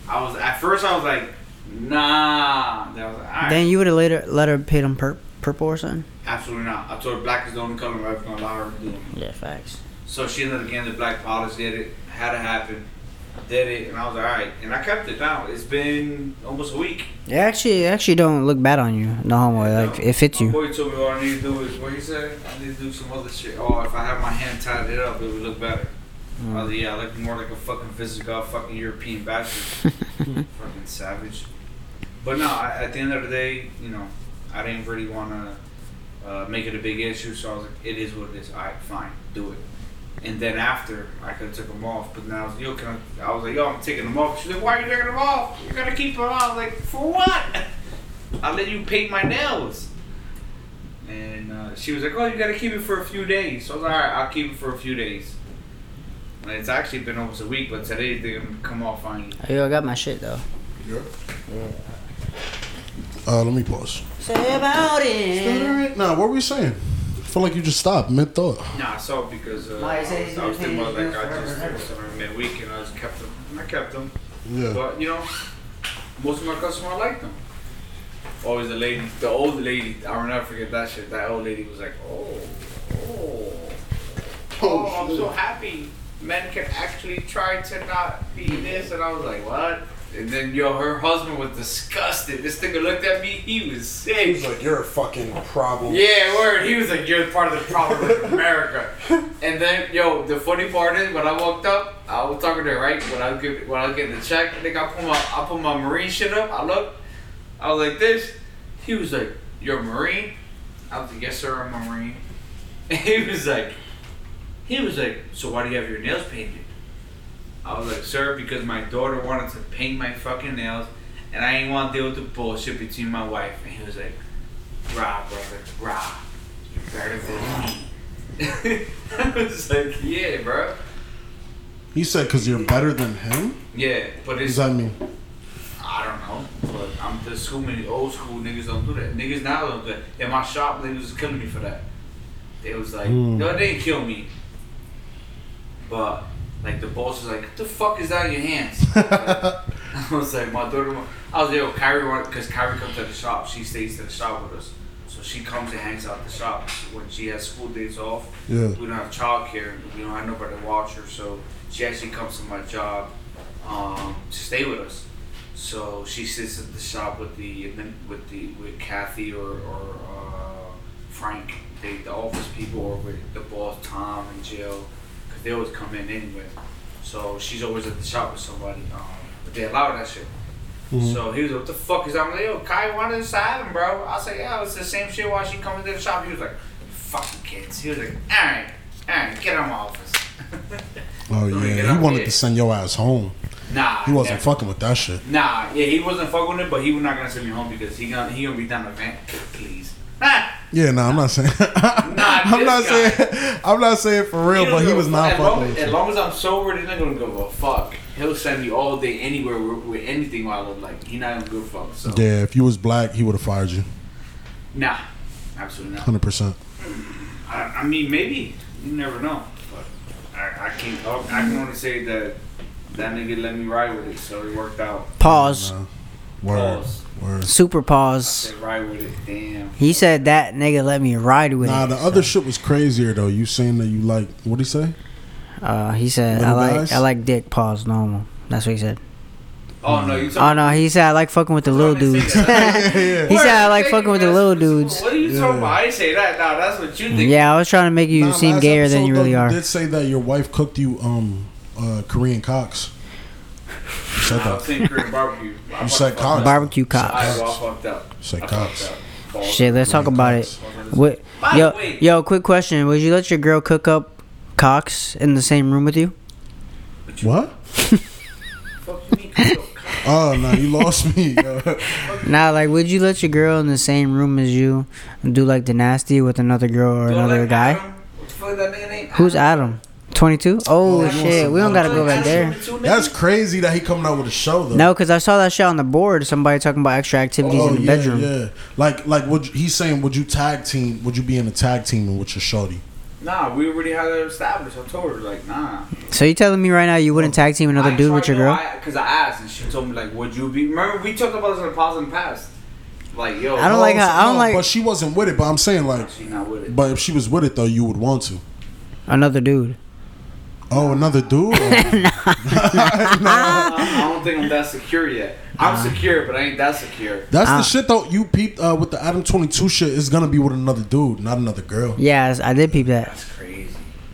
I was at first I was like, nah. Then I was like, right. Then you would have later let her paint them pur- purple or something. Absolutely not. I told her black is the only color I'm ever gonna allow her to do. Yeah, facts. So she ended up getting the black polish. Did it. Had to happen. Did it, and I was like, all right. And I kept it now. It's been almost a week. It actually, it actually don't look bad on you. No homo. Like it fits My you. boy told me all I need to do is what he said. I need to do some other shit. Oh, if I have my hand tied it up, it would look better. Mm. I was like, yeah, I look more like a fucking physical fucking European bastard. [laughs] fucking savage. But no, I, at the end of the day, you know, I didn't really want to uh, make it a big issue, so I was like, it is what it is. All right, fine, do it. And then after, I could have took them off, but then I was, yo, can I, I was like, yo, I'm taking them off. She's like, why are you taking them off? You're gonna keep them on. I was like, for what? [laughs] I let you paint my nails. And uh, she was like, oh, you gotta keep it for a few days. So I was like, all right, I'll keep it for a few days. And it's actually been almost a week, but today they're gonna come off finally. Yo, I got my shit though. Yeah. Uh, let me pause. Say about it. Nah, what were we saying? I feel like you just stopped mid thought. Nah, I saw because uh, No, he said he's I was thinking about pay like his I bills just forever did something midweek and I just kept them. I kept them, Yeah. but you know, most of my customers like them. Always the lady, the old lady. I will never forget that shit. That old lady was like, oh, oh, oh, I'm so happy. Men can actually try to not be this, and I was like, what? And then yo, her husband was disgusted. This nigga looked at me. He was sick. He was like, you're a fucking problem. Yeah, word. He was like, "You're part of the problem with America." [laughs] And then, yo, the funny part is, when I walked up, I was talking to her, right? When I was getting, when I was getting the check, I think I put my, I put my Marine shit up. I looked, I was like this. He was like, "You're a Marine?" I was like, "Yes, sir, I'm a Marine." And [laughs] he was like, he was like, "So why do you have your nails painted?" I was like, "Sir, because my daughter wanted to paint my fucking nails, and I ain't want to deal with the bullshit between my wife." And he was like. Rah, brother, rah. You're better than me. [laughs] I was like, yeah, bro. He said, because you're better than him? Yeah, but What it's, does that mean? I don't know. But I'm just school many old school niggas don't do that. Niggas now don't do that. In my shop, niggas was killing me for that. They was like, Hmm. no, they didn't kill me. But, like, the boss was like, what the fuck is that in your hands? [laughs] I was like, my daughter, I was there with Kyrie, because Kyrie comes to the shop. She stays to the shop with us. So she comes and hangs out at the shop when she has school days off. Yeah. We don't have childcare. We don't have nobody to watch her. So she actually comes to my job um, to stay with us. So she sits at the shop with the with the with Kathy or or uh, Frank, they, the office people, or with the boss Tom and Jill, because they always come in anyway. So she's always at the shop with somebody. Um, but they allow that shit. So he was like, "What the fuck is that?" I'm like, "Yo, Kai wanted to have him, bro." I was like, "Yeah, it's the same shit." While she coming to the shop, he was like, "Fucking kids." He was like, "All right, all right, get out of my office." Oh, [laughs] So yeah. He wanted here. to send your ass home. Nah, He wasn't never. fucking with that shit. Nah, yeah, he wasn't fucking with it, but he was not gonna send me home because he gonna he gonna be down the van. Please. Ah, Yeah, no, I'm not saying. [laughs] [laughs] I'm not guy. saying. I'm not saying for real, don't but he was not as long, fucking with As long as I'm sober, this not gonna give a fuck. He'll send me all day anywhere with, with anything while I'm like, he not gonna give a fuck. So Yeah, if you was black, he would have fired you. nah, absolutely not. Hundred percent. I, I mean, maybe you never know, but I, I can't. I can only say that that nigga let me ride with it, so it worked out. Pause. Word. Pause. Word. Super pause. Said ride with it. Damn. He said that nigga let me ride with Nah, it. the other shit was crazier though. You saying that you like what would he say? Uh, he said I like guys? I like dick. Pause. Normal. That's what he said. Oh no, you Oh no, he said I like fucking with the little dudes. [laughs] he [laughs] said I like fucking with the little dudes. What are you Yeah. talking about? I didn't say that. Nah, that's what you think. Yeah, I was trying to make you Nah, seem gayer than episode, you though, really are. did say that your wife cooked you um uh Korean cocks. Said I was that. saying Korean barbecue. I You said fucked cock. up. Barbecue I, cops. well, I fucked up. Say I cocks. fucked up. Balls. Shit, let's talk about it. What? Yo, yo, quick question: Would you let your girl cook up cocks in the same room with you? What? Fuck you mean, cook up cock? [laughs] Oh no, you lost me. yo. [laughs] Nah, like, would you let your girl in the same room as you and do like the nasty with another girl or Don't another let guy? Adam- What the fuck that nigga name? Who's Adam? Twenty two? Oh Oh, shit, we don't gotta go back there. That's crazy that he coming out with a show though. No, because I saw that shit on the board. Somebody talking about extra activities Oh in the yeah, bedroom. yeah. Like, like, would you, he's saying? Would you tag team? Would you be in a tag team with your shorty? Nah, we already had that established. I told her like, nah. So you telling me right now you wouldn't tag team another I dude with your girl? Cause I asked and she told me like, would you be? Remember we talked about this in the pause in the past. Like, yo, I don't like how- I don't no, like- But she wasn't with it. But I'm saying like, She not with it. but if she was with it though, you would want to. Another dude. Oh, another dude. [laughs] [laughs] Or- I don't think I'm that secure yet. I'm secure, but I ain't that secure. That's Ah. the shit though. You peeped uh, with the Adam Twenty Two shit. Is gonna be with another dude, not another girl. Yeah, I did peep that. That's crazy.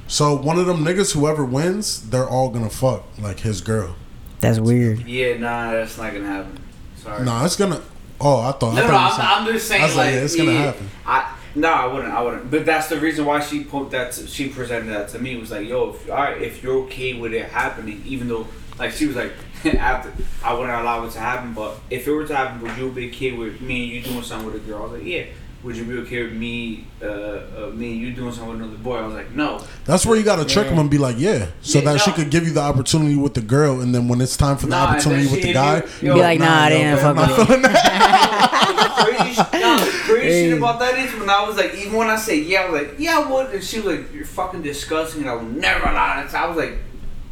So one of them niggas, whoever wins, they're all gonna fuck like his girl. That's weird. Yeah, nah, that's not gonna happen. Sorry. Nah, it's gonna. Oh, I thought. I No, no, thought you I'm, I'm just saying. I was like, like, yeah, it's gonna happen. I no, I wouldn't. I wouldn't. But that's the reason why she put that. To, she presented that to me. It was like, yo, if, all right, if you're okay with it happening, even though, like, she was like, [laughs] after I wouldn't allow it to happen, but if it were to happen, would you be okay with me and you doing something with a girl? I was like, yeah. Would you be okay with me, uh, uh, me and you doing something with another boy? I was like, no. That's where you gotta trick him and be like, yeah, so Yeah, that she could give you the opportunity with the girl, and then when it's time for the Nah, opportunity with the guy, you- you're Be like, nah, I yo, didn't I'm fuck not with it. feeling that. the crazy, sh- no, the crazy shit about that is when I was like, even when I say yeah, I was like, yeah, I would, and she was like, you're fucking disgusting, and I would never lie. it. So I was like,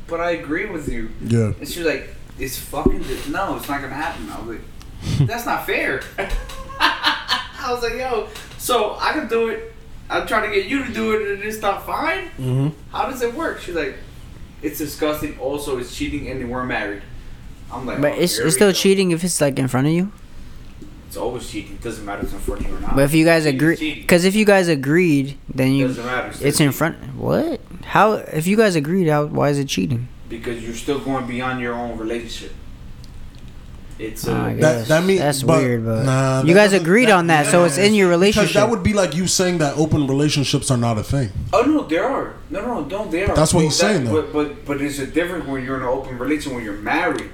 but I agree with you. Yeah. And she was like, it's fucking dis- no, it's not gonna happen. I was like, [laughs] that's not fair. [laughs] I was like, yo, so I can do it. I'm trying to get you to do it, and it's not fine. hmm How does it work? She's like, it's disgusting. Also, it's cheating, and we're married. I'm like, But oh, it's, it's still go. cheating if it's like in front of you. It's always cheating. It doesn't matter if it's in front of you or not. But if you guys agree, because if you guys agreed, then you doesn't matter. It's, it's in front. What? How? If you guys agreed, how? Why is it cheating? because you're still going beyond your own relationship. It's uh, Oh, That that means That's but, weird, but nah, you guys doesn't- agreed on that, so it's in your Because relationship. that would be like you saying that open relationships are not a thing. oh no, there are no, no, no, don't they are. That's what But he's that- saying, though. But but but it's a difference when you're in an open relationship when you're married.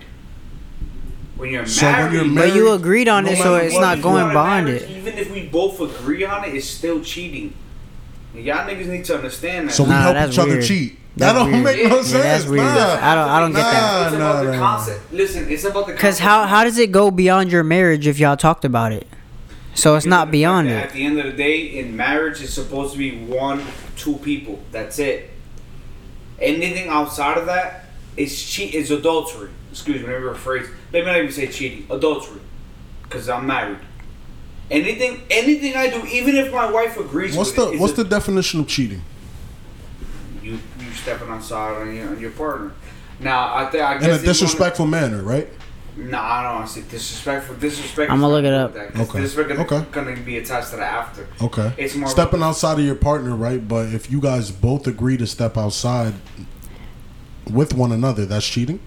When you're So when married, you're married, but you agreed on no it, so it's what, not going in a behind marriage, it. Even if we both agree on it, it's still cheating. Y'all niggas need to understand that. So we Nah, help that's each other weird. cheat. That's that don't weird. make no yeah, sense. that's weird. Nah. I don't- I don't get that. It's Nah, about nah, the nah. concept. Listen, it's about the Because how how does it go beyond your marriage if y'all talked about it? So it's not beyond it. At the end of the day, in marriage, it's supposed to be one, two people. That's it. Anything outside of that is cheat. Is adultery. Excuse me, let me rephrase. Let me not even say cheating. Adultery, because I'm married. Anything, anything I do, even if my wife agrees What's with the it, is what's a- the definition of cheating? You you stepping outside on your on your partner? Now I think I guess In a if you wanna- disrespectful manner, right? Nah, I don't want to say disrespectful. Disrespect. I'ma look it up. with that, 'cause Okay. Disrespect is Okay. gonna be attached to the after. Okay. It's more Stepping outside of your partner, right? But if you guys both agree to step outside with one another, that's cheating.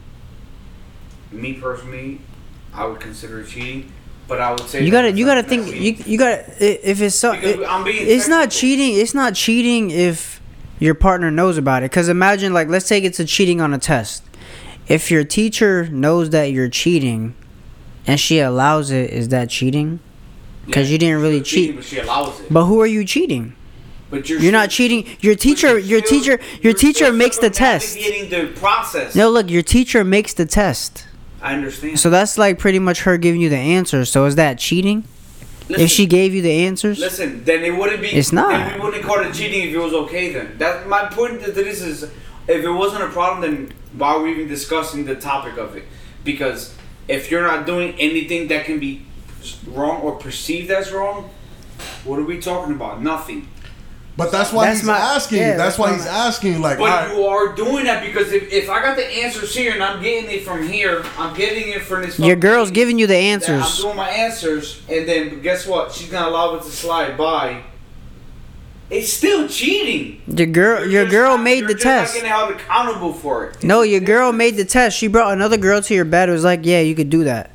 me personally, I would consider it cheating, but I would say You gotta you gotta think you you gotta if it's so it- I'm being it's not cheating it's not cheating if your partner knows about it. Because imagine like let's take it to cheating on a test. If your teacher knows that you're cheating and she allows it is that cheating? 'cause you didn't really she's cheating, cheat. but she allows it. but who are you cheating? But you're, you're not cheating. Your teacher your still- teacher your teacher makes the test. the process. no look your teacher makes the test. I understand. so that's like pretty much her giving you the answer. So is that cheating listen, if she gave you the answers listen, then it wouldn't be. It's not. Then we wouldn't call it cheating if it was okay. Then that my point to this is, if it wasn't a problem, then why are we even discussing the topic of it? Because if you're not doing anything that can be wrong or perceived as wrong, what are we talking about? Nothing. But that's why That's he's my- asking. yeah, you. That's, that's why my- he's asking. you, Like, But alright, you are doing that because if, if I got the answers here and I'm getting it from here, I'm getting it from this. your girl's thing, giving you the answers I'm doing my answers, and then guess what? She's gonna allow it to slide by. It's still cheating. Your girl, You're your just girl not- made you're the just not test. getting held accountable for it. No, your girl made the test. She brought another girl to your bed. It was like, yeah, you could do that,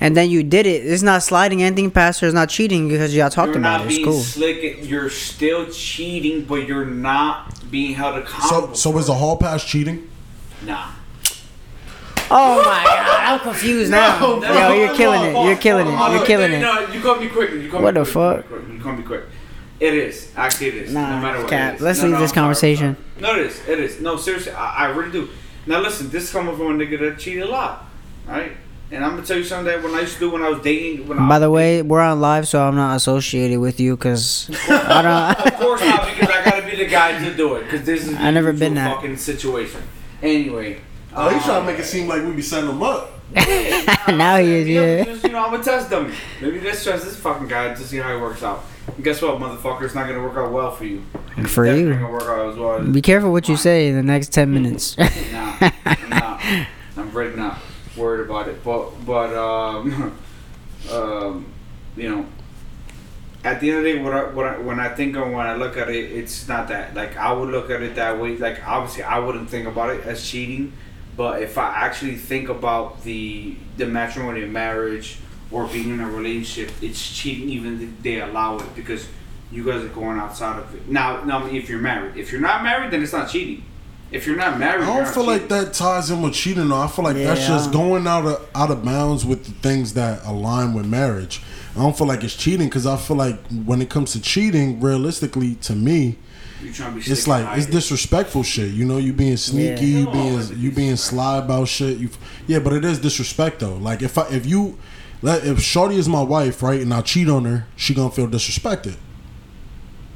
and then you did it. It's not sliding anything past her. It's not cheating because y'all talked You're about not it. It's being cool. slick. You're still cheating, but you're not being held So, accountable. so is a hall pass cheating? nah. Oh my god, I'm confused now. No, Yo, you're killing no, it. You're killing no, it. You're no, killing no, it. No, you call me quick. You call What me the quick, fuck? You call me quick. You call me quick. It is. Actually, it is. Nah, no matter what. Cap, it is. let's No, leave no, this I'm sorry, I'm conversation. sorry. No, it is. It is. No, seriously, I, I really do. Now listen, this is coming from a nigga that cheated a lot, right? And I'm gonna tell you something that when I used to do when I was dating. When I By was the way, we're on live, so I'm not associated with you because [laughs] I don't. Of course not, because I gotta be the guy to do it. Because this is I never been a that. fucking situation. Anyway. Oh, he's um, trying to make it seem like we be setting him up. [laughs] now he is, yeah. Just, you know, I'm a test dummy. Maybe let's test this fucking guy to see how he works out. And guess what, motherfucker? It's not gonna work out well for you. And it's For you. gonna work out as well. Be careful what you say in the next ten minutes. Nah, I'm not. [laughs] I'm really not worried about it. But but um, [laughs] um, you know, at the end of the day, what I, what I, when I think of when I look at it, it's not that. Like I would look at it that way. Like obviously, I wouldn't think about it as cheating. But if I actually think about the the matrimony of marriage or being in a relationship, it's cheating even if they allow it because you guys are going outside of it. Now, now if you're married, if you're not married, then it's not cheating. If you're not married, I don't not feel like that ties in with cheating. Though I feel like that's just going out of out of bounds with the things that align with marriage. I don't feel like it's cheating because I feel like when it comes to cheating, realistically, to me, You're to be it's like and it's disrespectful shit. You know, you being sneaky, Yeah. you being you being sly about shit. You, yeah, but it is disrespect though. Like if I if you if Shorty is my wife, right, and I cheat on her, she gonna feel disrespected.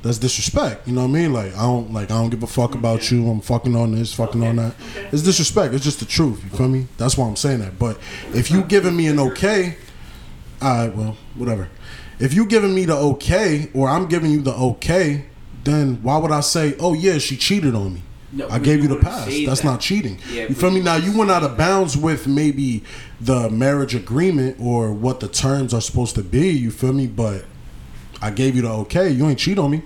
That's disrespect. You know what I mean? Like I don't like I don't give a fuck about you. I'm fucking on this, fucking on that. It's disrespect. It's just the truth. You feel me? That's why I'm saying that. But if you giving me an okay, all right, well, whatever. If you giving me the okay, or I'm giving you the okay, then why would I say, oh yeah, she cheated on me? No, I gave you you the pass. That's that. not cheating. Yeah, you feel me? Now you went out of bounds with maybe the marriage agreement or what the terms are supposed to be. You feel me? But I gave you the okay. You ain't cheat on me.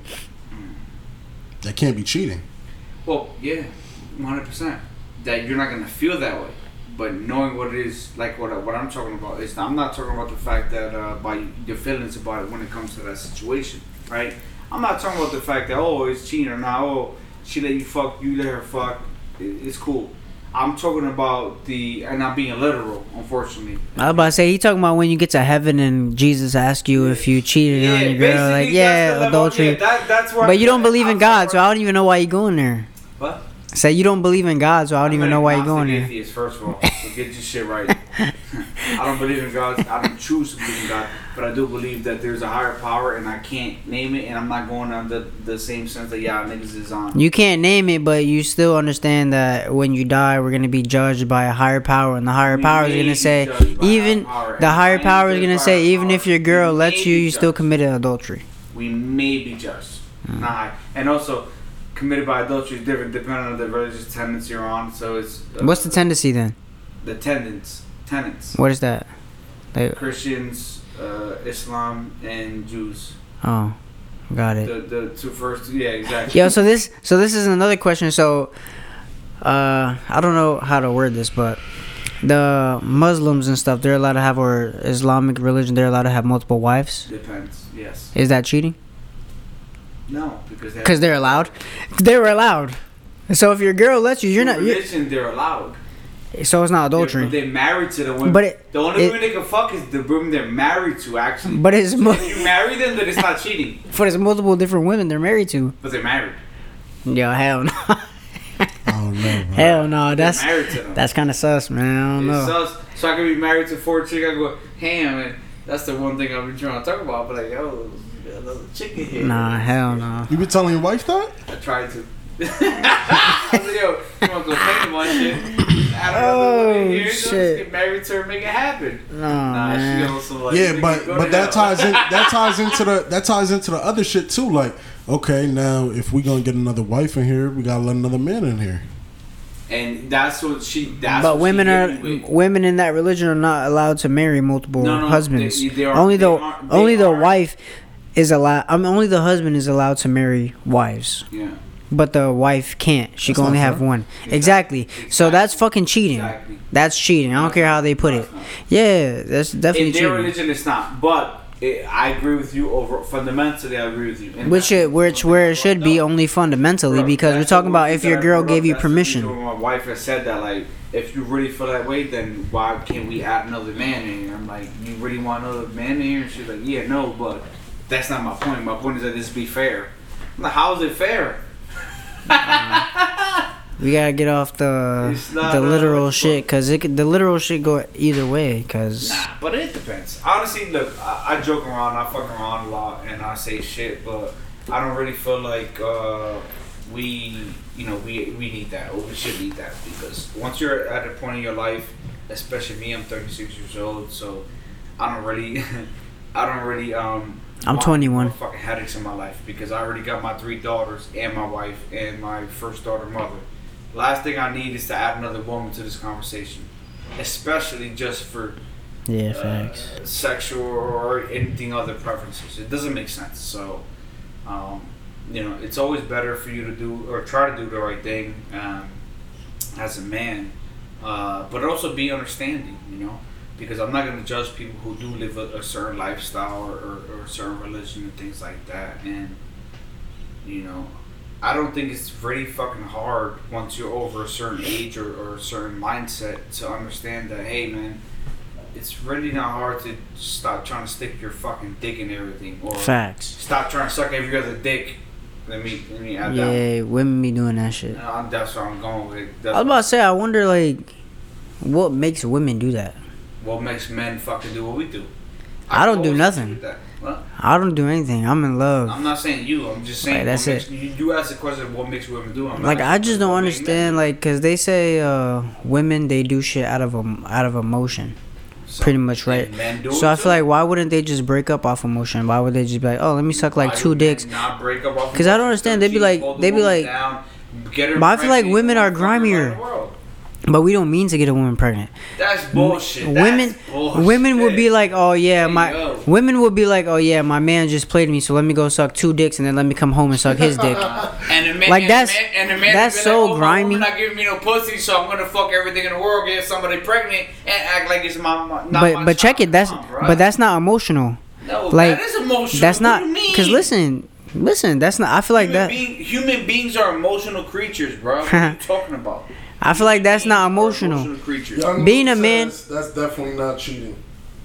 That can't be cheating. Well, yeah, one hundred percent. That you're not gonna feel that way, but knowing what it is, like what what I'm talking about is, I'm not talking about the fact that uh, by your feelings about it when it comes to that situation, right? I'm not talking about the fact that oh, it's cheating or not. Oh, she let you fuck, you let her fuck. It, it's cool. I'm talking about the, and I'm being literal, unfortunately. I was about to say he talking about when you get to heaven and Jesus asks you if you cheated on your girl, like yeah, adultery. yeah, that, but you don't believe in God, so. I don't even know why you going there. What? Say you don't believe in God, so I don't I'm even know why you're going agnostic there. Atheist, first of all, so get your shit right. I don't believe in God. I don't choose to believe in God, but I do believe that there's a higher power, and I can't name it. And I'm not going on the the same sense that y'all niggas is on. You can't name it, but you still understand that when you die, we're gonna be judged by a higher power, and the higher We power is gonna say, judged even higher the higher power is gonna say, even if your girl lets you, you still committed adultery. We may be judged. Mm. Nah, and also committed by adultery is different depending on the religious tenets you're on. So it's uh, What's the tendency then? the tenets tenets What is that? Like, Christians, uh, Islam, and Jews. oh, got it. The the two first, yeah, exactly. Yo, so this so this is another question. So, uh, I don't know how to word this, but the Muslims and stuff, they're allowed to have, or Islamic religion, they're allowed to have multiple wives. Depends. Yes. Is that cheating? No, because they Because they're allowed. They were allowed. So if your girl lets you, you're not. You're, religion. They're allowed. so it's not They're, adultery. they're married to the woman. But it- the only it- women they can fuck is the woman they're married to. Actually, But it's mo- if you marry them, then it's not [laughs] cheating. but it's multiple different women they're married to. But they're married. Yo, hell no. [laughs] Oh, I don't [laughs] hell no. That's married to that's kind of sus, man. I don't It's know. sus. So I could be married to four chicks. I go, ham, and that's the one thing I've been trying to talk about. But like, yo, there's another chicken here. Nah, hell no. You been telling your wife that? I tried to. [laughs] I was like, yo, you want to go think about shit? I don't know Oh, here. shit. Just get married to her, make it happen. No, Nah, she man. also like. yeah, but but that hell. ties in that [laughs] ties into the that ties into the other shit too. Like, okay, now if we gonna get another wife in here, we gotta let another man in here. And that's what she. That's But what women she are hit me with. women in that religion are not allowed to marry multiple No, no, husbands. they- they are- only they the are- only the are- wife is allowed. I mean, only the husband is allowed to marry wives, Yeah. but the wife can't. She That's can only have one. Exactly. So that's fucking cheating. Exactly. That's cheating. I don't care how they put it. Yeah, that's definitely In their cheating. religion, it's not. But it, I agree with you over fundamentally. I agree with you. Which it, which where it should be only fundamentally Bro, because we're talking about if your girl gave you That's the reason permission. My wife has said that like, if you really feel that way, then why can't we add another man in here? I'm like, you really want another man in here? And she's like, yeah, no, but that's not my point. My point is that this be fair. Like, how is it fair? [laughs] We gotta get off the the uh, literal shit because it could, the literal shit go either way because Nah, but it depends. Honestly, look, I, I joke around, I fuck around a lot, and I say shit, but I don't really feel like uh, we, you know, we we need that or we should need that because once you're at a point in your life, especially me, I'm 36 years old, so I don't really, [laughs] I don't really um. I'm want 21. more Fucking headaches in my life because I already got my three daughters and my wife and my first daughter mother. Last thing I need is to add another woman to this conversation, especially just for yeah, uh, facts. sexual or anything other preferences. It doesn't make sense. So, um, you know, it's always better for you to do or try to do the right thing um, as a man, uh, but also be understanding. You know, because I'm not going to judge people who do live a, a certain lifestyle or, or, or a certain religion and things like that. And you know, I don't think it's really fucking hard once you're over a certain age or, or a certain mindset to understand that, hey, man, it's really not hard to stop trying to stick your fucking dick in everything or Facts. stop trying to suck every other dick. Let me let me add Yeah, women be doing that shit. Uh, that's where I'm going with. it. I was about to say, I wonder like, what makes women do that? What makes men fucking do what we do. I don't do nothing. agree with that. Well, I don't do anything. I'm in love. I'm not saying you. I'm just saying. Right, that's makes, it. You, you asked the question of what makes women do. I'm Like I just don't understand, men like, cause they say uh, women they do shit out of um, out of emotion, do. pretty much, right? And men do So I feel too. like why wouldn't they just break up off emotion? Why would they just be like, oh, let me suck like Why two dicks? Not break up off 'Cause I don't understand, They'd be like- they'd be like- down, But I feel like women are fuck her around grimier. But we don't mean to get a woman pregnant. That's bullshit. That's women, bullshit. women would be like, oh yeah, Hey, my women would be like, oh yeah, my man just played me, so let me go suck two dicks and then let me come home and suck his dick. [laughs] And man, Like, and that's- man, and that's so like, oh, my grimy. not giving me no pussy, so I'm gonna fuck everything in the world, get somebody pregnant, and act like it's my, my not But my but check it, that's on, but that's not emotional. no, like, that is emotional. That's not because listen, listen, that's not. I feel like human, that. being, human beings are emotional creatures, bro. What are you [laughs] talking about? I feel like that's not Beings are emotional. Being Luke a man- That's definitely not cheating.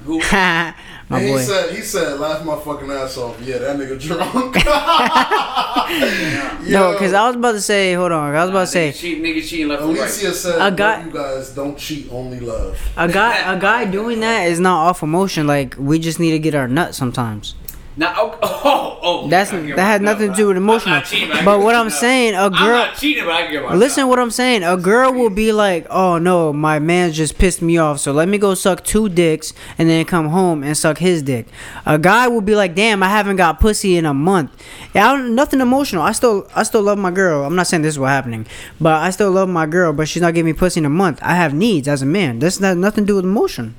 Who? [laughs] my and he boy. said, he said, laugh my fucking ass off. Yeah, that nigga drunk. [laughs] [laughs] No, because I was about to say, hold on, I was about to say, Niggas cheating, niggas cheating left and right. Said, A a guy- you guys don't cheat, only love. a guy, a guy doing that is not off emotion. Like we just need to get our nut sometimes. Now, oh, [laughs] oh, oh, That's that had my- nothing to do with emotional. not cheating, But what I'm saying, a girl. not cheating, but I get Listen, what I'm saying. A girl will be like, "Oh no, my man just pissed me off, so let me go suck two dicks and then come home and suck his dick." A guy will be like, "Damn, I haven't got pussy in a month." Yeah, I don't, nothing emotional. I still, I still love my girl. I'm not saying this is what happening, but I still love my girl. But she's not giving me pussy in a month. I have needs as a man. That's not nothing to do with emotion.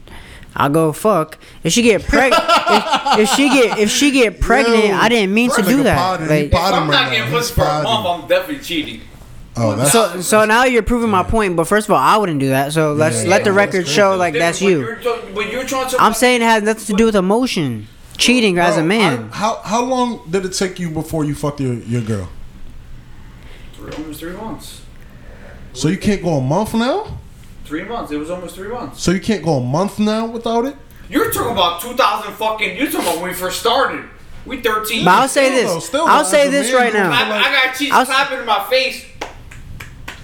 I'll go fuck if she get pregnant. if, if she get if she get pregnant, Yo, I didn't mean to that do that. potted, Like, If I'm not now. getting He's pussy for a month, I'm definitely cheating. Oh, that's So so now you're proving my point, but first of all, I wouldn't do that. So let's Yeah, let the record show like that's When you. you're you're trying to, I'm saying it has nothing to do with emotion. Cheating as a man. I- how how long did it take you before you fucked your, your girl? Three- almost three months. So you can't go a month now. Three months. It was almost three months. So you can't go a month now without it. You're talking about 2000 fucking. You're talking about when we first started. We 13. But I'll say Still, this. though, still, I'll as say a this man, right you now. like- I got cheese I'll- clapping in my face.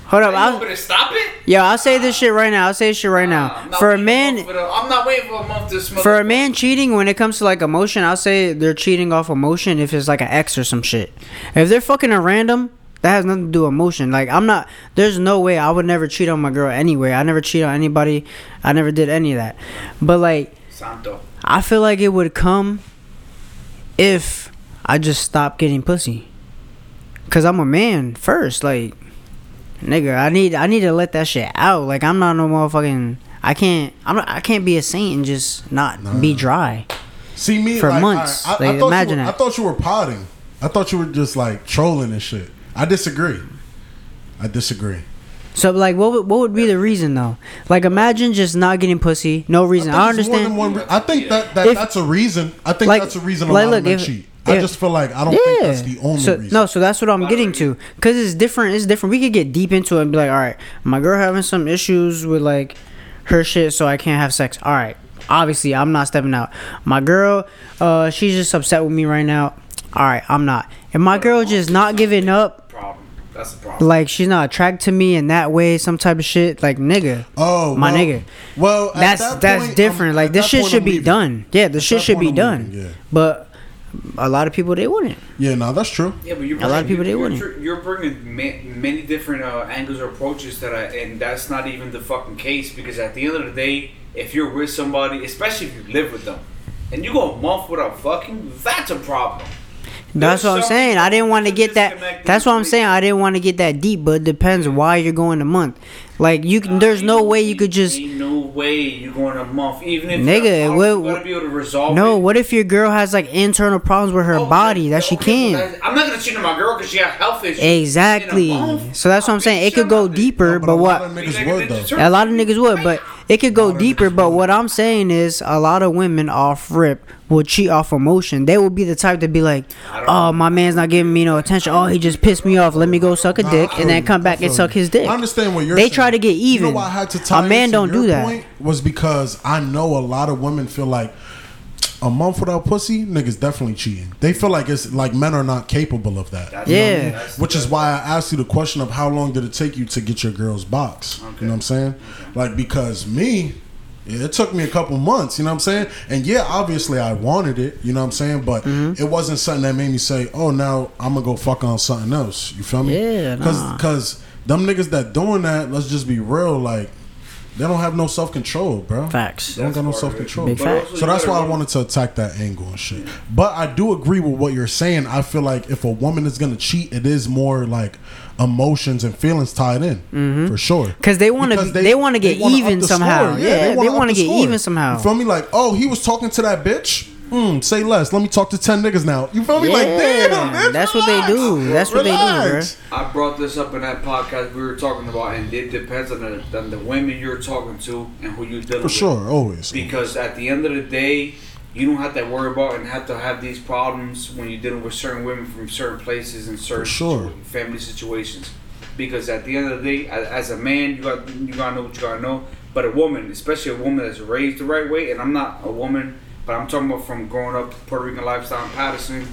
Hold up. Are you I'll, gonna stop it? yo, I'll say this shit right now. I'll say this shit right I'm now. not For a waiting man, month for the- I'm not waiting for a month to smell. for a man cheating when it comes to like emotion, I'll say they're cheating off emotion if it's like an ex or some shit. If they're fucking a random, that has nothing to do with emotion. Like I'm not. There's no way I would never cheat on my girl anyway. I never cheat on anybody. I never did any of that. But like. Santo. I feel like it would come if I just stopped getting pussy. Cause I'm a man first, like nigga, I need I need to let that shit out. Like I'm not no motherfucking I can't I'm not I can't be a saint and just not be dry. See me for like, months. I, I, I Like, thought imagine were, I thought you were potting. I thought you were just like trolling and shit. I disagree. I disagree. So like, what would, what would be the reason though? Like, imagine just not getting pussy, no reason. I, think it's more than understand. one re- I think that, that If- that's a reason. I think like- that's a reason a like, lot look, of men if- cheat. I if- just feel like I don't think that's the only so, reason. No, so that's what I'm getting to. Cause it's different. It's different. We could get deep into it and be like, all right, my girl having some issues with like her shit, so I can't have sex. All right, obviously I'm not stepping out. My girl, uh, she's just upset with me right now. All right, I'm not. And my girl just not giving up. Problem. That's the problem. Like she's not attracted to me in that way, some type of shit. Like nigga, oh, my well, nigga. Well, that's that that's point, different. I'm- like this shit should I'm be leaving. done. Yeah, this At shit should be I'm done. leaving, yeah. But a lot of people they wouldn't. Yeah, no, that's true. Yeah, but you're A lot of people, they you're, wouldn't. You're, you're bringing ma- many different uh, angles or approaches that, I, and that's not even the fucking case. Because at the end of the day, if you're with somebody, especially if you live with them, and you go a month without fucking, that's a problem. That's There's what I'm saying. I didn't want to get that. That's what I'm saying. I didn't want to get that deep, but it depends why you're going a month. Like you, can, there's no way you could just. Ain't no way you're going a month, even if Nigga, you're what- you gotta be able to resolve. No, it. what if your girl has like internal problems with her oh, Okay, body that she can't? but I'm not gonna cheat on my girl because she has health issues. Exactly. In a month? So that's what I'm saying. It could go deeper, but but a what? lot would. A lot of niggas would, but it could go deeper. But what I'm saying is, a lot of women off rip will cheat off emotion. They will be the type to be like, "Oh, my man's not giving me no attention. Oh, he just pissed me off. Let me go suck a dick and then come back and suck his dick." I understand what you're They saying. Try to get You even. know why I had to tie a man into don't your do that. point was because I know a lot of women feel like a month without pussy, niggas definitely cheating. They feel like it's like men are not capable of that. That's- Yeah. that's- Which is why I asked you the question of how long did it take you to get your girl's box? You know what I'm saying? Like because me, it took me a couple months. You know what I'm saying? And yeah, obviously I wanted it. You know what I'm saying? But Mm-hmm. it wasn't something that made me say, "Oh, now I'm gonna go fuck on something else." You feel me? Yeah, Because nah. because them niggas that doing that, let's just be real, like. They don't have no self control, bro. Facts. They don't got no self of it. control. Big But fact. also So that's why I wanted to attack that angle and shit. But I do agree with what you're saying. I feel like if a woman is gonna cheat, it is more like emotions and feelings tied in for sure. Mm-hmm. 'Cause they wanna- Because they wanna get even somehow. score. Yeah, they wanna wanna the get score. even somehow. You feel me? Like, oh, he was talking to that bitch. Mm, say less. Let me talk to ten niggas now. You feel me? like, Yeah, damn, bitch, that's what they do. That's what they do, Relax. I brought this up in that podcast we were talking about, and it depends on the, on the women you're talking to and who you're dealing For with. For sure, always. Because at the end of the day, you don't have to worry about and have to have these problems when you're dealing with certain women from certain places and certain sure. situa- family situations. Because at the end of the day, as a man, you got you gotta know what you gotta know. But a woman, especially a woman that's raised the right way, and I'm not a woman, but I'm talking about from growing up Puerto Rican lifestyle in Paterson,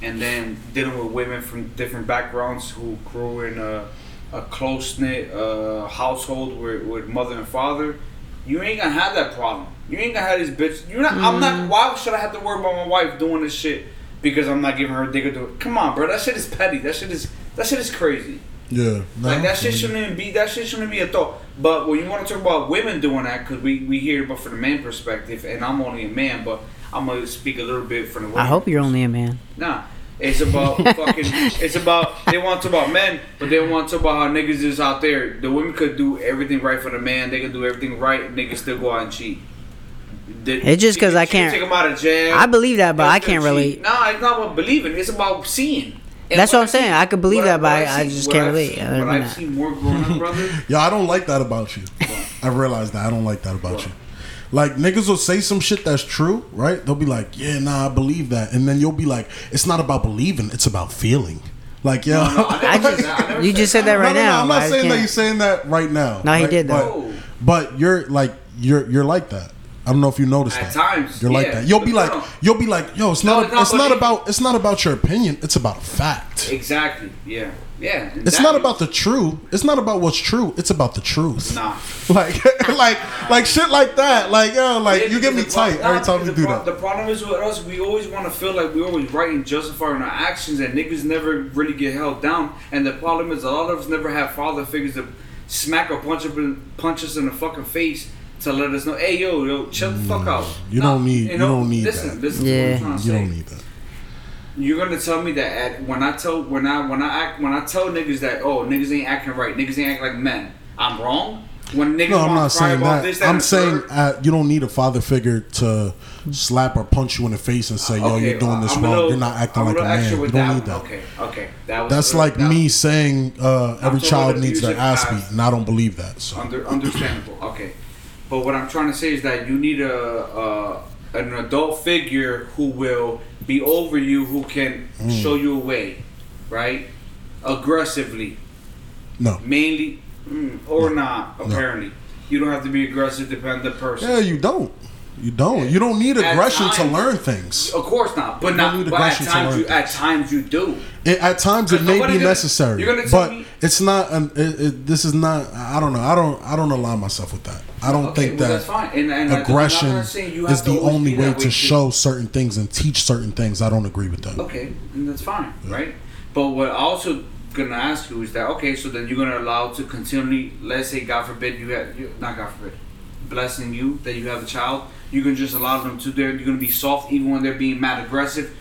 and then dealing with women from different backgrounds who grew in a, a close knit uh, household with, with mother and father. You ain't gonna have that problem. You ain't gonna have this bitch. You're not. I'm not. Why should I have to worry about my wife doing this shit because I'm not giving her a dick or do it? Come on, bro. That shit is petty. That shit is. That shit is crazy. Yeah, Like that shit shouldn't even be. That shit shouldn't be a thought. But when you want to talk about women doing that, because we we hear about from the man perspective, and I'm only a man, but I'm gonna speak a little bit from the. I hope you're only a man. Nah. It's about [laughs] fucking. It's about they want to talk about men, but they want to talk about how niggas is out there. The women could do everything right for the man. They could do everything right. and Niggas still go out and cheat. The- It's just because I can can't- take them out of jail. I believe that, but I can't cheat. relate. Nah, it's not about believing. It's about seeing. And That's what I'm I saying. see- I could believe that, but what I- I just can't I've relate. seen- What I've seen more growing up, brother. [laughs] Yo, I don't like that about you. I realize that I don't like that about you. Like niggas will say some shit that's true, right? They'll be like, "Yeah, nah, I believe that," and then you'll be like, "It's not about believing; it's about feeling." Like, yo, I [laughs] just, you just said that right no, no, now. no, I'm not I saying that can't- you're saying that right now. No, he right? did, But, though. but you're like, you're you're like that. I don't know if you noticed At that. times, you're like yeah. that. You'll be like, no. you'll be like, yo, it's No, not, it's not it's not about, it's not about your opinion. It's about a fact. Exactly. Yeah. Yeah. It's not is- about the true. It's not about what's true. It's about the truth. Nah. [laughs] Like, [laughs] like, like shit like that. Like, yo, like Yeah, you get me tight every time you do pro- that. The problem is with us, we always want to feel like we're always right and justifying our actions, and niggas never really get held down. And the problem is, a lot of us never have father figures to smack or punch, up in, punch us in the fucking face to let us know, hey, yo, yo, chill the fuck out. You Nah, don't need- you don't need listen, that. Listen, Yeah. to what I'm trying to You say. don't need that. You're gonna tell me that at, when I tell when I when I act when I tell niggas that oh niggas ain't acting right, niggas ain't acting like men, I'm wrong. when niggas No, I'm wanna not cry saying about that. this, that, I'm and the saying third, uh, you don't need a father figure to slap or punch you in the face and say, "Yo, okay, you're doing this I'm wrong. little- you're not acting I'm like a man. You don't that need that." Okay, okay, that was That's uh, like that- me saying uh, every child needs their abusive ass beat, and I don't believe that. So Under, understandable. Okay, but what I'm trying to say is that you need a, a an adult figure who will be over you, who can Mm. show you a way, right? Aggressively, no. mainly, mm, or not. Apparently, you don't have to be aggressive. Depend on the person. Yeah, you don't. You don't. You don't need aggression to learn things. Of course not, but You not. need But at aggression to times, learn you, at times you do. It, at times, it may be gonna- necessary, you're gonna tell but me- it's not. An, it, it, this is not. I don't know. I don't. I don't align myself with that. I don't Okay, think well, that that's fine. And, and aggression not saying you have is the only be way to show certain things and teach certain things. I don't agree with that. Okay, and that's fine, right? But what I also gonna ask you is that okay, so then you're gonna allow to continually, let's say, God forbid, you have you, not God forbid, blessing you that you have a child, you can just allow them to there. You're gonna be soft even when they're being mad aggressive.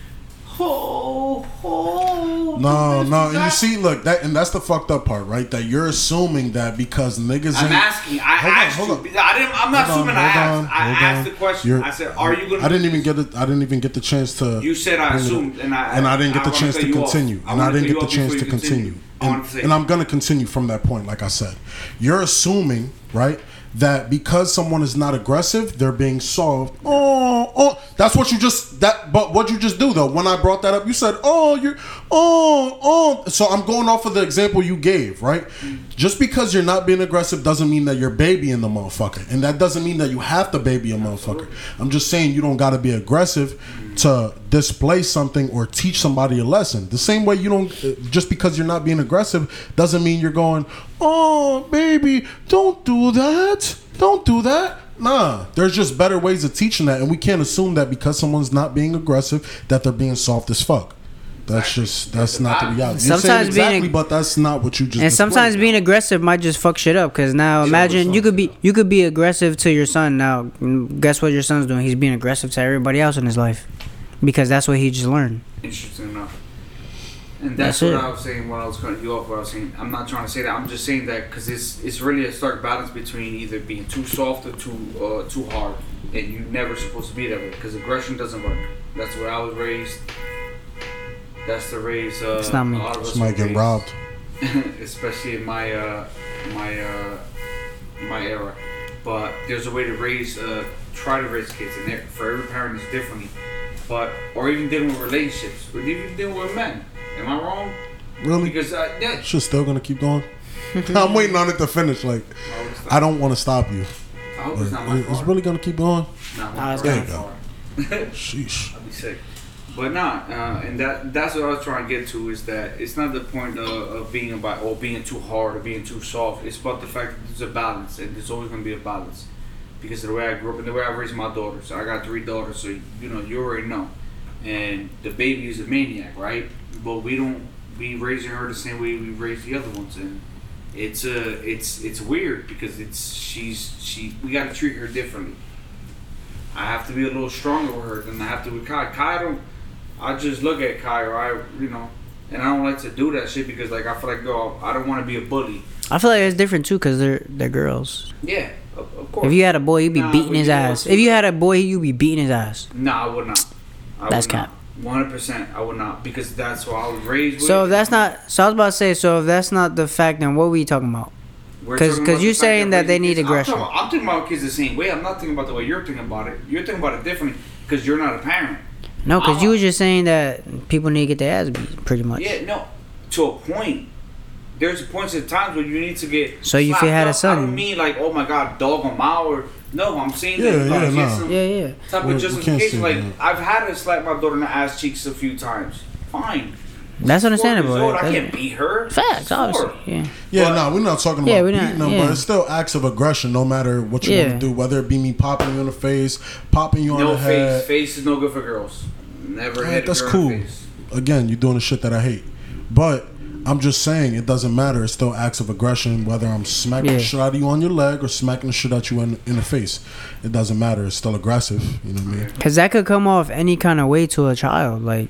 Oh, oh, No, no. And you see, look, that and that's the fucked up part, right? That you're assuming that because niggas I'm asking. I Hold on, asked hold you. on. I didn't. I'm not Hold on, assuming. I asked. on, I asked on. the question. You're- I said, "Are you gonna?" I didn't even get it. I didn't even get the chance to. You said I assumed, and I and I didn't get the chance to continue, and I didn't get the chance to continue. And I'm gonna continue from that point. Like I said, you're assuming, right, that because someone is not aggressive, they're being soft. Oh, oh, that's what you just that. But what you just do though, when I brought that up, you said, "Oh, you're, oh, oh." So I'm going off of the example you gave, right? Just because you're not being aggressive doesn't mean that you're babying the motherfucker, and that doesn't mean that you have to baby a motherfucker. I'm just saying you don't got to be aggressive to display something or teach somebody a lesson. The same way you don't just because you're not being aggressive doesn't mean you're going, "Oh, baby, don't do that. Don't do that." Nah, there's just better ways of teaching that, and we can't assume that because someone's not being aggressive that they're being soft as fuck. That's just that's not the reality. You're Sometimes being exactly, ag- but that's not what you just. And sometimes displayed. being aggressive might just fuck shit up. Cause now imagine you could be you could be aggressive to your son. Now mm, guess what your son's doing? He's being aggressive to everybody else in his life, because that's what he just learned. Interesting enough. And that's, That's what it. I was saying when I was cutting you off. What I was saying, I'm not trying to say that. I'm just saying that because it's it's really a stark balance between either being too soft or too uh, too hard, and you're never supposed to be that way because aggression doesn't work. That's what I was raised. That's the raise. Uh, It's not me. A lot of somebody get raised, robbed. [laughs] especially in my uh, my uh, my era. But there's a way to raise, uh, try to raise kids, and there- for every parent is differently. But or even dealing with relationships, or even dealing with men. Am I wrong? Really? Because uh, yeah, Shit's still gonna keep going. [laughs] I'm waiting on it to finish. Like, I hope it's not- I don't want to stop you. I hope it's not my It's fault. really gonna keep going. Not Nah, my it's fault. There you go. [laughs] I'll Sheesh. be sick. But nah, uh, and that that's what I was trying to get to is that it's not the point of, of being about or being too hard or being too soft. It's about the fact that there's a balance, and there's always going to be a balance. Because of the way I grew up and the way I raised my daughters, I got three daughters, so you know you already know. And the baby is a maniac, right? But we don't we raising her the same way we raised the other ones, and it's uh it's it's weird because it's she's she we got to treat her differently. I have to be a little stronger with her than I have to with Kai. Kai don't. I just look at or I you know, and I don't like to do that shit because like I feel like yo I don't want to be a bully. I feel like it's different too, cause they're they're girls. Yeah, of, of course. If you had a boy, you'd be Nah, beating his ass. If you had a boy, you'd be beating his ass. Nah, I would not. I That's would cap. One hundred percent, I would not because that's what I was raised with. So if that's not, so I was about to say, so if that's not the fact, then what we talking about? We're 'cause- talking about you the saying that they need kids- aggression. I'm talking, about, I'm thinking about kids the same way. I'm not thinking about the way you're thinking about it. You're thinking about it differently because you're not a parent. No, because you I'm- was just saying that people need to get their ass beat, pretty much. Yeah, no. To a point. There's points at times where you need to get. So if you slapped had a up. I son- don't mean like, oh my god, dog him out or no. I'm saying Yeah, that like, yeah, get nah. some Yeah, yeah. type We- we of can't justification. Like that. I've had to slap my daughter in the ass cheeks a few times. Fine. That's understandable. years old, I can't beat her. Facts, She's obviously. Yeah. Yeah, But- no, we're not talking Yeah, about we're not- beating them, yeah. but it's still acts of aggression, no matter what you Yeah. want to do. Whether it be me popping you in the face, popping you on No the face. head. Face is no good for girls. Never Alright, hit a that's girl cool. face. Again, you're doing the shit that I hate. But I'm just saying it doesn't matter. It's still acts of aggression, whether I'm smacking Yeah. the shit out of you on your leg or smacking the shit at you in, in the face. It doesn't matter. It's still aggressive. You know what I mean? Because that could come off any kind of way to a child. Like,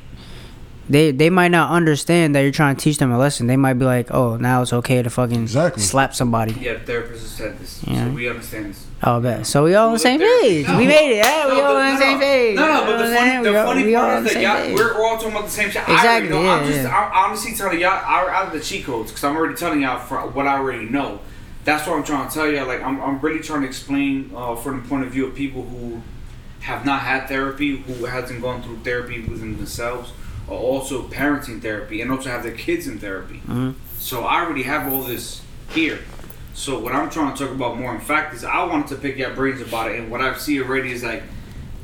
they they might not understand that you're trying to teach them a lesson. They might be like, oh, now it's okay to fucking Exactly. slap somebody. Yeah, the therapist has said this, Yeah. so we understand this. Oh, bet. So we all on the same there- page. no. We made it. Yeah, we all on the same page. No, no, but the funny, the funny part is that y'all, we're all talking about the same shit. I Exactly, already know. I'm yeah, just, yeah. I'm honestly telling y'all, I, out of the cheat codes, because I'm already telling y'all for what I already know. That's what I'm trying to tell y'all. Like, I'm, I'm really trying to explain uh, from the point of view of people who have not had therapy, who hasn't gone through therapy within themselves, or also parenting therapy, and also have their kids in therapy. Mhm. So I already have all this here. So what I'm trying to talk about more, in fact, is I wanted to pick your brains about it, and what I see already is like,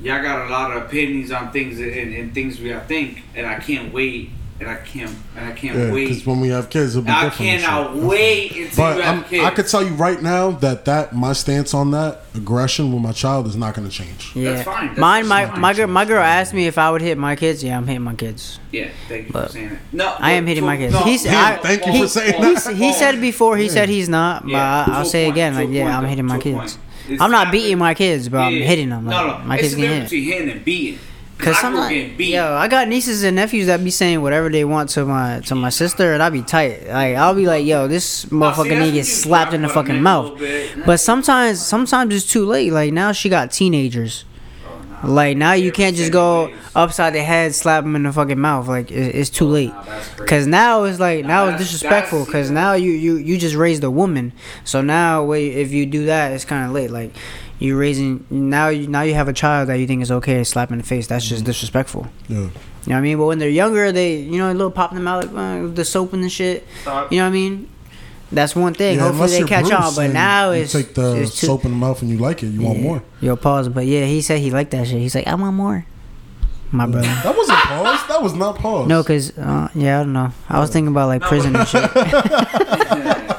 y'all got a lot of opinions on things and, and things we I think, and I can't wait, and I can't, and I can't Yeah, because when we have kids, it'll be I different. and cannot shit. wait until But you I'm, have kids. I could tell you right now that that my stance on that aggression with my child is not going to change. Yeah. That's fine. That's- Mine, my, my girl, my girl asked me if I would hit my kids. Yeah, I'm hitting my kids. Yeah, thank you But for saying it. No, I am hitting to- my kids. no, He's- no, I- thank you he- for saying he- that. He, he said before. He said he's not. But Yeah, I, to I'll say point, again. Like, yeah, point, I'm hitting my kids. I'm not not- beating my kids, but I'm hitting them. No, no, my it's kids the difference hit. between hitting and beating. Cause I some grew up like, yo, I got nieces and nephews that be saying whatever they want to my to my sister, and I be tight. Like I'll be like, yo, this Oh, see, motherfucker to when get slapped in the fucking them in a mouth. But sometimes, sometimes it's too late. Like now she got teenagers. Oh, Like now you can't just go upside the head, slap them in the fucking mouth. Like it's too late. That's crazy. Cause now it's like now it's disrespectful. Cause now you you you just raised a woman. So now wait, if you do that, it's kind of late. Like you raising now you now you have a child that you think is okay to slap in the face. That's Mm-hmm. just disrespectful. Yeah. You know what I mean? But when they're younger, they you know a little pop them out like uh, the soap and the shit. Stop. You know what I mean? That's one thing. Yeah, Hopefully unless they you're catch on. But and now you it's take the it's too, soap in the mouth and you like it. You want Yeah. more. Yo, pause. But yeah, he said he liked that shit. He's like, I want more. My brother. That wasn't pause. That was not pause. No, cause uh, yeah, I don't know. I was thinking about like prison and shit. [laughs] [laughs]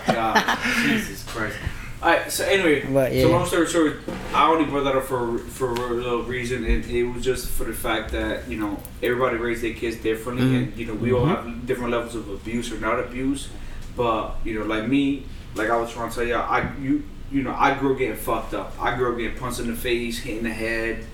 God, Alright, so anyway, But, yeah. so long story short, I only brought that up for for a little reason, and it was just for the fact that you know everybody raised their kids differently, Mhm. and you know we all have different levels of abuse or not abuse. But you know, like me, like I was trying to tell y'all, I you you know I grew up getting fucked up. I grew up getting punched in the face, hit in the head.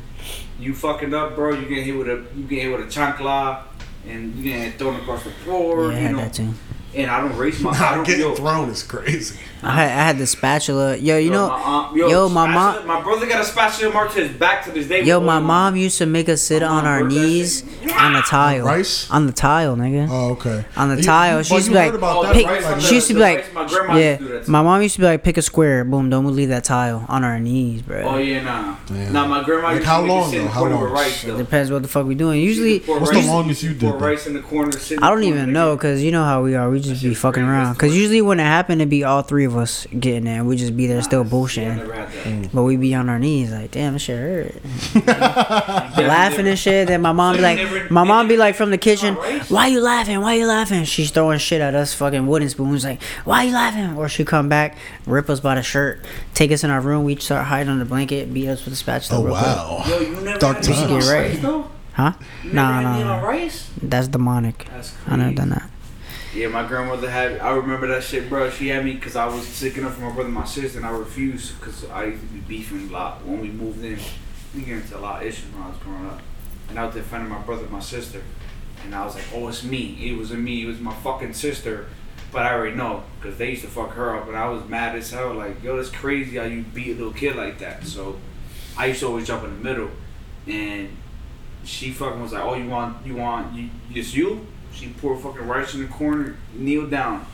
You fucking up, bro. You get hit with a you get hit with a chancla, and you get thrown across the floor. yeah, I you had know, that too. and I don't raise my. [laughs] I Not don't getting yo, thrown is crazy. I had, I had the spatula. Yo, you Yo, know, my aunt- yo, my mom- my brother got a spatula mark to his back to this day. yo, my oil on mom used to make us sit My on our knees on the tile. Rice? On the tile, nigga. Oh, okay. On the You- tile. you- She used to be like, Oh, pick. rice Like, She used to be like, my yeah. used to do that too. My mom used to be like, pick a square. Boom, don't leave that tile on our knees, bro. Oh yeah, nah. Damn. Nah, my grandma Like, used how to long, sit in though? the How corner long? with rice It though. depends what the fuck we doing. Usually, What's the longest you pour did? rice in the corner. sit I don't even know because you know how we are. We just be fucking around. Because usually when it happened, it'd be all three of us getting there. We just be there still Nah, see, I bullshitting. never. But we be on our knees like, damn, shit hurt. [laughs] Laughing and shit. Then my mom be So you like, my mom be like from the kitchen, rice? why you laughing? Why you laughing? She's throwing shit at us, fucking wooden spoons. Like, why you laughing? Or she come back, rip us by the shirt, take us in our room. We start hiding under the blanket, beat us with a spatula. Oh real quick. wow. Yo, you never Dark times. Get right. Huh? You Nah, never nah, Neil nah. That's demonic. That's I never done that. Yeah, my grandmother had. I remember that shit, bro. She had me because I was sick enough for my brother and my sister, and I refused because I used to be beefing a lot when we moved in. We get into a lot of issues when I was growing up, and I was defending my brother and my sister, and I was like, "Oh, it's me. It wasn't me. It was my fucking sister." But I already know because they used to fuck her up, and I was mad as hell. Like, yo, that's crazy how you beat a little kid like that. So I used to always jump in the middle, and she fucking was like, "Oh, you want, you want, you, it's you." She poured fucking rice in the corner, kneel down.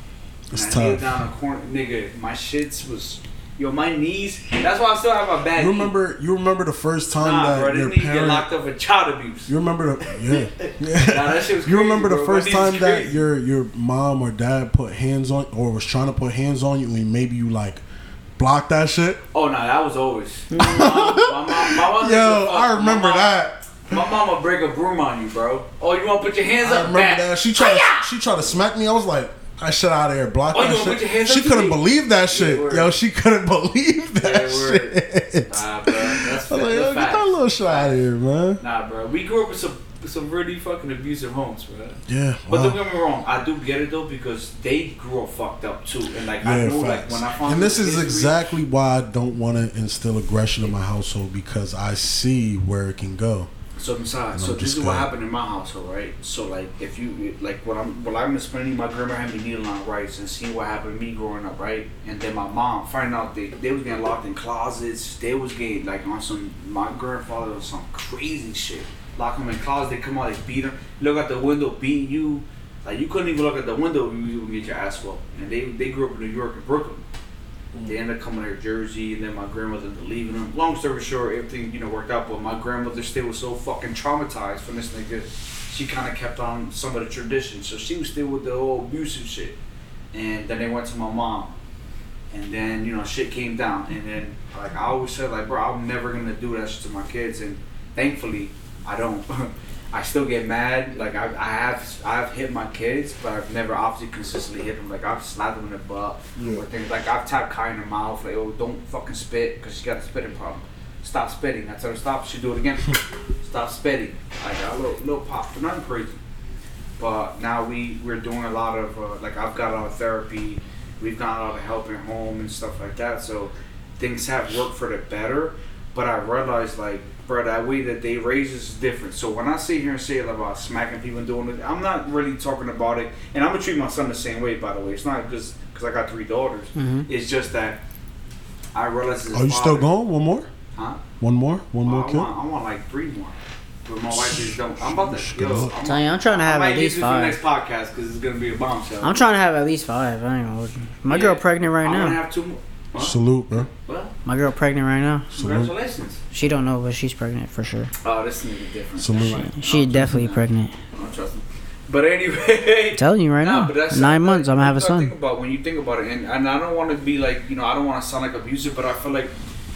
It's and I kneeled tough. down in the corner, nigga. My shits was, yo, my knees. That's why I still have my back. You knee. remember? You remember the first time Nah, that bro, your this nigga get locked up for child abuse. You remember the yeah. [laughs] yeah. Nah, that shit was crazy, You remember the bro. My first time is that your your mom or dad put hands on or was trying to put hands on you and maybe you like blocked that shit? Oh no, that was always. Mm. My mom, my mom, my mom [laughs] Yo, fuck- I my remember mom- that. My mama break a broom on you, bro. Oh, you want to put your hands I up? remember Back. that. She tried to, oh, she tried to smack me. I was like, I shit out of here, block Oh, you that wanna put your shit. hands She couldn't me? believe that shit. word. Yo, she couldn't [laughs] believe that Yeah, shit. Nah, bro, that's I was like, yo, get that little shit out of here, man. Nah, bro, we grew up with some some really fucking abusive homes, bro. Yeah, But don't wow. get me wrong, I do get it though because they grew up fucked up too, and like I Yeah, know, like when I found and this is history- exactly why I don't want to instill aggression in my household because I see where it can go. So besides, And so this is what happened in my household, right? So like, if you like, what I'm, what I'm explaining, my grandma had me kneeling on rice and seeing what happened to me growing up, right? And then my mom finding out they they was getting locked in closets. They was getting like on some. My grandfather was some crazy shit. Lock them in closets. They come out, they beat them. Look out the window, beat you. Like you couldn't even look at the window. You would get your ass whooped. And they they grew up in New York and Brooklyn. Mm. They ended up coming to Jersey, and then my grandmother leaving them. Long story short, everything you know worked out, but my grandmother still was so fucking traumatized from this nigga. She kind of kept on some of the traditions, so she was still with the whole abusive shit. And then they went to my mom, and then you know shit came down, and then like I always said, like bro, I'm never gonna do that shit to my kids, and thankfully I don't. [laughs] I still get mad. Like I, I have, I have hit my kids, but I've never obviously consistently hit them. Like I've slapped them in the butt or things. Like I've tapped Kai in the mouth. Like oh, don't fucking spit because she got a spitting problem. Stop spitting. I tell her stop. She do it again. [laughs] stop spitting. Like a little, little pop, but nothing crazy. But now we we're doing a lot of uh, like I've got a lot of therapy. We've got a lot of help at home and stuff like that. So things have worked for the better. But I realized like, bro, that way that they raise is different. So when I sit here and say about smacking people and doing it, I'm not really talking about it. And I'm gonna treat my son the same way. By the way, it's not just because I got three daughters. Mm-hmm. It's just that I realize. Are you still going? One more? Huh? One more? One more I kill? want, I want like three more. But my wife just don't. I'm about to. Yo, I'm, Tell you, I'm trying to have at least five. next podcast because it's gonna be a bombshell. I'm trying to have at least five. I ain't gonna hold you. My girl pregnant right I want to now. have two more. Huh? Salute, bro. Well, My girl pregnant right now. congratulations. She don't know, but she's pregnant for sure. Oh, this nigga different. Salute. She definitely pregnant. I don't trust him. But anyway, telling you right Nah, now. but that's- Nine months, I'm gonna have a that's what I son. Think about when you think about it, and, and I don't want to be like you know I don't want to sound like abusive, but I feel like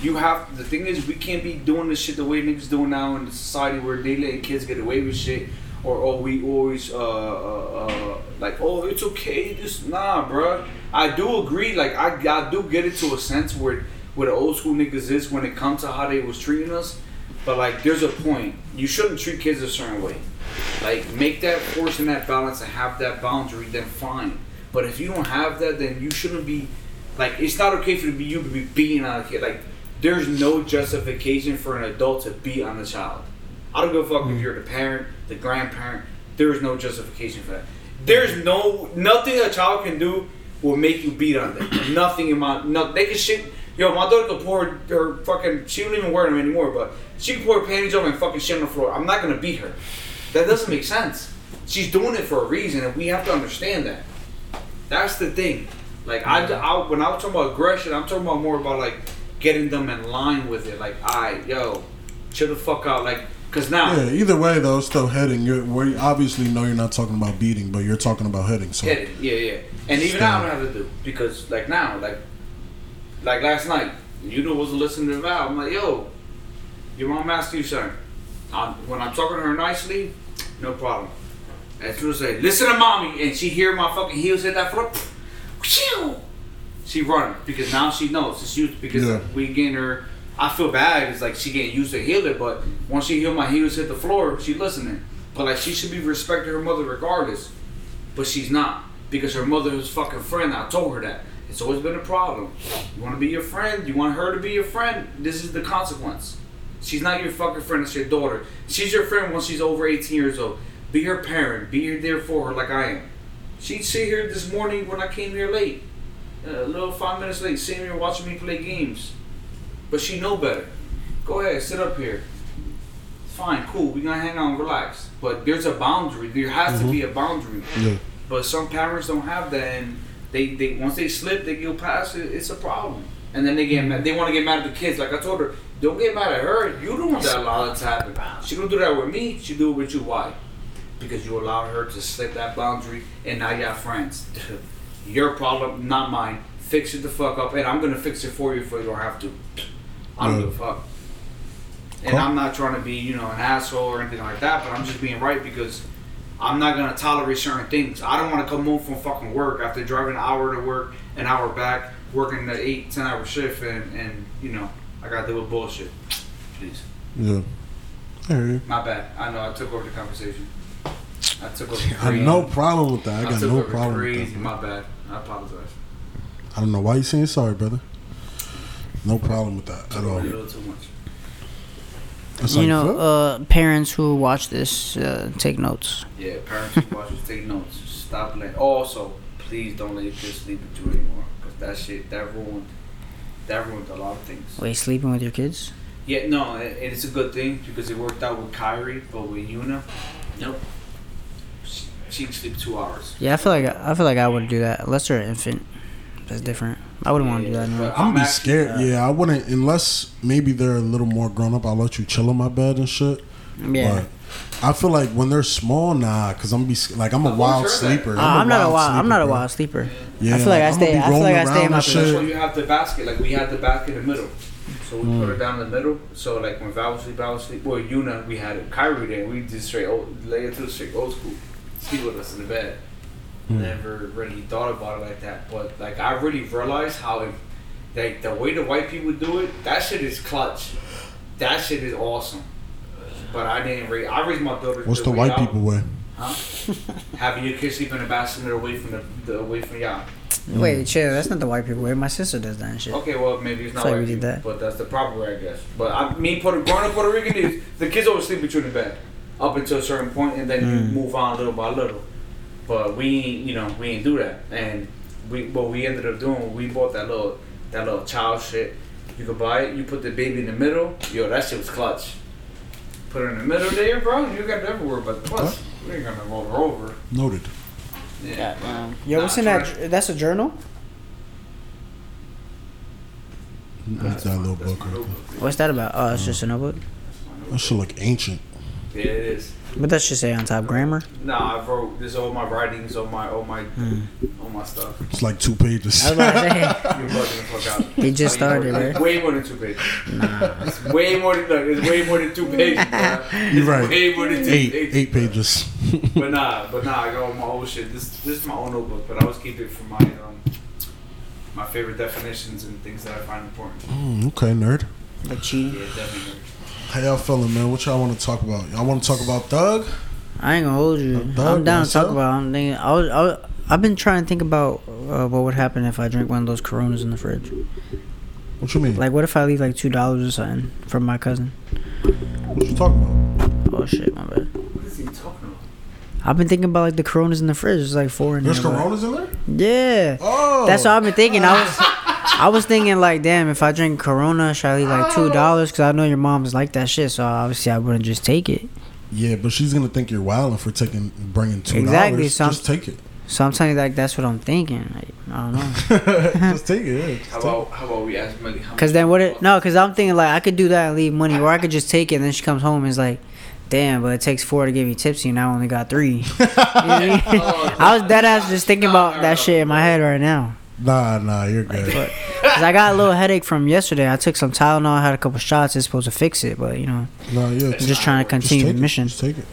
you have the thing is we can't be doing this shit the way niggas doing now in the society where they let kids get away with shit, or oh we always uh, uh, uh like oh it's okay just nah bruh. I do agree like I I do get it to a sense where where the old school niggas is when it comes to how they was treating us, but like there's a point you shouldn't treat kids a certain way. Like make that force and that balance and have that boundary, then fine. But if you don't have that, then you shouldn't be like it's not okay for you to be beating on a kid. Like there's no justification for an adult to beat on a child. I don't give a fuck if you're the parent, the grandparent. There is no justification for that. There's no nothing a child can do will make you beat on them. [coughs] nothing in my no. They can shit. Yo, my daughter could pour her, fucking. She don't even wear them anymore, but she can pour her panties over and fucking shit on the floor. I'm not gonna beat her. That doesn't make sense. She's doing it for a reason, and we have to understand that. That's the thing. Like I, I, when I was talking about aggression, I'm talking about more about like getting them in line with it. Like, I, yo, chill the fuck out. Like, cause now Yeah, either way though, it's still heading. You're we obviously know you're not talking about beating, but you're talking about heading. So it. Yeah, yeah. And even now I don't have to do because like now, like, like last night, you know, wasn't listening to Val. I'm like, yo, your mom asked you something. I'm, when I'm talking to her nicely, no problem. As soon as I say, listen to mommy, and she hear my fucking heels hit that floor, phew, she run because now she knows it's you because Yeah. we getting her. I feel bad. It's like she getting used to heal it, but once she hear my heels hit the floor, she listening. But like she should be respecting her mother regardless, but she's not because her mother is fucking friend. I told her that. It's always been a problem. You want to be your friend. You want her to be your friend. This is the consequence. She's not your fucking friend. It's your daughter. She's your friend once she's over 18 years old. Be her parent. Be here there for her like I am. She'd sit here this morning when I came here late, uh, a little five minutes late, sitting here watching me play games. But she know better. Go ahead, sit up here. It's fine, cool. We gonna hang out and relax. But there's a boundary. There has to be mm-hmm. a boundary. yeah, But some parents don't have that, and they, they once they slip, they go past it. It's a problem, and then they get mm-hmm. mad. They want to get mad at the kids. Like I told her, don't get mad at her. You don't want that allowed to happen. She don't do that with me. She do it with you. Why? Because you allowed her to slip that boundary, and now you have friends. [laughs] Your problem, not mine. Fix it the fuck up, and I'm gonna fix it for you if you don't have to. I don't give a mm. fuck. And Cool. I'm not trying to be, you know, an asshole or anything like that, but I'm just being right because I'm not gonna tolerate certain things. I don't want to come home from fucking work after driving an hour to work, an hour back, working the eight, ten hour shift, and and you know I gotta deal with bullshit. Please, yeah. I hear you. my bad. I know I took over the conversation. I took over. [laughs] I have no problem with that. I I got no problem with crazy. that. bro. My bad. I apologize. I don't know why you saying sorry, brother. No problem with that at all. a little too much. That's how you know, uh, parents who watch this, uh, take notes. Yeah, parents who watch this, take notes. Stop letting. Also, please don't let your kids sleep with you anymore, because that shit that ruined, that ruined a lot of things. Wait, sleeping with your kids? Yeah, no, and and it's a good thing because it worked out with Kyrie, but with Yuna, nope. She, she can sleep two hours. Yeah, I feel like I feel like I would do that unless they're an infant. That's different. I wouldn't want to do that. No. I'm gonna be actually- scared. Yeah, I wouldn't unless maybe they're a little more grown up. I'll let you chill on my bed and shit. Yeah. But I feel like when they're small, nah, because I'm be like I'm a I've wild always heard that. sleeper. Uh, I'm, not a wild. I'm sleeper, not a wild sleeper. Yeah, I feel like I I'm stay- I feel like I stay in my and So that's why you have the basket. Like we had the basket in the middle. So we put her down in the middle. So like when Val would sleep, Val would sleep. Well, Yuna, we had Kyrie there. We just straight old, lay into the straight old school. Sleep with us in the bed. Never really thought about it like that. But like I really realized how, it, like the way the white people do it, that shit is clutch. That shit is awesome. But I didn't raise. I raised my daughter. What's the way white out. people way? Huh? Having your kids sleep in the bassinet away from the, the away from y'all. Wait, chill. That's not the white people way. My sister does that and shit. Okay, well maybe it's not It's like white we did people, that. but that's the proper way, I guess. But I, me, Puerto, growing up Puerto Rican, is the kids always sleep with you in the bed up until a certain point, and then Mm. you move on little by little. But we, ain't, you know, we ain't do that, and we what we ended up doing, we bought that little that little child shit. You could buy it, you put the baby in the middle. Yo, that shit was clutch. Put it in the middle there, bro. You got never worry about the plus. We ain't gonna roll her over. Noted. Yeah. Um, yo, what's in that? correct. That's a journal. That's that little book. What's that about? Oh, it's just a notebook. That shit look ancient. Yeah, it is. But that should say on top grammar. Nah, I wrote this all my writings, all my all my Hmm. all my stuff. It's like two pages. I was about to say. [laughs] [laughs] You're bugging the fuck out. [laughs] He just you know, started, it's right? Way more than two pages. Nah. It's way more than look, it's way more than two pages. bro. You're right. Way more than two Eight, pages. eight pages. But nah, but nah, I got all my old shit. This this is my own notebook, but I always keep it for my um my favorite definitions and things that I find important. Mm, okay, nerd. Like cheating. Yeah, definitely. How y'all feeling, man? What y'all want to talk about? Y'all want to talk about Thug? I ain't gonna hold you. dog, I'm down to talk about. I'm thinking. I was. I was I've been trying to think about uh, what would happen if I drink one of those Coronas in the fridge. What you mean? Like, what if I leave like two dollars or something from my cousin? what you talking about? Oh shit, my bad. What is he talking about? I've been thinking about like the Coronas in the fridge. There's like four in There's there. There's Coronas in there? Yeah. Oh, That's what I've been thinking. I was, [laughs] I was thinking like, damn, if I drink Corona, should I leave like two oh. dollars? Because I know your mom's like that shit. So obviously I wouldn't just take it. Yeah, but she's gonna think you're wilding for taking bringing two dollars. Exactly, so I'm- Just take it. So I'm telling you, like that's what I'm thinking. Like, I don't know. [laughs] just take it. Yeah, just How take about how about we ask Millie? how Cause then what? It, no, cause I'm thinking like I could do that and leave money, or I could just take it and then she comes home and is like, damn, but it takes four to give you tipsy, and I only got three. [laughs] You know I mean? [laughs] Oh, I was dead ass just thinking about that shit in my head right now. Nah, nah, you're good. Cause I got a little headache from yesterday. I took some Tylenol, had a couple shots. It's supposed to fix it, but you know, nah, yeah. I'm just trying to continue the it. mission. Just take it.